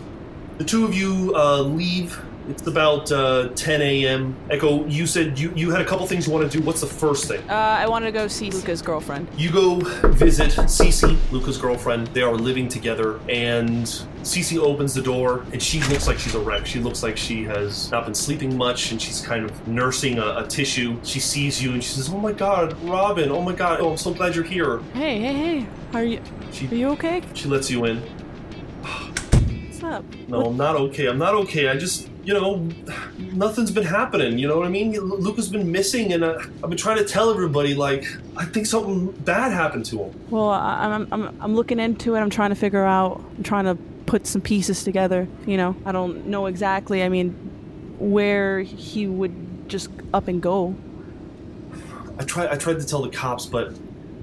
The two of you uh, leave. It's about uh, 10 a.m. Echo, you said you, you had a couple things you want to do. What's the first thing? Uh, I want to go see Luca's girlfriend. You go visit Cece, Luca's girlfriend. They are living together, and Cece opens the door, and she looks like she's a wreck. She looks like she has not been sleeping much, and she's kind of nursing a, a tissue. She sees you, and she says, "Oh my God, Robin! Oh my God! Oh, I'm so glad you're here." Hey, hey, hey. Are you She are you okay? she lets you in. What's up? No, I'm not okay. I'm not okay. I just, you know, nothing's been happening. You know what I mean? Lu- Luca's been missing, and uh, I've been trying to tell everybody, like, I think something bad happened to him. Well, I, I'm, I'm I'm looking into it. I'm trying to figure out. I'm trying to put some pieces together. You know, I don't know exactly. I mean, where he would just up and go. I tried. I tried to tell the cops, but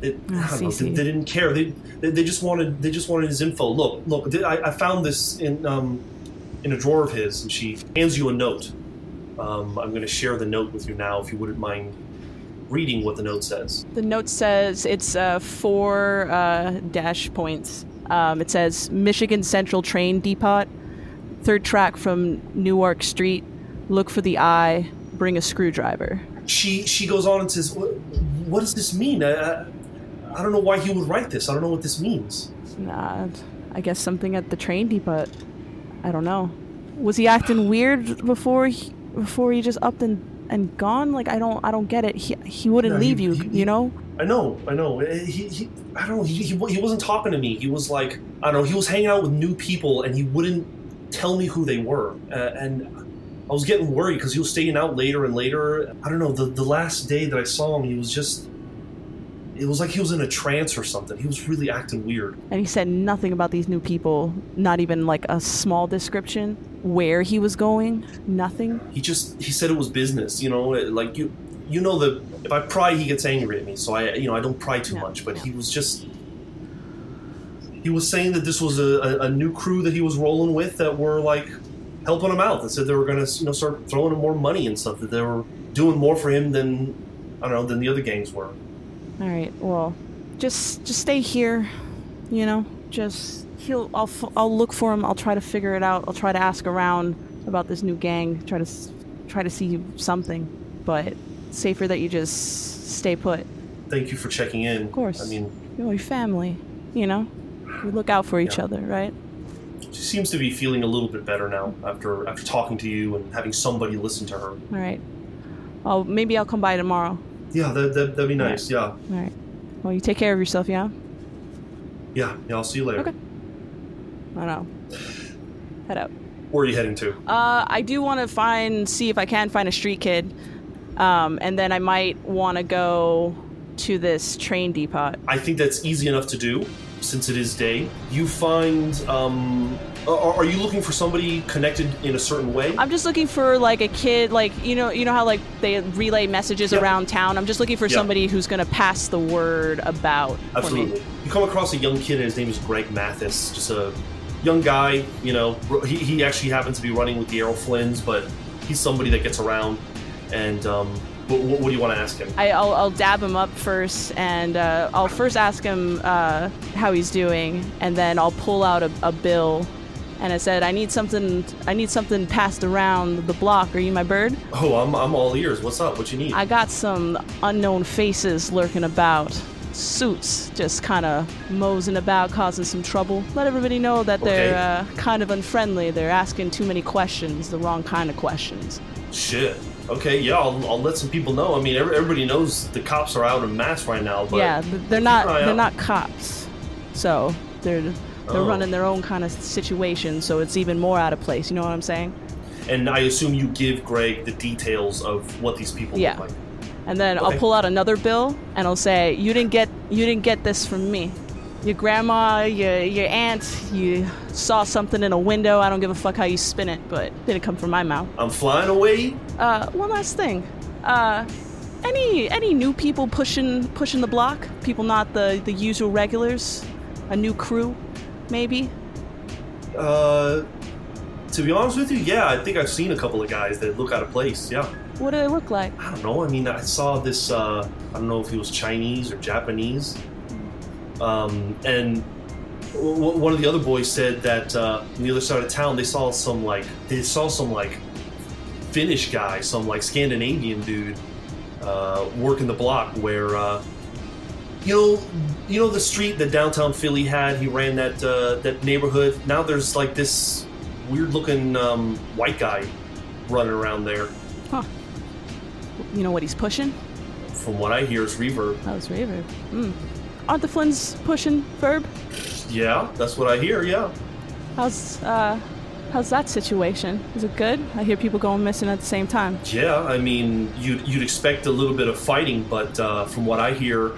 it, I don't know. They, they didn't care. They, they they just wanted they just wanted his info. Look, look. I, I found this in um in a drawer of his, and she hands you a note. Um, I'm going to share the note with you now, if you wouldn't mind reading what the note says. The note says it's uh, four uh, dash points. Um, it says Michigan Central Train Depot, third track from Newark Street. Look for the eye. Bring a screwdriver. She she goes on and says, "What, what does this mean? I, I I don't know why he would write this. I don't know what this means." Nah, I guess something at the train depot. I don't know. Was he acting weird before he, before he just upped and, and gone? Like I don't I don't get it. He he wouldn't No, he- leave you, he- you know? I know, I know. Eh, He, he I don't know. He, he, he wasn't talking to me. He was like, I don't know. He was hanging out with new people, and he wouldn't tell me who they were. Uh, and I was getting worried because he was staying out later and later. I don't know. The the last day that I saw him, he was just. It was like he was in a trance or something. He was really acting weird. And he said nothing about these new people, not even like a small description where he was going, nothing. He just he said it was business. You know, like you you know that if I pry, he gets angry at me. So I you know I don't pry too Yeah. much. But he was just he was saying that this was a, a, a new crew that he was rolling with that were like helping him out. That said they were going to you know start throwing him more money and stuff. That they were doing more for him than I don't know than the other gangs were. All right. Well, just just stay here, you know. Just he'll I'll I'll look for him. I'll try to figure it out. I'll try to ask around about this new gang. Try to try to see something, but safer that you just stay put. Thank you for checking in. Of course. I mean, You know, your family, you know. We look out for each Yeah. other, right? she seems to be feeling a little bit better now after after talking to you and having somebody listen to her. All right. Oh, maybe I'll come by tomorrow. Yeah, that, that that'd be nice. Yeah, All right. Well, you take care of yourself, yeah. yeah, yeah. I'll see you later. Okay. I don't know. Head out. Where are you heading to? Uh, I do want to find, see if I can find a street kid, um, and then I might want to go to this train depot. I think that's easy enough to do since it is day. You find, um, are, are you looking for somebody connected in a certain way? I'm just looking for like a kid, like you know, you know how like they relay messages Yep. around town. I'm just looking for Yep. somebody who's gonna pass the word about for Absolutely. You come across a young kid, and his name is Greg Mathis. Just a young guy. You know, he, he actually happens to be running with the Errol Flynns, but he's somebody that gets around. And um, what, what, what do you want to ask him? I, I'll, I'll dab him up first, and uh, I'll first ask him uh, how he's doing, and then I'll pull out a, a bill, and I said, "I need something. I need something passed around the block. Are you my bird? Oh, I'm, I'm all ears. What's up? What you need? I got some unknown faces lurking about, suits just kind of moseying about, causing some trouble. Let everybody know that they're Okay. uh, kind of unfriendly. They're asking too many questions, the wrong kind of questions. Shit. Okay, yeah, I'll, I'll let some people know. I mean, everybody knows the cops are out en mass right now, but yeah, they're not. They're out. not cops, so they're they're Oh. running their own kind of situation. So it's even more out of place. You know what I'm saying? And I assume you give Greg the details of what these people Yeah. look like. And then I'll pull out another bill and I'll say, "You didn't get you didn't get this from me. Your grandma, your your aunt, you saw something in a window. I don't give a fuck how you spin it, but it didn't come from my mouth." I'm flying away. Uh, one last thing. Uh, any any new people pushing pushing the block? People not the the usual regulars? A new crew, maybe? Uh, to be honest with you, yeah, I think I've seen a couple of guys that look out of place. Yeah, What do they look like? I don't know. I mean, I saw this. Uh, I don't know if he was Chinese or Japanese. Um, and w- w- one of the other boys said that uh, on the other side of town they saw some like they saw some like Finnish guy, some like Scandinavian dude uh, working the block where. Uh, you know, you know the street that downtown Philly had. He ran that uh, that neighborhood. Now there's like this weird-looking um, white guy running around there. Huh. You know what he's pushing? From what I hear, is reverb. That was Raver. Mm. Aren't the Flynns pushing Verb? Yeah, that's what I hear. Yeah. How's uh how's that situation? Is it good? I hear people going missing at the same time. Yeah, I mean, you'd, you'd expect a little bit of fighting, but uh, from what I hear,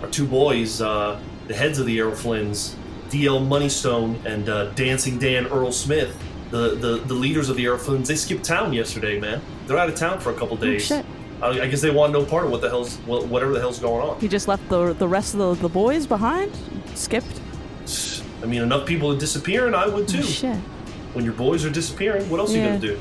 our two boys, uh, the heads of the Errol Flynns, DL Moneystone and uh, Dancing Dan Earl Smith, the, the, the leaders of the Errol Flynns, they skipped town yesterday, man. They're out of town for a couple days. Oh, shit. I, I guess they want no part of what the hell's whatever the hell's going on. He just left the the rest of the, the boys behind? Skipped? I mean, enough people are disappearing. I would too. Oh, shit. When your boys are disappearing, what else are you gonna do?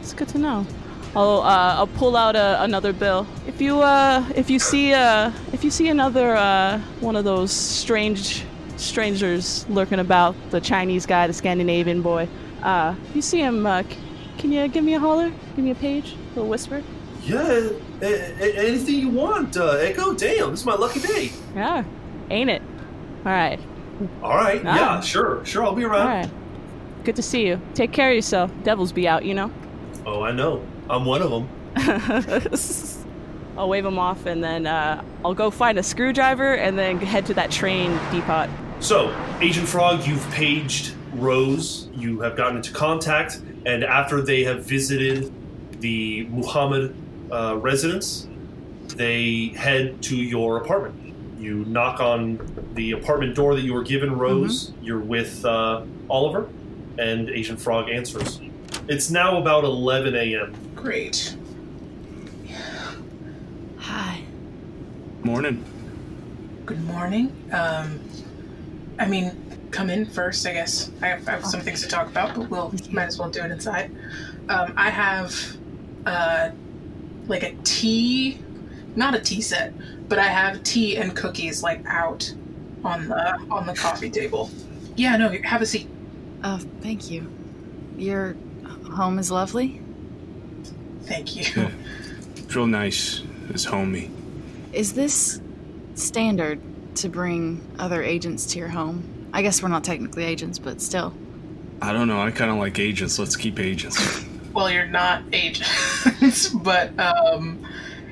It's good to know. I'll uh, I'll pull out a, another bill. If you uh if you see uh if you see another uh one of those strange strangers lurking about, the Chinese guy, the Scandinavian boy, uh, if you see him, uh, c- can you give me a holler? Give me a page, a little whisper. Yeah, anything you want, uh, Echo. Damn, this is my lucky day. Yeah, ain't it? All right, All right, Ah. yeah, sure, sure. I'll be all around. right. Good to see you. Take care of yourself. Devils be out, you know? Oh, I know. I'm one of them. I'll wave him off and then uh, I'll go find a screwdriver and then head to that train depot. So, Agent Frog, you've paged Rose. You have gotten into contact, and after they have visited the Muhammad uh, residence, they head to your apartment. You knock on the apartment door that you were given, Rose. You're with uh, Oliver, and Agent Frog answers. It's now about 11 a.m. Great. Hi. Morning. Good morning. Um, I mean, come in first, I guess. I have, I have some things to talk about, but we'll might as well do it inside. Um, I have uh, like a tea, not a tea set, but I have tea and cookies like out on the on the coffee table. Yeah, no, have a seat. Oh, thank you. Your home is lovely. Thank you. Yeah. It's real nice. It's homey. Is this standard to bring other agents to your home? I guess we're not technically agents, but still. I don't know. I kind of like agents. Let's keep agents. Well, you're not agents, but um,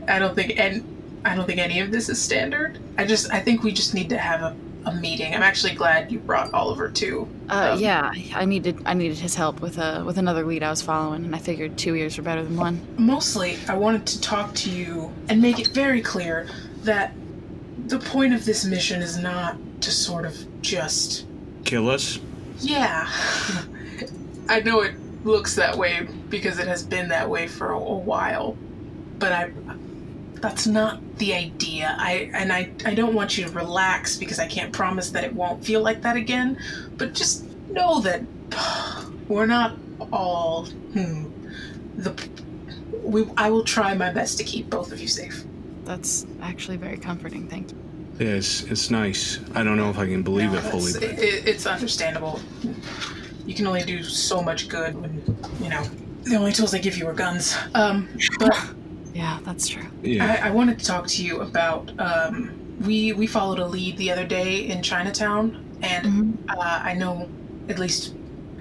I don't think and I don't think any of this is standard. I just I think we just need to have a, a meeting. I'm actually glad you brought Oliver too. Uh, Um, yeah, I needed I needed his help with uh with another lead I was following, and I figured two ears were better than one. Mostly, I wanted to talk to you and make it very clear that the point of this mission is not to sort of just. Kill us? Yeah. I know it looks that way because it has been that way for a, a while, but I. That's not the idea. I and I I don't want you to relax because I can't promise that it won't feel like that again. But just know that we're not all hmm, the we I will try my best to keep both of you safe. That's actually very comforting. Thank you. Yeah, it's, it's nice. I don't know if I can believe No, it fully, but it, it's understandable. You can only do so much good when you know the only tools they give you are guns. Um, but Yeah, that's true. yeah. I, I wanted to talk to you about um, we we followed a lead the other day in Chinatown, and Mhm. uh, I know at least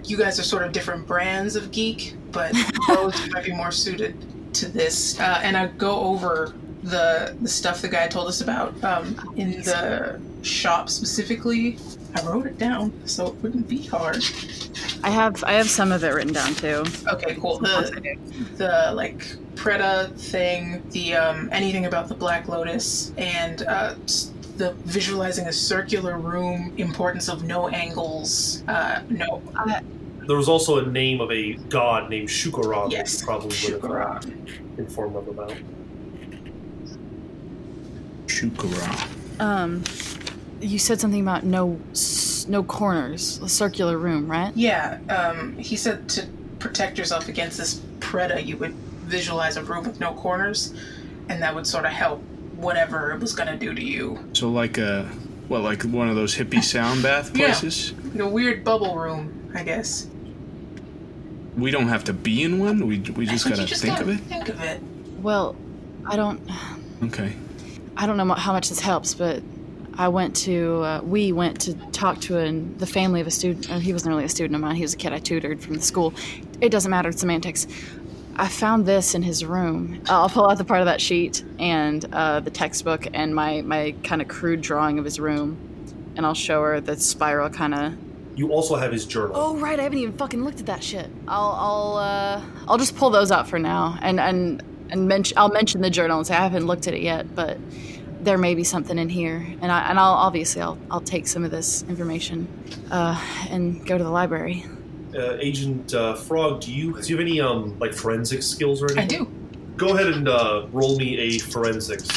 you guys are sort of different brands of geek, but Rose might be more suited to this. Uh, and I go over the the stuff the guy told us about um, in the shop specifically. I wrote it down so it wouldn't be hard. I have I have some of it written down too. Okay, cool. The the like Preda thing, the um, anything about the Black Lotus, and uh, the visualizing a circular room, importance of no angles. Uh, no, There was also a name of a god named Shukaran yes, you probably would have uh, Shukaran. informed them about. Shukara. Um, you said something about no no corners, a circular room, right? Yeah, um, he said to protect yourself against this Preda, you would visualize a room with no corners, and that would sort of help whatever it was gonna do to you. So like a what, like one of those hippie sound bath places? Like a weird bubble room, I guess. We don't have to be in one. We we just gotta just think gotta of it. Think of it. Well, I don't Okay. I don't know how much this helps, but I went to uh, we went to talk to an, the family of a student. Or he wasn't really a student of mine. He was a kid I tutored from the school. It doesn't matter. It's semantics. I found this in his room. I'll pull out the part of that sheet and uh, the textbook and my my kind of crude drawing of his room, and I'll show her the spiral kind of You also have his journal. Oh right, I haven't even fucking looked at that shit. I'll I'll uh I'll just pull those out for now and and and mention I'll mention the journal and say I haven't looked at it yet, but there may be something in here, and I and I'll obviously I'll I'll take some of this information, uh, and go to the library. Uh, Agent uh, Frog, do you do you have any um like forensic skills or anything? I do. Go ahead and uh, roll me a forensics.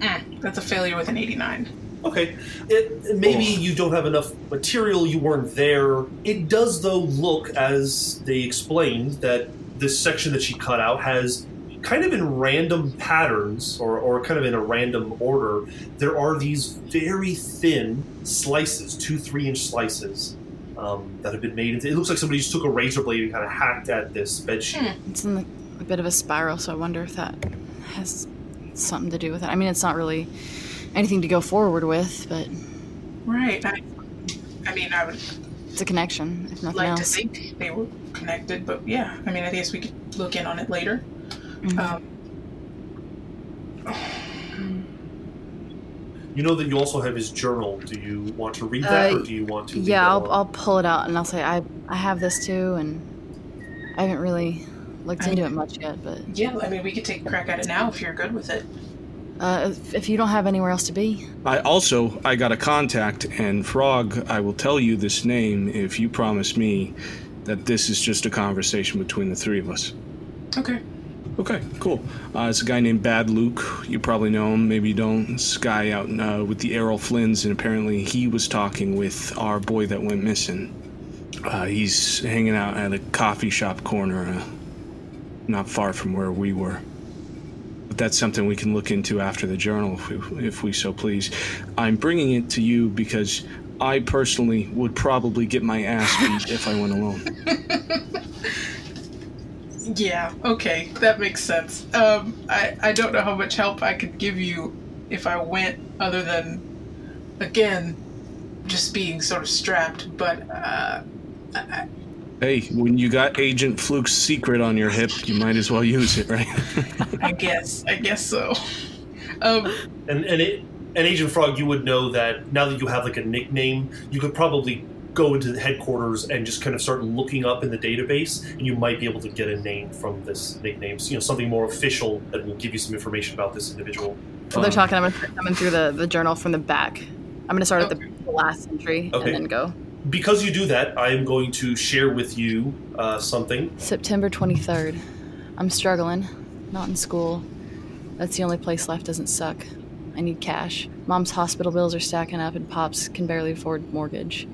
Mm, that's a failure with an 89. Okay. It, maybe you don't have enough material, you weren't there. It does, though, look, as they explained, that this section that she cut out has kind of in random patterns or, or kind of in a random order. There are these very thin slices, two, three inch slices. Um, that have been made into. It looks like somebody just took a razor blade and kind of hacked at this bed sheet. It's in the, a bit of a spiral, so I wonder if that has something to do with it. I mean, it's not really anything to go forward with, but Right. I, I mean, I would It's a connection, if nothing like to else. think they were connected, but yeah, I mean, I guess we could look in on it later. Mhm. Um, You know that you also have his journal. Do you want to read that, Uh, or do you want to? Yeah, I'll. I'll pull it out and I'll say I I have this too, and I haven't really looked I- into it much yet. But yeah, I mean, we could take a crack at it now if you're good with it. uh, if, if you don't have anywhere else to be, I also I got a contact, and Frog, I will tell you this name if you promise me that this is just a conversation between the three of us. Okay. Okay, cool. Uh, it's a guy named Bad Luke. You probably know him, maybe you don't. This guy out uh, with the Errol Flynns, and apparently he was talking with our boy that went missing. Uh, he's hanging out at a coffee shop corner, uh, not far from where we were. But that's something we can look into after the journal, if we, if we so please. I'm bringing it to you because I personally would probably get my ass beat if I went alone. Yeah, okay, that makes sense. Um, I, I don't know how much help I could give you if I went, other than, again, just being sort of strapped, but, uh, I, Hey, when you got Agent Fluke's secret on your hip, you might as well use it, right? I guess, I guess so. Um, And and it and Agent Frog, you would know that now that you have like a nickname, you could probably go into the headquarters and just kind of start looking up in the database, and you might be able to get a name from this nickname. So, you know, something more official that will give you some information about this individual. so they're Um, talking. I'm gonna start coming through the, the journal from the back. I'm gonna start at the, the last entry Okay. and then go Because you do that, I am going to share with you uh, something. September 23rd. I'm struggling, not in school. That's the only place life doesn't suck. I need cash. Mom's hospital bills are stacking up, and Pops can barely afford mortgage.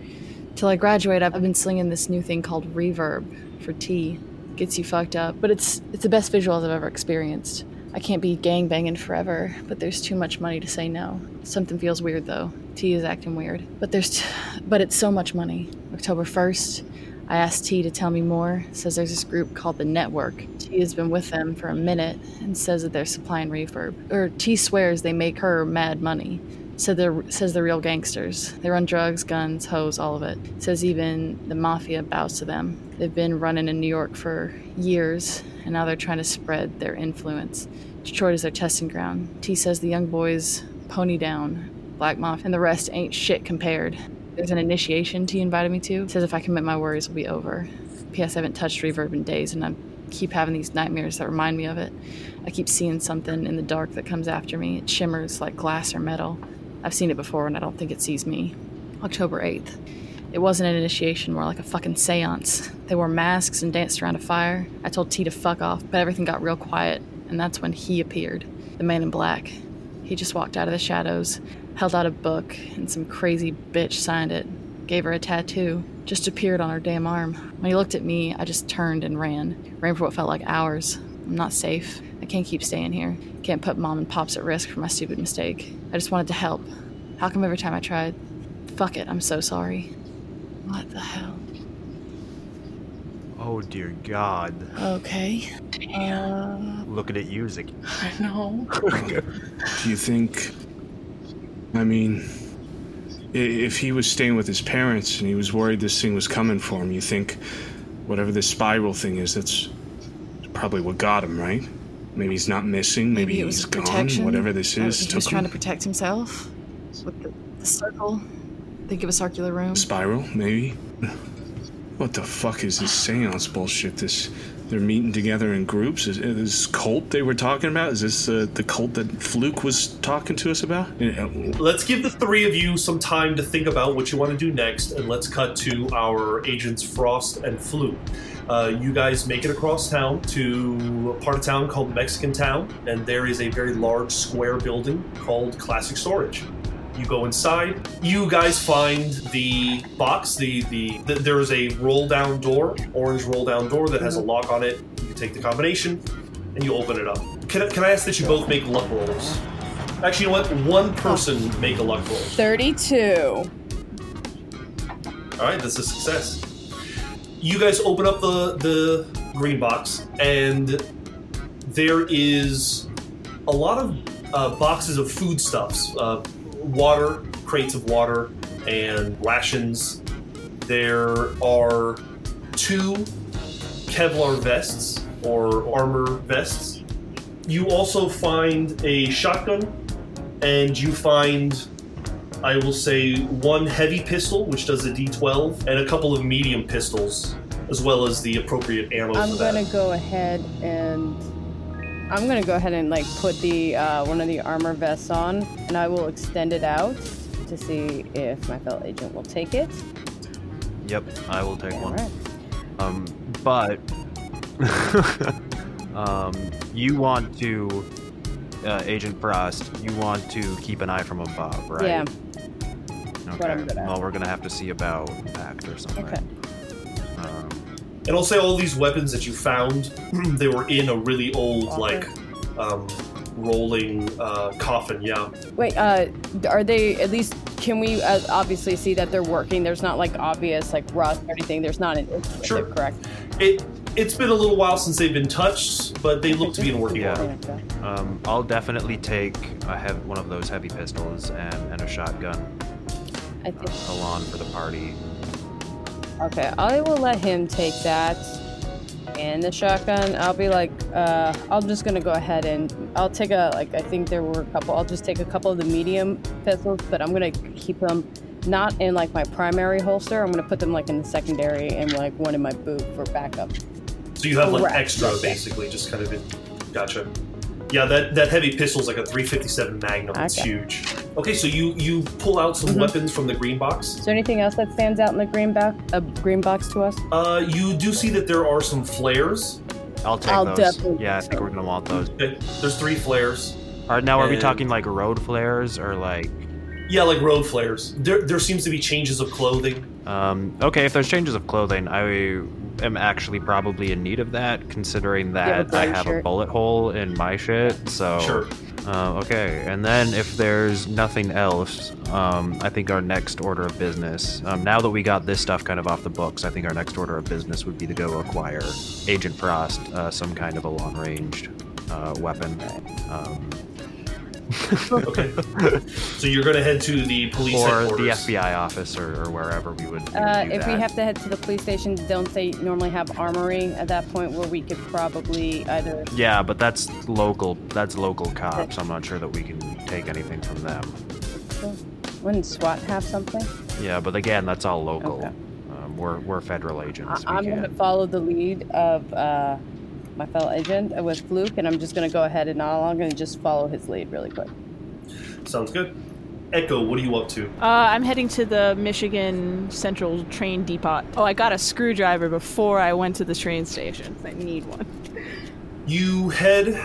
Till I graduate, I've been slinging this new thing called Reverb for T. Gets you fucked up, but it's it's the best visuals I've ever experienced. I can't be gang banging forever, but there's too much money to say no. Something feels weird though. T is acting weird, but there's, t- but it's so much money. October 1st, I asked T to tell me more. Says there's this group called the Network. T has been with them for a minute and says that they're supplying reverb. Or T swears they make her mad money. Said they're says they're real gangsters. They run drugs, guns, hoes, all of it. Says even the mafia bows to them. They've been running in New York for years, and now they're trying to spread their influence. Detroit is their testing ground. T says the young boys pony down, Black Mafia, and the rest ain't shit compared. There's an initiation T invited me to. Says if I commit, my worries will be over. P.S. I haven't touched reverb in days, and I keep having these nightmares that remind me of it. I keep seeing something in the dark that comes after me. It shimmers like glass or metal. I've seen it before, and I don't think it sees me. October 8th. It wasn't an initiation, more like a fucking seance. They wore masks and danced around a fire. I told T to fuck off, but everything got real quiet, and that's when he appeared the man in black. He just walked out of the shadows, held out a book, and some crazy bitch signed it. Gave her a tattoo. Just appeared on her damn arm. When he looked at me, I just turned and ran. Ran for what felt like hours. I'm not safe. I can't keep staying here. Can't put mom and pops at risk for my stupid mistake. I just wanted to help. How come every time I tried? Fuck it, I'm so sorry. What the hell? Oh dear God. Okay. Uh, Looking at you, Ziggy. I know. Do you think? I mean, if he was staying with his parents and he was worried this thing was coming for him, you think whatever this spiral thing is, that's probably what got him, right? Maybe he's not missing. Maybe, maybe it was he's gone. protection. Whatever this Uh, is, He took was trying him. to protect himself with the, the circle. Think of a circular room. Spiral, maybe. What the fuck is this seance bullshit? This they're meeting together in groups. Is, is this cult they were talking about? Is this uh, the cult that Fluke was talking to us about? Yeah, Let's give the three of you some time to think about what you want to do next, and let's cut to our agents Frost and Fluke. Uh, you guys make it across town to a part of town called Mexican Town, and there is a very large square building called Classic Storage. You go inside. You guys find the box. The the, the there is a roll down door, orange roll down door that has a lock on it. You take the combination, and you open it up. Can, I- can I ask that you both make luck rolls? Actually, you know what? One person make a luck roll. 32. All right, that's a success. You guys open up the the green box, and there is a lot of uh, boxes of foodstuffs, uh, water, crates of water, and rations. there are two Kevlar vests or armor vests. You also find a shotgun, and you find, I will say, one heavy pistol, which does a D12, and a couple of medium pistols, as well as the appropriate ammo I'm for that. gonna go ahead and I'm gonna go ahead and like put the uh, one of the armor vests on, and I will extend it out to see if my fellow agent will take it. Yep, I will take All one. right. Um, but um, you want to, uh, Agent Frost, you want to keep an eye from above, right? Yeah. Okay. what I'm good at. Well, we're gonna have to see about Pact or something. Okay. Um, And I'll say all these weapons that you found, they were in a really old, Locker. like, um, rolling uh, coffin. Yeah. Wait. Uh, are they at least? Can we uh, obviously see that they're working? There's not like obvious like rust or anything. There's not an issue Sure. it, correct? It it's been a little while since they've been touched, but they look to be in working Yeah. order. Okay. um, I'll definitely take a hev- one of those heavy pistols and, and a shotgun I think. uh, along for the party. Okay, I will let him take that and the shotgun. I'll be like, uh, I'm just gonna go ahead and I'll take a like. I think there were a couple. I'll just take a couple of the medium pistols, but I'm gonna keep them not in like my primary holster. I'm gonna put them like in the secondary and like one in my boot for backup. So you have like Correct. extra, Yes, yes. basically, just kind of in. Gotcha. Yeah, that, that heavy pistol is like a 357 Magnum. It's huge. Okay, so you you pull out some Mhm. weapons from the green box. Is there anything else that stands out in the green box? A green box to us? Uh, you do see that there are some flares. I'll take I'll those. definitely Yeah, I think we're gonna want those. Okay, There's three flares. All right, now are we talking like road flares or like? Yeah, like road flares. There, there seems to be changes of clothing. Um, okay, if there's changes of clothing, I am actually probably in need of that, considering that a I gray have a bullet hole in my shit. So Sure. Uh, okay, and then if there's nothing else, um, I think our next order of business, um, now that we got this stuff kind of off the books, I think our next order of business would be to go acquire Agent Frost, uh, some kind of a long-ranged uh, weapon, um, Okay. so you're going to head to the police or the headquarters. FBI office, or, or wherever we would. we would Uh, do if we that. have to head to the police station, don't they normally have armory at that point where we could probably either Yeah, but that's local. That's local cops. I'm not sure that we can take anything from them. Wouldn't SWAT have something? Yeah, but again, that's all local. Okay. Um, we're we're federal I- agents. we I'm going to can't- follow the lead of uh, my fellow agent uh, with Fluke, and I'm just going to go ahead and I'm going to just follow his lead really quick. Sounds good. Echo, what are you up to? Uh, I'm heading to the Michigan Central train depot. Oh, I got a screwdriver before I went to the train station. I need one. You head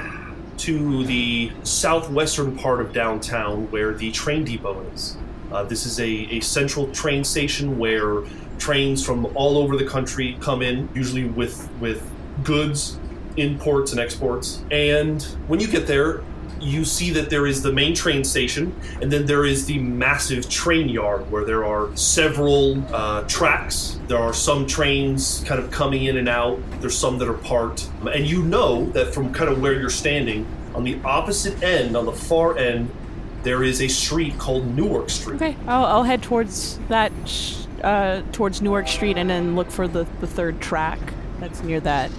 to the southwestern part of downtown where the train depot is. Uh, this is a, a central train station where trains from all over the country come in, usually with, with goods, imports, and exports. And when you get there, you see that there is the main train station, and then there is the massive train yard where there are several uh, tracks. There are some trains kind of coming in and out. There's some that are parked. And you know that from kind of where you're standing, on the opposite end, on the far end, there is a street called Newark Street. Okay, I'll, I'll head towards that, uh, towards Newark Street, and then look for the, the third track that's near that.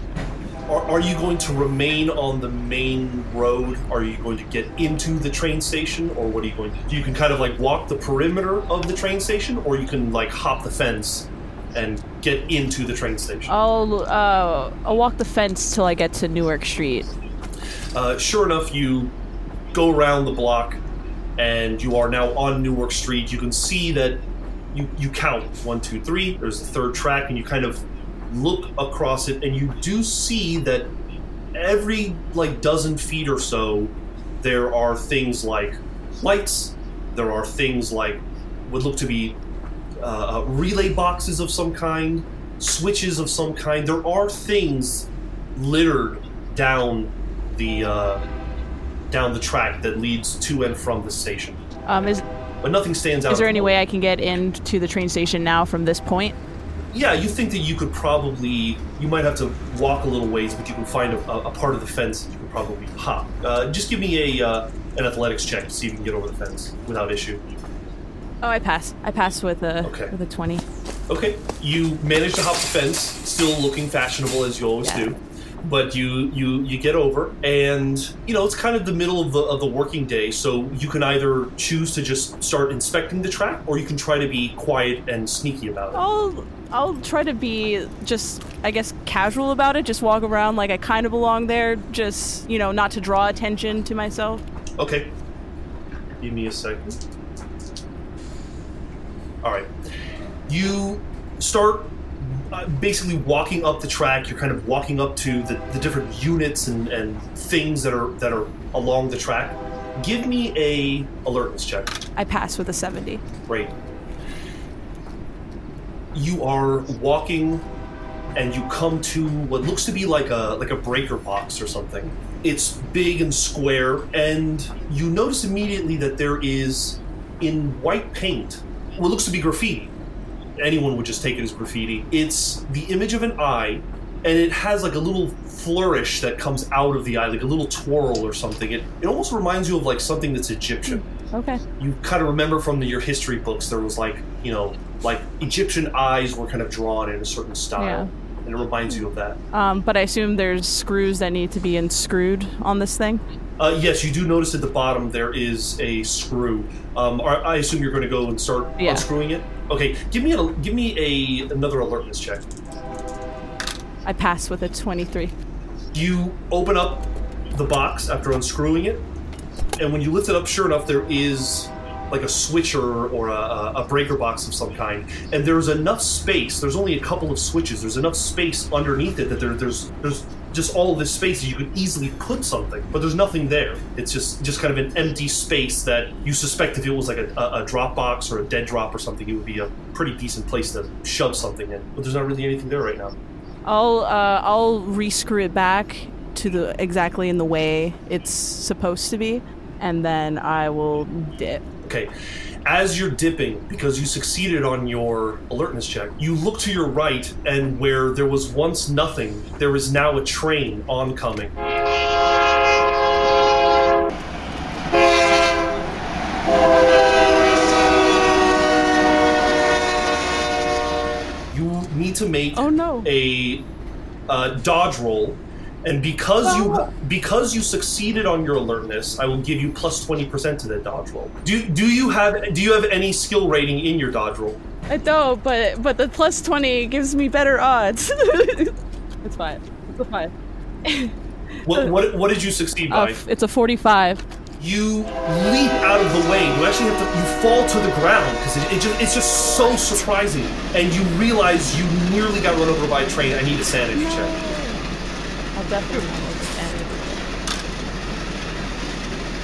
Are, are you going to remain on the main road? Are you going to get into the train station, or what are you going to do? You can kind of like walk the perimeter of the train station, or you can like hop the fence and get into the train station. I'll uh, I'll walk the fence till I get to Newark Street. Uh, sure enough, you go around the block, and you are now on Newark Street. You can see that you you count one, two, three. There's the third track, and you kind of look across it, and you do see that every like dozen feet or so, there are things like lights. There are things like would look to be uh, uh, relay boxes of some kind, switches of some kind. There are things littered down the uh, down the track that leads to and from the station, Um, is but nothing stands out. is there any way I can get into the train station now from this point? Yeah, you think that you could probably, you might have to walk a little ways, but you can find a, a part of the fence that you could probably hop. Uh, just give me a uh, an athletics check to see if you can get over the fence without issue. Oh, I pass. I pass with a Okay. with a twenty. Okay, you manage to hop the fence, still looking fashionable as you always Yeah. do. But you you you get over, and you know it's kind of the middle of the of the working day, so you can either choose to just start inspecting the track, or you can try to be quiet and sneaky about it. I'll I'll try to be just I guess casual about it. Just walk around like I kind of belong there. Just you know, not to draw attention to myself. Okay. Give me a second. All right. You start uh, basically walking up the track. You're kind of walking up to the, the different units and, and things that are that are along the track. Give me a alertness check. I pass with a seventy. Great. You are walking and you come to what looks to be like a like a breaker box or something. It's big and square and you notice immediately that there is in white paint what looks to be graffiti. Anyone would just take it as graffiti. It's the image of an eye and it has like a little flourish that comes out of the eye, like a little twirl or something. It, it almost reminds you of like something that's Egyptian Okay. you kind of remember from the, your history books there was like you know like egyptian eyes were kind of drawn in a certain style Yeah. and it reminds you of that Um, but I assume there's screws that need to be unscrewed on this thing. uh, yes you do notice at the bottom there is a screw um, i assume you're going to go and start Yeah. unscrewing it okay give me a give me a another alertness check I pass with a twenty-three. you open up the box after unscrewing it and when you lift it up sure enough there is like a switcher or a, a breaker box of some kind and there's enough space there's only a couple of switches there's enough space underneath it that there, there's there's just all this space that you could easily put something but there's nothing there. It's just just kind of an empty space that you suspect if it was like a, a, a drop box or a dead drop or something it would be a pretty decent place to shove something in but there's not really anything there right now. I'll uh, I'll rescrew it back to the exactly in the way it's supposed to be, and then I will dip. Okay. As you're dipping, because you succeeded on your alertness check, you look to your right, and where there was once nothing, there is now a train oncoming. You need to make Oh no! a uh, dodge roll, and because you because you succeeded on your alertness, I will give you plus twenty percent to that dodge roll. Do do you have do you have any skill rating in your dodge roll? I don't, but but the plus twenty gives me better odds. it's fine. It's a five. What what, what did you succeed Uh, by? f- it's a forty-five. you leap out of the way. You actually have to. You fall to the ground because it, it just it's just so surprising, and you realize you nearly got run over by a train. I need a sanity check. The sanity.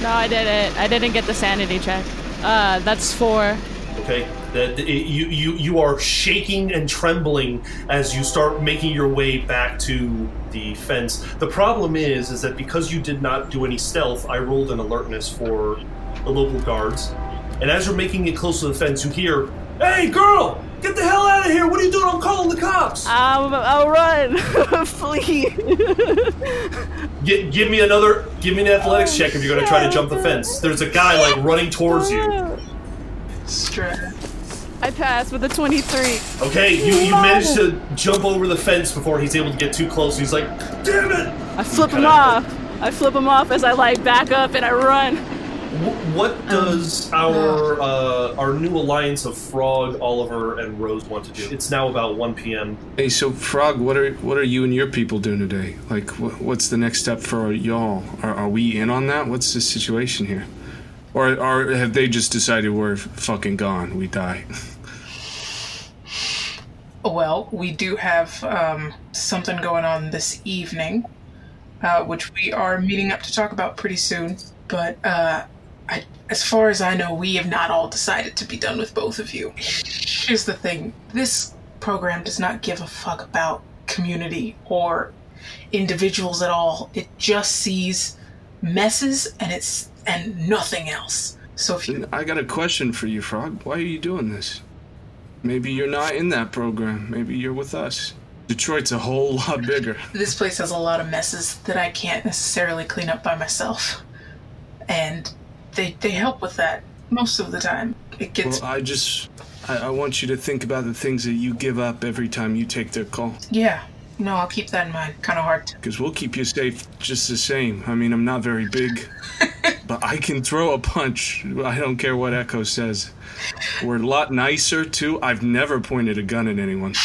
No, I didn't. I didn't get the sanity check. Uh, that's four. Okay, that it, you you you are shaking and trembling as you start making your way back to the fence. The problem is, is that because you did not do any stealth, I rolled an alertness for the local guards, and as you're making it close to the fence, you hear, "Hey, girl, get the hell out of here! What are you doing? I'm calling the cops!" Um, I'll run. Flee. Gi- give me another, give me an athletics check if you're gonna try to jump the fence. There's a guy like running towards you. Stress. I passed with a twenty-three. Okay, you, you managed to jump over the fence before he's able to get too close. He's like, "Damn it!" I flip him kinda- off. I flip him off as I like back up and I run. Wh- What does our uh, our new alliance of Frog, Oliver, and Rose want to do? It's now about 1 p.m. Hey, so Frog, what are what are you and your people doing today? Like, wh- what's the next step for y'all? Are, are we in on that? What's the situation here? Or, or have they just decided we're fucking gone? We die. Well, we do have um, something going on this evening, uh, which we are meeting up to talk about pretty soon. But uh, I, as far as I know, we have not all decided to be done with both of you. Here's the thing this program does not give a fuck about community or individuals at all. It just sees messes and it's and nothing else. So if you I got a question for you, Frog. Why are you doing this? Maybe you're not in that program. Maybe you're with us. Detroit's a whole lot bigger. this place has a lot of messes that I can't necessarily clean up by myself. And they they help with that most of the time. It gets Well, I just I, I want you to think about the things that you give up every time you take their call. Yeah. No, I'll keep that in mind. Kind of hard to. Because we'll keep you safe just the same. I mean, I'm not very big, but I can throw a punch. I don't care what Echo says. We're a lot nicer, too. I've never pointed a gun at anyone.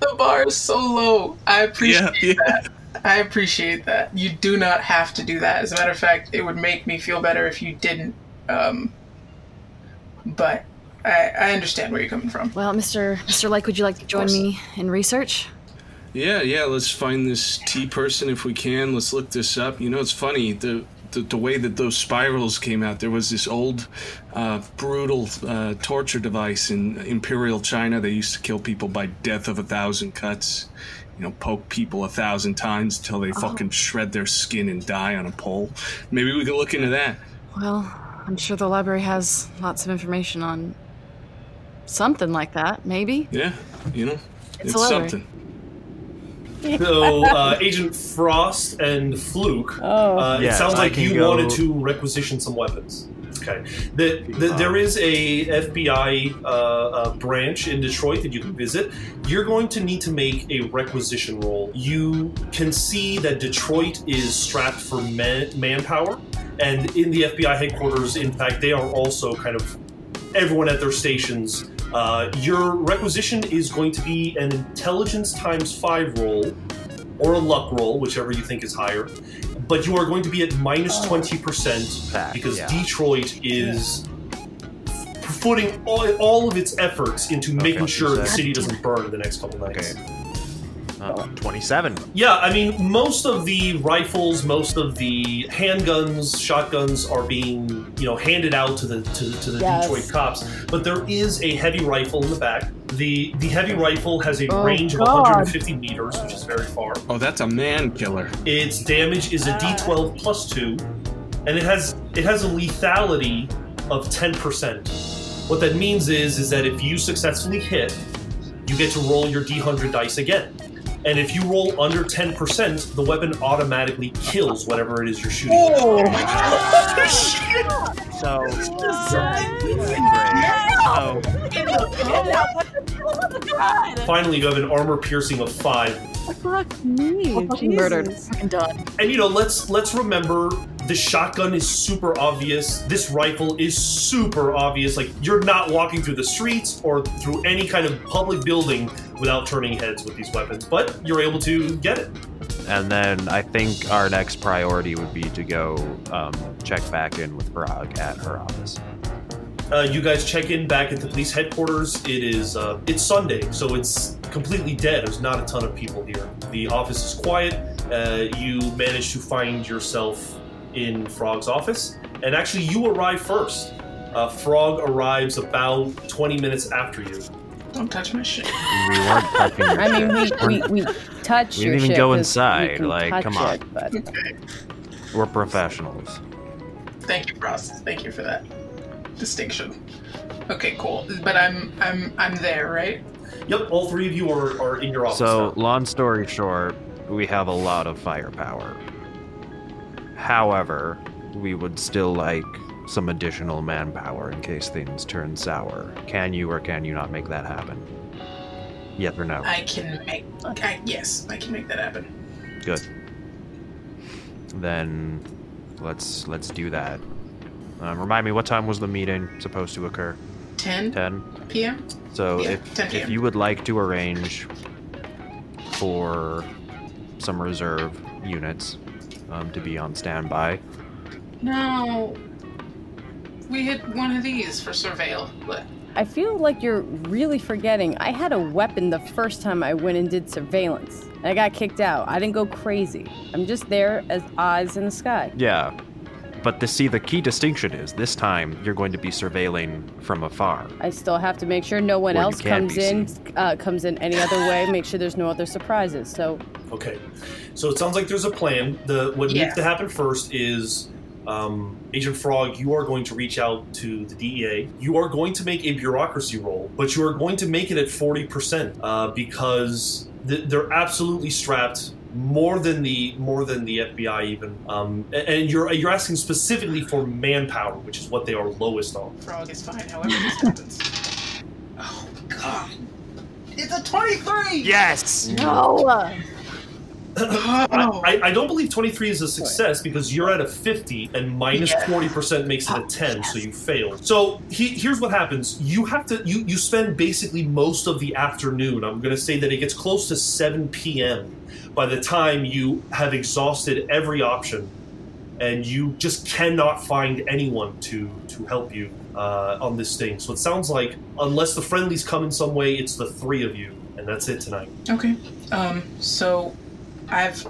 The bar is so low. I appreciate Yeah, yeah. that. I appreciate that. You do not have to do that. As a matter of fact, it would make me feel better if you didn't. Um, but I, I understand where you're coming from. Well, Mr. Mr. Lake, would you like to join me in research? Yeah, yeah, let's find this T person if we can. Let's look this up. You know, it's funny, the the, the way that those spirals came out, there was this old, uh, brutal uh, torture device in Imperial China. They used to kill people by death of a thousand cuts. You know, poke people a thousand times until they fucking shred their skin and die on a pole. Maybe we could look into that. Well, I'm sure the library has lots of information on something like that, maybe. Yeah, you know, It's it's, something. So, uh, Agent Frost and Fluke, Oh. uh, it Yes, sounds I like you go- wanted to requisition some weapons. Okay. The, the, there is a FBI uh, uh, branch in Detroit that you can visit. You're going to need to make a requisition roll. You can see that Detroit is strapped for man- manpower, and in the FBI headquarters, in fact, they are also kind of everyone at their stations. Uh, your requisition is going to be an intelligence times five roll or a luck roll, whichever you think is higher. But you are going to be at minus 20% Back, because yeah. Detroit is putting all, all of its efforts into making sure the city doesn't burn in the next couple nights. Okay. Uh, 27. Yeah, I mean, most of the rifles, most of the handguns, shotguns are being, you know, handed out to the to, to the Yes. Detroit cops. But there is a heavy rifle in the back. the The heavy rifle has a Oh, range of God. 150 meters, which is very far. Oh, that's a man killer. Its damage is a D12 plus two, and it has it has a lethality of 10%. What that means is is that if you successfully hit, you get to roll your D100 dice again. And if you roll under 10%, the weapon automatically kills whatever it is you're shooting. Oh, So, so Finally, you have an armor piercing of five. Fuck me. Fucking murdered. Jesus. Fucking done. And you know, let's let's remember the shotgun is super obvious. This rifle is super obvious. Like you're not walking through the streets or through any kind of public building without turning heads with these weapons, but you're able to get it. and then I think our next priority would be to go um, check back in with Frog at her office. Uh, you guys check in back at the police headquarters. It is uh, it's Sunday, so it's completely dead. There's not a ton of people here. The office is quiet. Uh, you manage to find yourself in Frog's office, and actually, you arrive first. Uh, Frog arrives about 20 minutes after you. Don't touch my shit. We weren't touching your I mean, shit. we, we, we touch We your didn't even shit go 'cause we inside, can like, touch come on. it, but We're professionals. Thank you, Frost. Thank you for that distinction. Okay, cool. But I'm I'm I'm there, right? Yep, all three of you are, are in your office. So, now. long story short, we have a lot of firepower. However, we would still like some additional manpower in case things turn sour. Can you or can you not make that happen? Yes or no? I can make. I, yes, I can make that happen. Good. Then let's let's do that. Um, remind me, what time was the meeting supposed to occur? 10 Ten. p.m. So Yeah, if 10 if you would like to arrange for some reserve units um, to be on standby, No, we had one of these for surveil, but I feel like you're really forgetting. I had a weapon the first time I went and did surveillance. and I got kicked out. I didn't go crazy. I'm just there as eyes in the sky. yeah. But the see, the key distinction is this time you're going to be surveilling from afar. I still have to make sure no one Where else comes in, uh, comes in any other way. Make sure there's no other surprises. So Okay, so it sounds like there's a plan. The what Yeah. needs to happen first is um, Agent Frog. You are going to reach out to the DEA. You are going to make a bureaucracy roll, but you are going to make it at forty percent uh, because th- they're absolutely strapped more than the more than the FBI even. Um, and, and you're you're asking specifically for manpower, which is what they are lowest on. Frog is fine, however this happens. Oh, God. It's a 23! Yes! No! Oh. I, I don't believe 23 is a success because you're at a 50 and minus Yeah. 40% makes it a 10, so you fail. So he, here's what happens. You have to, you, you spend basically most of the afternoon. I'm going to say that it gets close to 7 p.m. by the time you have exhausted every option and you just cannot find anyone to, to help you uh, on this thing. So it sounds like, unless the friendlies come in some way, it's the three of you. And that's it tonight. Okay. Um, so I've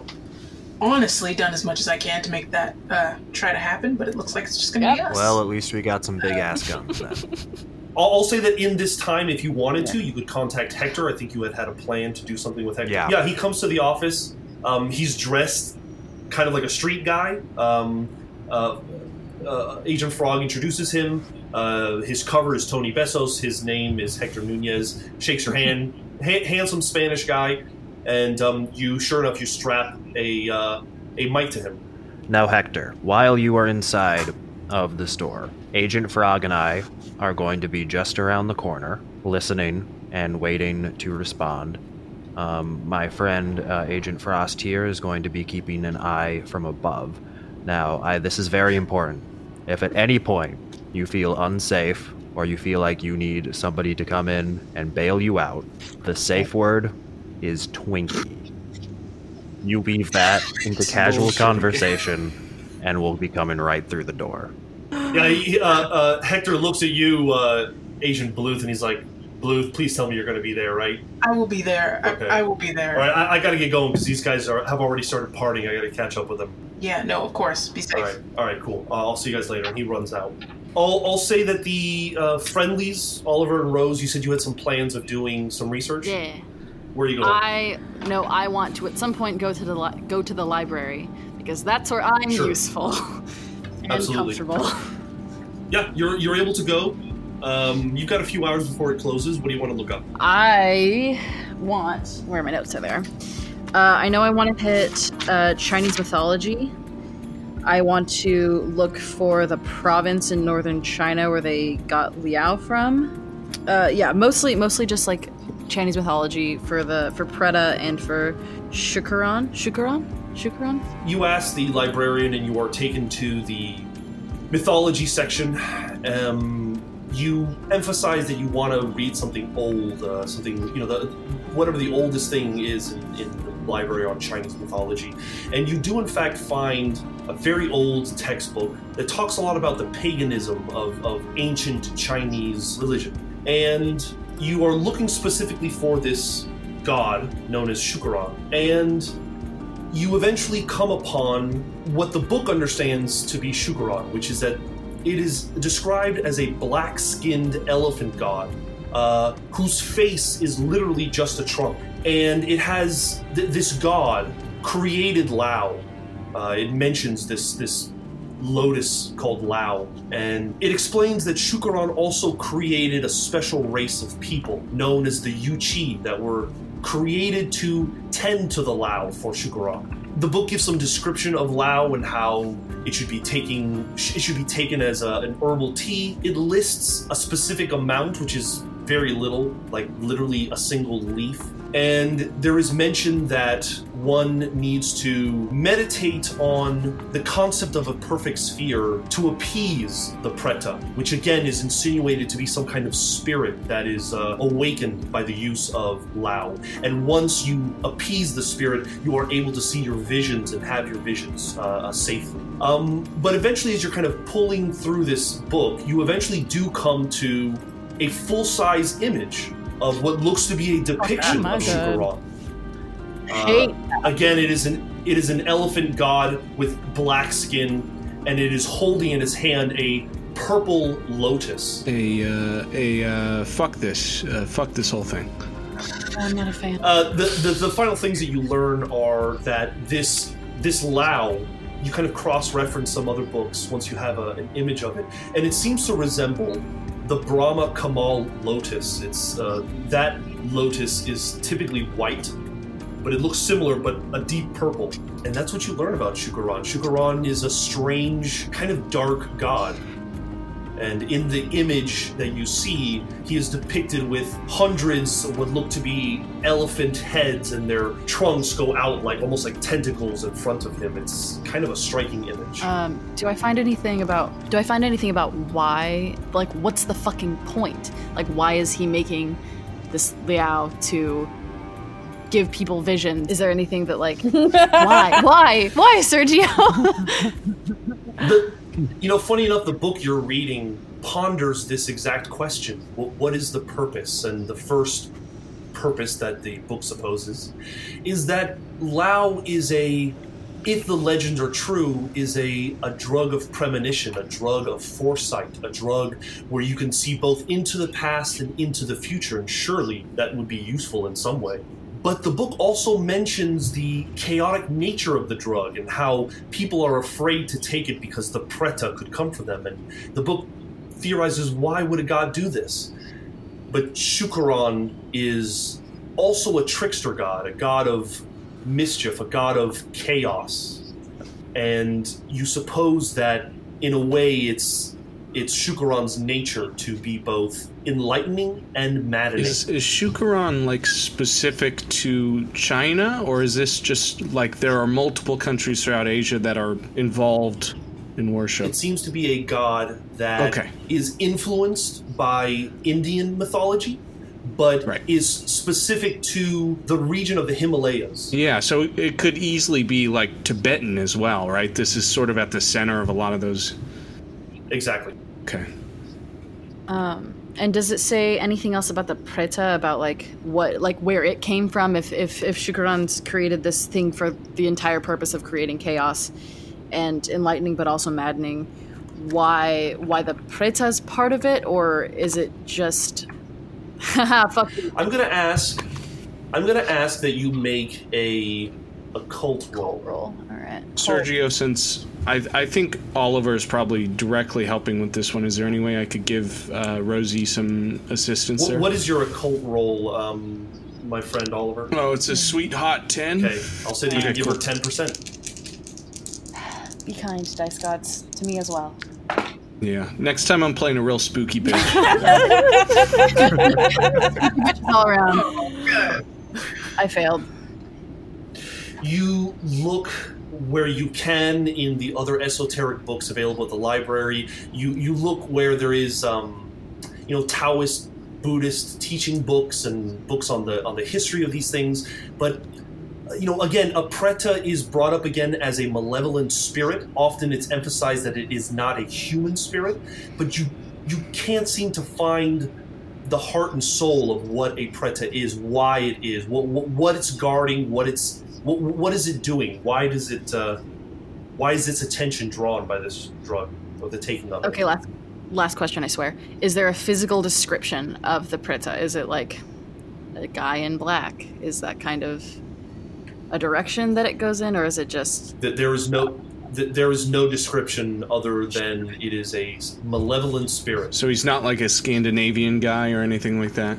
honestly done as much as I can to make that uh, try to happen, but it looks like it's just gonna be us. Well, at least we got some big ass guns then. I'll, I'll say that in this time, if you wanted to, you could contact Hector. I think you had had a plan to do something with Hector. Yeah. Yeah, he comes to the office. Um, he's dressed kind of like a street guy. Um, uh, uh, Agent Frog introduces him. Uh, his cover is Tony Besos. His name is Hector Nunez. Shakes your hand. Ha- handsome Spanish guy. And um, you, sure enough, you strap a uh, a mic to him. Now, Hector, while you are inside of the store, Agent Frog and I are going to be just around the corner, listening and waiting to respond. Um, my friend, uh, Agent Frost here, is going to be keeping an eye from above. Now, I, this is very important. If at any point you feel unsafe or you feel like you need somebody to come in and bail you out, the safe word is Twinkie. You weave that into casual conversation, and we'll be coming right through the door. Yeah, he, uh, uh, Hector looks at you, uh, Agent Bluth, and he's like, Bluth, please tell me you're going to be there, right? I will be there. Okay. I, I will be there. All right, I, I got to get going because these guys are, have already started partying. I got to catch up with them. Yeah, no, of course. Be safe. All right, all right, cool. Uh, I'll see you guys later. And he runs out. I'll, I'll say that the uh, friendlies, Oliver and Rose, you said you had some plans of doing some research. Yeah. Where are you going? I no, I want to at some point go to the li- go to the library because that's where I'm Sure. useful and Absolutely. comfortable. yeah, you're you're able to go. Um, you've got a few hours before it closes. What do you want to look up? I want where are my notes are there. Uh, I know I want to hit uh, Chinese mythology. I want to look for the province in northern China where they got Liao from. Uh, yeah, mostly mostly just like Chinese mythology for the for Preta and for Shukuran. Shukuran? Shukuran? You ask the librarian, and you are taken to the mythology section. Um, you emphasize that you want to read something old, uh, something you know, the, whatever the oldest thing is in, in the library on Chinese mythology, and you do in fact find a very old textbook that talks a lot about the paganism of, of ancient Chinese religion, and you are looking specifically for this god known as Shukuran, and you eventually come upon what the book understands to be Shukuran, which is that it is described as a black skinned elephant god uh, whose face is literally just a trunk. And it has th- this god created Lao. Uh, it mentions this, this lotus called Lao, and it explains that Shukuran also created a special race of people known as the Yuchi that were created to tend to the Lao for Shukuran. The book gives some description of Lao and how it should be taking it should be taken as a, an herbal tea. It lists a specific amount, which is very little, like literally a single leaf. And there is mention that one needs to meditate on the concept of a perfect sphere to appease the Preta, which again is insinuated to be some kind of spirit that is uh, awakened by the use of Lao. And once you appease the spirit, you are able to see your visions and have your visions uh, uh, safely. Um, but eventually, as you're kind of pulling through this book, you eventually do come to a full size image of what looks to be a depiction my of God. Uh, again, it is an it is an elephant god with black skin, and it is holding in his hand a purple lotus. A uh, a uh, fuck this, uh, fuck this whole thing. I'm not a fan. Uh, the, the the final things that you learn are that this this Lao, you kind of cross reference some other books once you have a, an image of it, and it seems to resemble the Brahma Kamal lotus. It's uh, that lotus is typically white, but it looks similar, but a deep purple. And that's what you learn about Shukaran. Shukaran is a strange, kind of dark god. And in the image that you see, he is depicted with hundreds of what look to be elephant heads, and their trunks go out like almost like tentacles in front of him. It's kind of a striking image. Um, do I find anything about do I find anything about why like what's the fucking point? Like why is he making this Liao to give people vision? Is there anything that like why? Why? Why, Sergio? the, you know, funny enough, the book you're reading ponders this exact question: what, is the purpose? And the first purpose that the book supposes is that Lao is a, if the legends are true, is a a drug of premonition, a drug of foresight, a drug where you can see both into the past and into the future, and surely that would be useful in some way. But the book also mentions the chaotic nature of the drug and how people are afraid to take it because the preta could come for them. And the book theorizes why would a god do this? But Shukaran is also a trickster god, a god of mischief, a god of chaos. And you suppose that in a way it's it's Shukaran's nature to be both enlightening and maddening. Is, is Shukaran like specific to China, or is this just like there are multiple countries throughout Asia that are involved in worship? It seems to be a god that is Okay. is influenced by Indian mythology, but Right. is specific to the region of the Himalayas. Yeah, so it could easily be like Tibetan as well, right? This is sort of at the center of a lot of those. Exactly. Okay. um, and does it say anything else about the Preta about like what like where it came from? If if if Shukaran's created this thing for the entire purpose of creating chaos and enlightening, but also maddening, why why the Preta is part of it, or is it just fuck you. I'm gonna ask. I'm gonna ask that you make a occult roll. roll? All right. Sergio, since I, I think Oliver is probably directly helping with this one, is there any way I could give uh, Rosie some assistance What, there? what is your occult role, um, my friend Oliver? Oh, it's a sweet hot 10. Okay, I'll say that you Okay, can give her ten percent. Be kind, dice gods, to me as well. Yeah. Next time I'm playing a real spooky bitch. All around. I failed. you look where you can in the other esoteric books available at the library. You you look where there is, um, you know, Taoist, Buddhist teaching books and books on the on the history of these things. But you know, again, a preta is brought up again as a malevolent spirit. Often, it's emphasized that it is not a human spirit, but you you can't seem to find the heart and soul of what a preta is, why it is, what what, what it's guarding, what it's what, what is it doing? Why does it? Uh, why is its attention drawn by this drug or the taking of it? Okay, last last question. I swear. Is there a physical description of the Preta? Is it like a guy in black? Is that kind of a direction that it goes in, or is it just That there is no that there is no description other than it is a malevolent spirit. so he's not like a Scandinavian guy or anything like that.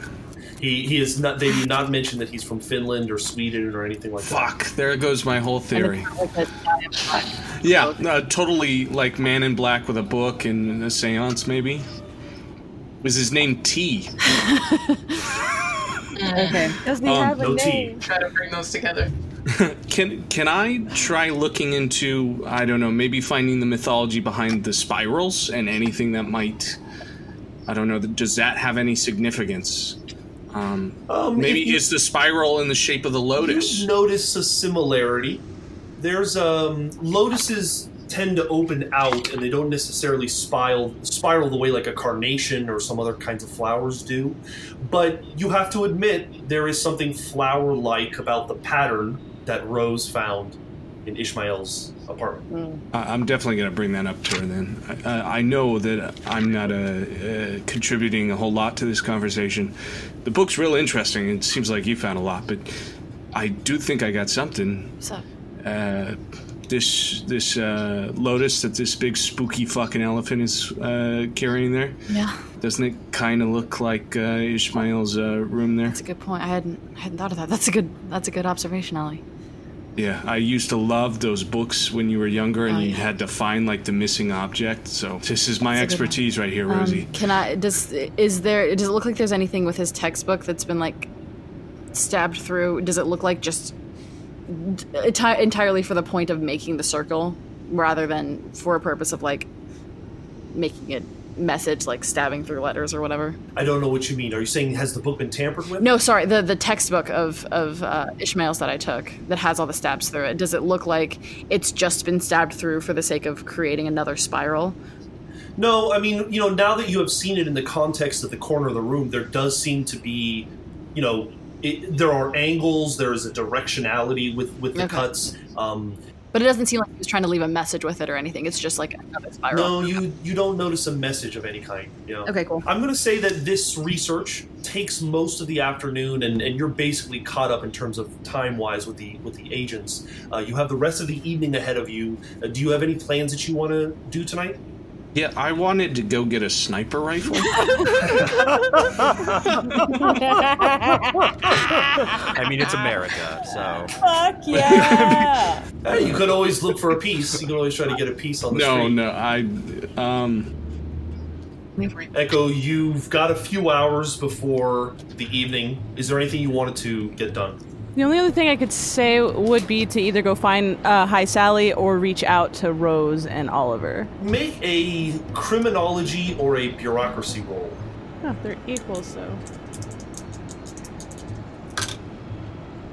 He he is not. They do not mention that he's from Finland or Sweden or anything like that. Fuck, there goes my whole theory. like a guy in black? Yeah, uh, totally like Man in Black with a book and a seance, maybe. Was his name T? Okay. Does he Um, have a no tea. name? Try to bring those together. Can can I try looking into I don't know maybe finding the mythology behind the spirals and anything that might I don't know does that have any significance? Um, Um, maybe if you- is the spiral in the shape of the lotus? You notice a similarity. There's um lotuses tend to open out and they don't necessarily spiral spiral the way like a carnation or some other kinds of flowers do. But you have to admit there is something flower like about the pattern that Rose found in Ishmael's apartment. I- I'm definitely going to bring that up to her then. I, I I know that I'm not uh, uh, contributing a whole lot to this conversation. The book's real interesting. It seems like you found a lot, but I do think I got something. What's up? Uh, this this uh, lotus that this big spooky fucking elephant is uh, carrying there. Yeah. Doesn't it kind of look like uh, Ishmael's uh, room there? That's a good point. I hadn't I hadn't thought of that. That's a good that's a good observation, Ellie. Yeah, I used to love those books when you were younger, and Oh, you had to find like the missing object. So this is my That's a good one. expertise right here, Um, Rosie. can I? Does is there? Does it look like there's anything with his textbook that's been like stabbed through? Does it look like just enti- entirely for the point of making the circle, rather than for a purpose of like making a message, like stabbing through letters or whatever? I don't know what you mean. Are you saying has the book been tampered with? No, sorry. The the textbook of of uh, Ishmael's that I took that has all the stabs through it. Does it look like it's just been stabbed through for the sake of creating another spiral? No, I mean, you know, now that you have seen it in the context of the corner of the room, there does seem to be, you know, it, there are angles. There is a directionality with with the Okay. cuts. Um, But it doesn't seem like he was trying to leave a message with it or anything. It's just like another spiral. no, you you don't notice a message of any kind. You know. Okay, cool. I'm going to say that this research takes most of the afternoon, and, and you're basically caught up in terms of time wise with the with the agents. Uh, you have the rest of the evening ahead of you. Uh, do you have any plans that you want to do tonight? Yeah, I wanted to go get a sniper rifle. I mean, it's America, so. Fuck yeah! Hey, you could always look for a piece. You could always try to get a piece on the no, street. no, I um. Echo, you've got a few hours before the evening. Is there anything you wanted to get done? The only other thing I could say would be to either go find uh, High Sally or reach out to Rose and Oliver. Make a criminology or a bureaucracy roll. Oh, they're equal, so.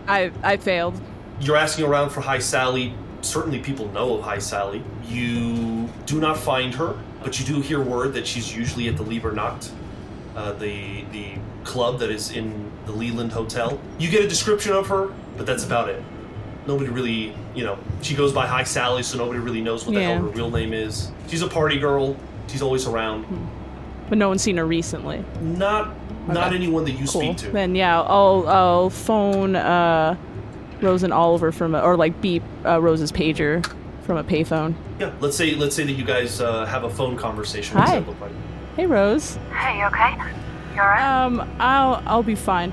I I failed. You're asking around for High Sally. Certainly, people know of High Sally. You do not find her, but you do hear word that she's usually at the Lieber Nacht, uh, the the club that is in the Leland Hotel. You get a description of her, but that's about it. Nobody really, you know, she goes by High Sally, so nobody really knows what the Yeah. hell her real name is. She's a party girl. She's always around. But no one's seen her recently. Not not Okay. anyone that you Cool. speak to. Then yeah, I'll I'll phone uh, Rose and Oliver from a, or like beep uh, Rose's pager from a payphone. Yeah, let's say let's say that you guys uh, have a phone conversation. What does Hi. that look like? Hey Rose. Hey, you okay? You alright? Um, I'll I'll be fine.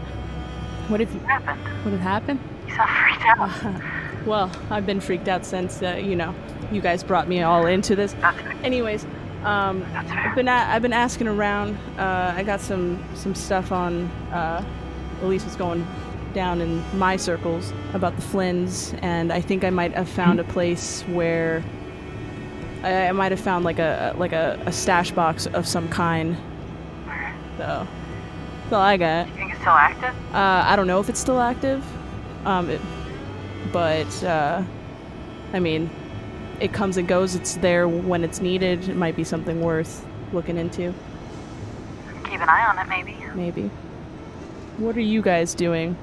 What if you? what happened? What had happened? You sound freaked out. Well, I've been freaked out since uh, you know you guys brought me all into this. Anyways, um. I've been a- I've been asking around. Uh, I got some some stuff on uh, at least what's going down in my circles about the Flynns, and I think I might have found a place where I, I might have found like a like a, a stash box of some kind. So that's all I got. You think it's still active? Uh, I don't know if it's still active, um, it, but uh, I mean, it comes and goes. It's there when it's needed. It might be something worth looking into, Keep an eye on it, maybe. maybe. What are you guys doing?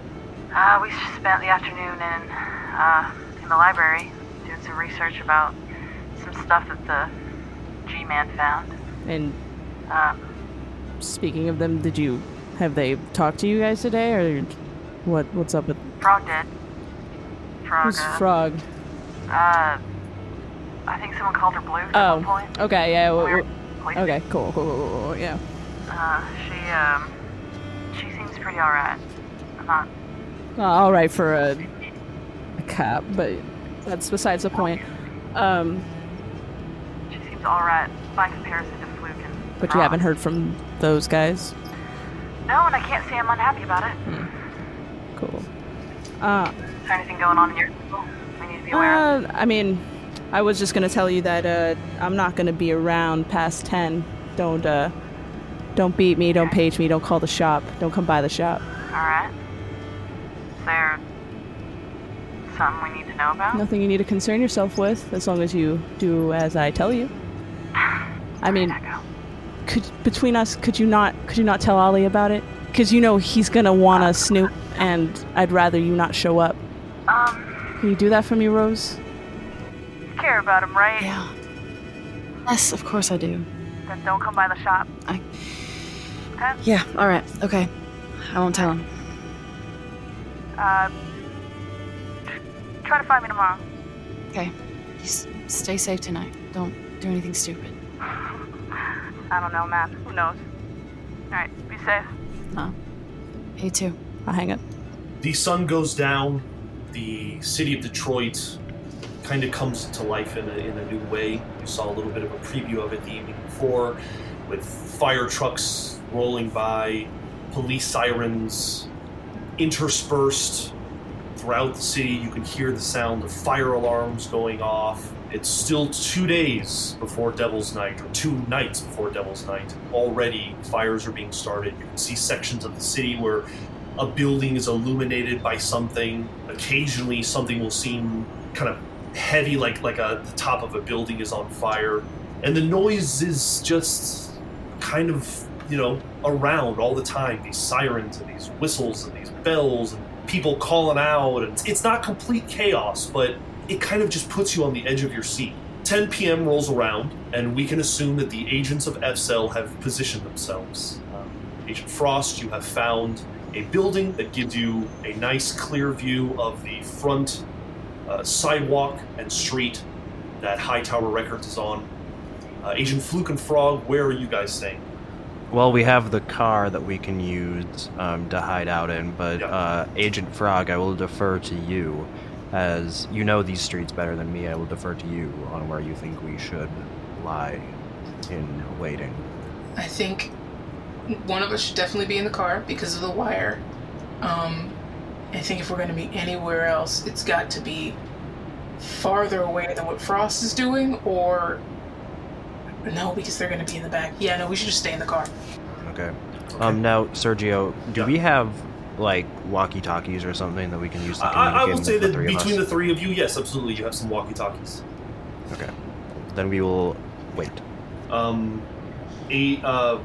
Uh, we spent the afternoon in, uh, in the library doing some research about some stuff that the G-Man found. And Um, speaking of them, did you have they talked to you guys today, or what? What's up with Frog did. Frog, who's uh, Frog? uh, I think someone called her Blue at Oh, point. okay, yeah. w- Weird. w- Police. Okay, cool, cool, cool, cool, yeah. Uh, she, um, she seems pretty alright. I'm not Uh, all right for a, a cop, but that's besides the point. Um, She seems alright by comparison to Fluke and but you haven't heard from those guys. No, and I can't say I'm unhappy about it. Cool. Uh, Is there anything going on in your school we need to be aware of? uh, I mean, I was just gonna tell you that uh, I'm not gonna be around past ten. Don't uh, don't beat me. Don't page me. Don't call the shop. Don't come by the shop. Alright. Is there something we need to know about? Nothing you need to concern yourself with, as long as you do as I tell you. I mean. Could between us, could you not could you not tell Ollie about it? Because you know he's gonna wanna snoop, and I'd rather you not show up. Um, Can you do that for me, Rose? you care about him, right? Yeah. Yes, of course I do. Then don't come by the shop. I- Okay? Yeah, alright, okay. I won't tell him. Uh, try to find me tomorrow. Okay. Just stay safe tonight. Don't do anything stupid. I don't know, man. Who knows? Alright, be safe. You too. I'll hang up. The sun goes down. The city of Detroit kind of comes to life in a, in a new way. You saw a little bit of a preview of it the evening before, with fire trucks rolling by, police sirens interspersed throughout the city. You can hear the sound of fire alarms going off. It's still two days before Devil's Night, or two nights before Devil's Night. Already, fires are being started. You can see sections of the city where a building is illuminated by something. Occasionally, something will seem kind of heavy, like like a, the top of a building is on fire, and the noise is just kind of you know around all the time. These sirens and these whistles and these bells and people calling out, and it's, it's not complete chaos, but it kind of just puts you on the edge of your seat. 10 p.m. rolls around, and we can assume that the agents of FCEL have positioned themselves. Um, Agent Frost, you have found a building that gives you a nice clear view of the front uh, sidewalk and street that Hightower Records is on. Uh, Agent Fluke and Frog, where are you guys staying? Well, we have the car that we can use um, to hide out in, but Yeah. uh, Agent Frog, I will defer to you. As you know these streets better than me, I will defer to you on where you think we should lie in waiting. I think one of us should definitely be in the car because of the wire. Um, I think if we're going to be anywhere else, it's got to be farther away than what Frost is doing, or no, because they're going to be in the back. Yeah, no, we should just stay in the car. Okay. Um. Now, Sergio, do Yeah. we have like walkie-talkies or something that we can use to I, I communicate would say with the that three of between the three of you, yes, absolutely, you have some walkie-talkies. Okay. Then we will wait. Um, a uh,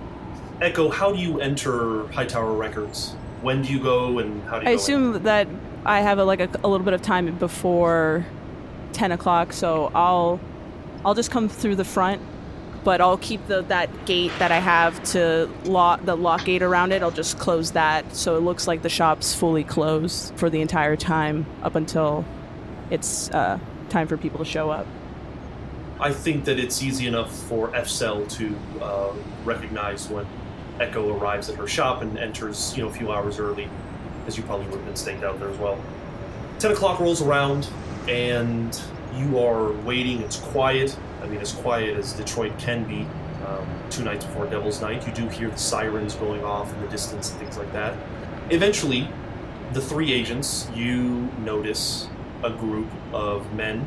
Echo, how do you enter Hightower Records? When do you go, and how do you? I go in? assume that I have a, like a, a little bit of time before ten o'clock, so I'll I'll just come through the front, but I'll keep the that gate that I have to lock the lock gate around it. I'll just close that, so it looks like the shop's fully closed for the entire time up until it's uh, time for people to show up. I think that it's easy enough for FCEL to uh, recognize when Echo arrives at her shop and enters, you know, a few hours early, as you probably would have been staked out there as well. Ten o'clock rolls around, and you are waiting. It's quiet. I mean, as quiet as Detroit can be. Um, two nights before Devil's Night, you do hear the sirens going off in the distance and things like that. Eventually, the three agents, you notice a group of men.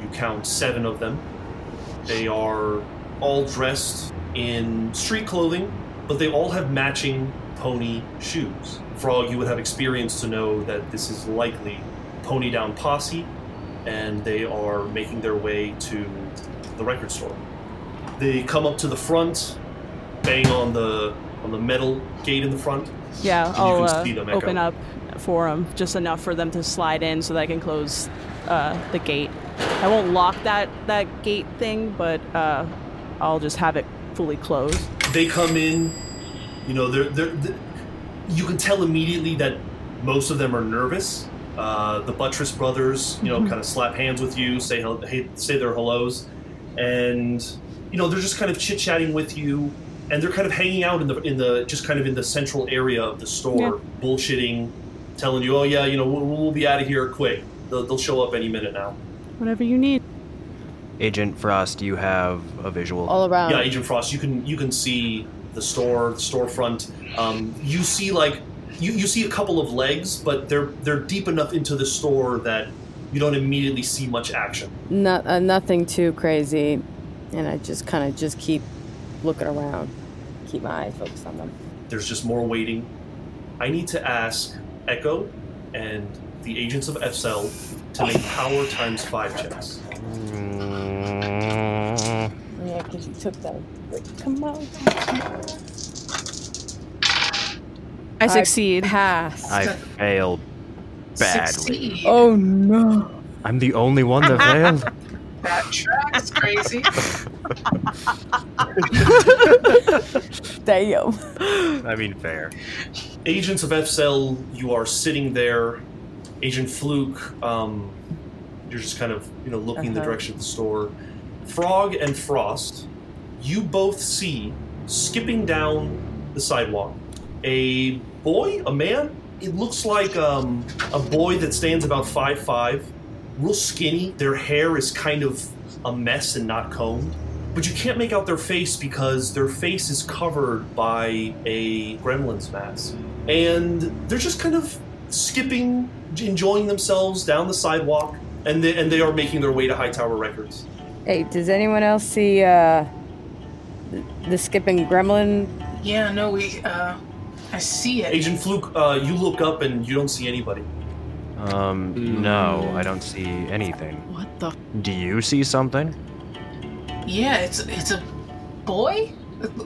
You count seven of them. They are all dressed in street clothing, but they all have matching pony shoes. Frog, you would have experience to know that this is likely Pony Down Posse, and they are making their way to the record store. They come up to the front, bang on the on the metal gate in the front. Yeah, I'll uh, open up for them, just enough for them to slide in so that I can close uh, the gate. I won't lock that, that gate thing, but uh, I'll just have it fully closed. they come in you know they're, they're, th you can tell immediately that most of them are nervous uh, the buttress brothers you know kind of slap hands with you say hey, say their hellos and you know they're just kind of chit-chatting with you and they're kind of hanging out in the in the just kind of in the central area of the store bullshitting telling you oh yeah you know we'll, we'll be out of here quick they'll, they'll show up any minute now Whatever you need. Agent Frost, you have a visual? all around. Yeah, Agent Frost, you can you can see the store, the storefront. Um, you see like you, you see a couple of legs, but they're they're deep enough into the store that you don't immediately see much action. Not, uh, nothing too crazy, and I just kind of just keep looking around, keep my eyes focused on them. There's just more waiting. I need to ask Echo and the agents of FCEL to make power times five checks. Mm, Yeah, because you took that. Wait, come on. I succeed. Pass. I failed badly. Succeed. oh no. I'm the only one that failed. That tracks crazy. Damn. I mean, fair. Agents of FCEL, you are sitting there. Agent Fluke, um, you're just kind of you know looking in the Uh-huh. direction of the store. Frog and Frost, you both see skipping down the sidewalk. A boy, a man. It looks like um, a boy that stands about five five, real skinny. Their hair is kind of a mess and not combed, but you can't make out their face because their face is covered by a gremlin's mask, and they're just kind of skipping, enjoying themselves down the sidewalk, and they, and they are making their way to Hightower Records. Hey, does anyone else see uh, the, the skipping gremlin? Yeah, no, we. uh I see it. Agent Fluke, uh, you look up and you don't see anybody. Um, no, I don't see anything. What the? Do you see something? Yeah, it's it's a boy,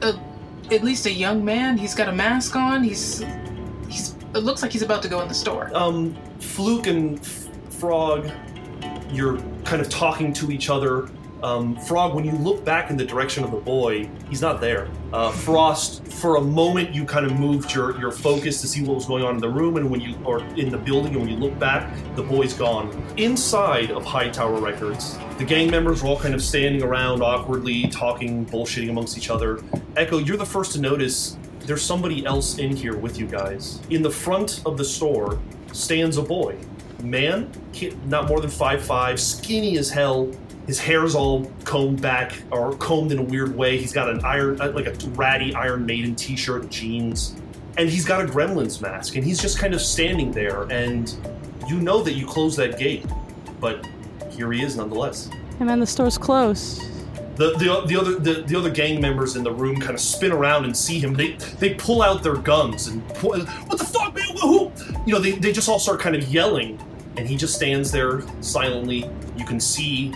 a, a, at least a young man. He's got a mask on. He's he's. It looks like he's about to go in the store. Um, Fluke and F- Frog, you're kind of talking to each other. Um, Frog, when you look back in the direction of the boy, he's not there. Uh, Frost, for a moment, you kind of moved your, your focus to see what was going on in the room, and when you are in the building, and when you look back, the boy's gone. Inside of Hightower Records, the gang members are all kind of standing around awkwardly, talking, bullshitting amongst each other. Echo, you're the first to notice there's somebody else in here with you guys. In the front of the store stands a boy. Man, not more than five five, skinny as hell. His hair's all combed back or combed in a weird way. He's got an iron, uh, like a ratty Iron Maiden t-shirt and jeans, and he's got a Gremlins mask, and he's just kind of standing there. And you know that you closed that gate, but here he is nonetheless. And then the store's closed. The, the, the other the, the other gang members in the room kind of spin around and see him. They they pull out their guns and pull, what the fuck, man? Who? You know, they, they just all start kind of yelling, and he just stands there silently. You can see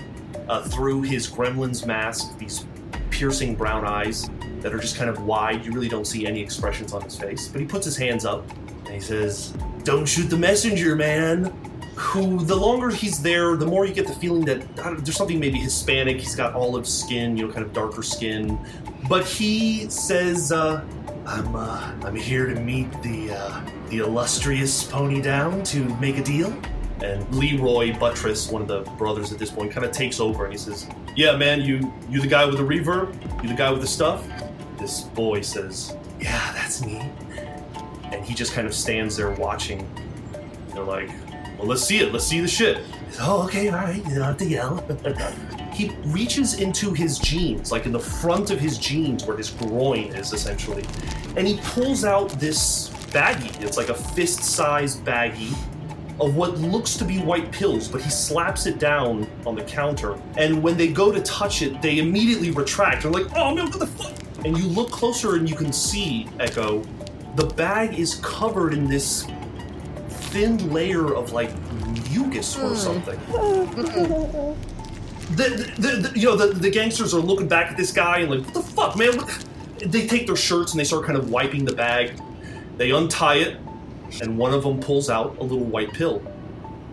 uh, through his gremlin's mask these piercing brown eyes that are just kind of wide. You really don't see any expressions on his face, but he puts his hands up and he says, "Don't shoot the messenger, man." Who the longer he's there, the more you get the feeling that there's something maybe Hispanic. He's got olive skin, you know, kind of darker skin. But he says, uh, "I'm uh, I'm here to meet the uh, the illustrious Pony Down to make a deal." And Leroy Buttress, one of the brothers at this point, kind of takes over and he says, "Yeah, man, you you the guy with the reverb? You the guy with the stuff?" This boy says, "Yeah, that's me." And he just kind of stands there watching. They're like, "Well, let's see it. Let's see the shit." He's, oh, okay, all right. You don't have to yell. he reaches into his jeans, like in the front of his jeans, where his groin is essentially, and he pulls out this baggie. It's like a fist-sized baggie of what looks to be white pills, but he slaps it down on the counter. And when they go to touch it, they immediately retract. They're like, oh no, what the fuck? And you look closer and you can see, Echo, the bag is covered in this thin layer of like mucus or hmm. something. The, the, the, you know, the, the gangsters are looking back at this guy and like, what the fuck, man? What? They take their shirts and they start kind of wiping the bag. They untie it, and one of them pulls out a little white pill.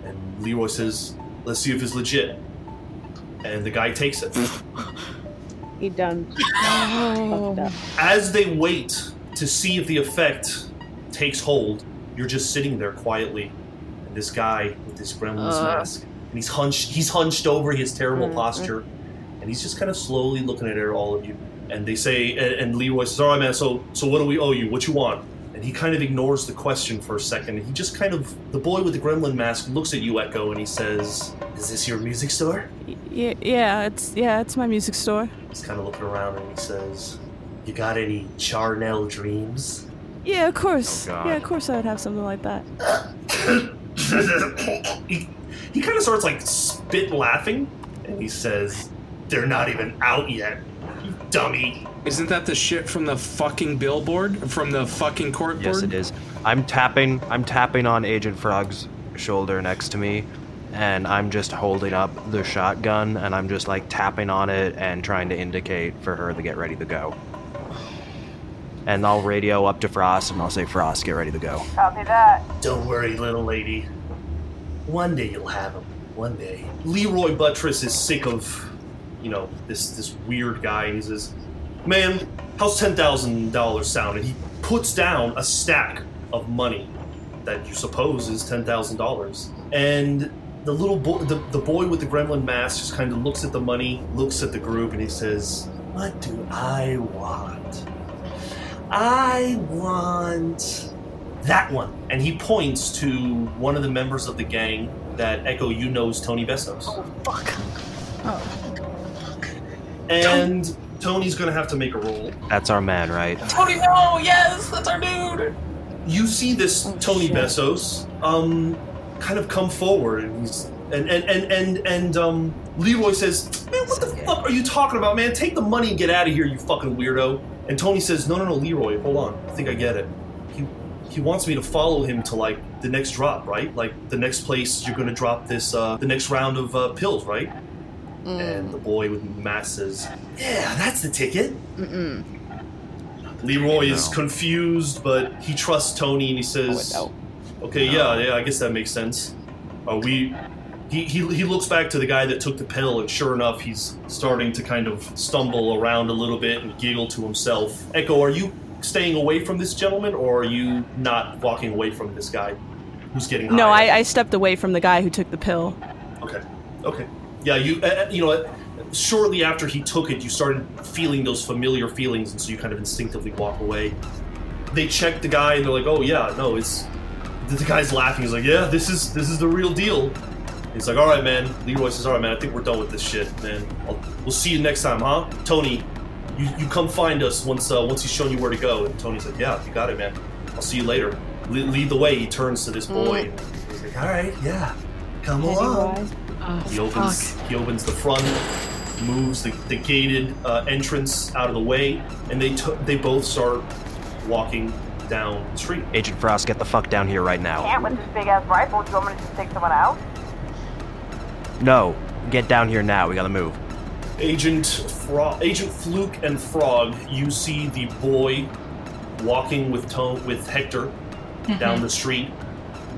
And Leroy says, "Let's see if it's legit." And the guy takes it. He done. fucked. As they wait to see if the effect takes hold, you're just sitting there quietly, and this guy with this gremlin's Uh. mask, and he's hunched. He's hunched over. He has terrible posture, and he's just kind of slowly looking at all of you. And they say, and, and Leroy says, "All right, man. So, so what do we owe you? What you want?" And he kind of ignores the question for a second. He just kind of, the boy with the gremlin mask looks at you, Echo, and he says, "Is this your music store?" Yeah, yeah, it's yeah, it's my music store. He's kind of looking around, and he says, "You got any Charnel dreams?" Yeah, of course. Oh, yeah, of course I would have something like that. he, he kind of starts like spit laughing and he says they're not even out yet you dummy Isn't that the shit from the fucking billboard? From the fucking corkboard? Yes, it is. I'm tapping. I'm tapping on Agent Frog's shoulder next to me, and I'm just holding up the shotgun, and I'm just like tapping on it and trying to indicate for her to get ready to go. And I'll radio up to Frost, and I'll say, "Frost, get ready to go." Copy that. don't worry little lady one day you'll have him one day leroy buttress is sick of you know this this weird guy and he says man how's $10000 sound and he puts down a stack of money that you suppose is $10000 and the little boy the, the boy with the gremlin mask just kind of looks at the money looks at the group and he says what do i want I want that one. And he points to one of the members of the gang that Echo, you know, is Tony Bessos. Oh fuck. Oh. And Tony's gonna have to make a roll. That's our man, right? Tony, no, yes, that's our dude. You see this Tony Bessos um kind of come forward and he's and and and and, and um Leroy says, Man, what the fuck are you talking about, man? Take the money and get out of here, you fucking weirdo. And Tony says, No no no, Leroy, hold on. I think I get it. He he wants me to follow him to like the next drop, right? Like the next place you're gonna drop this uh the next round of uh, pills, right? And mm. the boy with the mask says, Yeah, that's the ticket. Mm-mm. Leroy is No. confused, but he trusts Tony and he says, Oh, "Okay, yeah, yeah, I guess that makes sense." Are we? He, he he looks back to the guy that took the pill, and sure enough, he's starting to kind of stumble around a little bit and giggle to himself. Echo, are you staying away from this gentleman, or are you not walking away from this guy who's getting? No, high? I, I stepped away from the guy who took the pill. Okay. Okay. Yeah, you uh, uh, you know, shortly after he took it, you started feeling those familiar feelings, and so you kind of instinctively walk away. They check the guy, and they're like, "Oh yeah, no, it's." The guy's laughing. He's like, "Yeah, this is this is the real deal." He's like, "All right, man." Leroy says, "All right, man. I think we're done with this shit, man. I'll, we'll see you next time, huh?" Tony, you, you come find us once uh, once he's shown you where to go. And Tony's like, "Yeah, you got it, man. I'll see you later." Le- lead the way. He turns to this boy. And he's like, "All right, yeah, come along." Oh, He opens. fuck. He opens the front, moves the, the gated uh, entrance out of the way, and they t- they both start walking down the street. Agent Frost, get the fuck down here right now. Can't with this big ass rifle. Do you want me to just take someone out? No, get down here now. We gotta move. Agent Frog, Agent Fluke, and Frog. You see the boy walking with Tone with Hector down the street,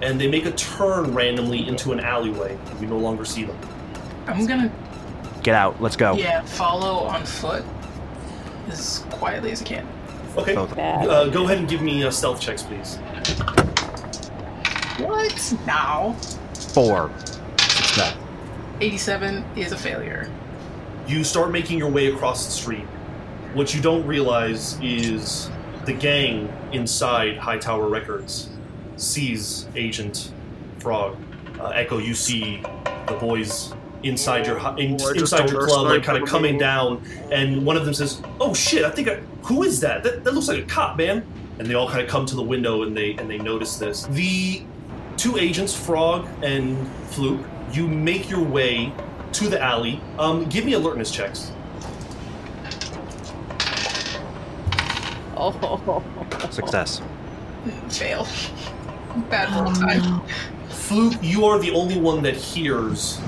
and they make a turn randomly into an alleyway. And we no longer see them. I'm gonna Get out. Let's go. yeah follow on foot as quietly as I can. Okay. Both. Uh, go ahead and give me uh, stealth checks, please. What now? Four. Success. 87 is a failure. You start making your way across the street. What you don't realize is the gang inside Hightower Records sees Agent Frog. Uh, Echo, you see the boys inside your in, Oh, I just inside your club, like sniper kind of coming move. down, and one of them says, "Oh shit! I think I, who is that? that? That looks like a cop, man." And they all kind of come to the window and they and they notice this. The two agents, Frog and Fluke, you make your way to the alley. Um, give me alertness checks. Oh, Success. Fail. Bad roll Oh, time. no. Fluke, you are the only one that hears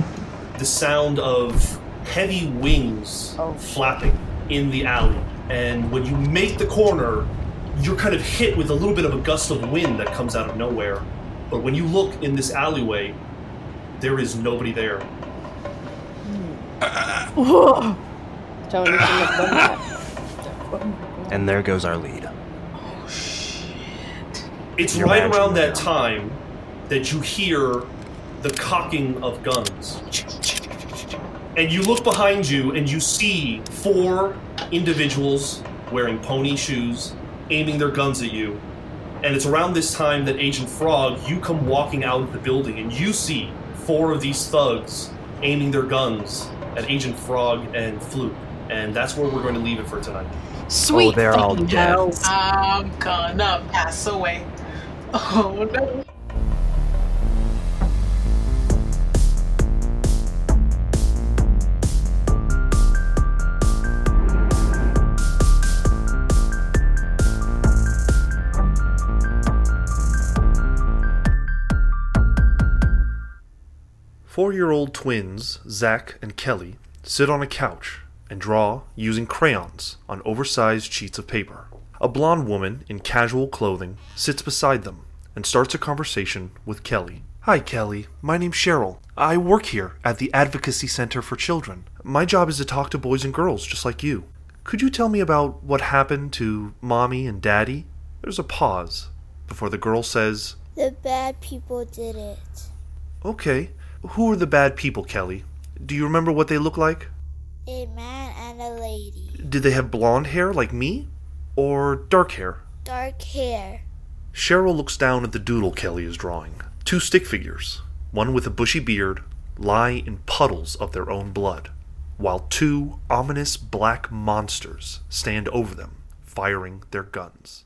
the sound of heavy wings Oh. flapping in the alley. And when you make the corner, you're kind of hit with a little bit of a gust of wind that comes out of nowhere. But when you look in this alleyway, there is nobody there. Tony shouldn't have. And there goes our lead. It's right around that time that you hear the cocking of guns. And you look behind you and you see four individuals wearing pony shoes aiming their guns at you. And it's around this time that Agent Frog, you come walking out of the building and you see four of these thugs aiming their guns at Agent Frog and Fluke. And that's where we're going to leave it for tonight. Sweet. Oh, they're all dead. I'm gonna pass away. Oh no. Four year old twins, Zach and Kelly, sit on a couch and draw using crayons on oversized sheets of paper. A blonde woman in casual clothing sits beside them and starts a conversation with Kelly. Hi, Kelly. My name's Cheryl. I work here at the Advocacy Center for Children. My job is to talk to boys and girls just like you. Could you tell me about what happened to Mommy and Daddy? There's a pause before the girl says, The bad people did it. Okay, who are the bad people, Kelly? Do you remember what they look like? A man and a lady. Did they have blonde hair like me? Or dark hair? Dark hair. Cheryl looks down at the doodle Kelly is drawing. Two stick figures, one with a bushy beard, lie in puddles of their own blood, while two ominous black monsters stand over them, firing their guns.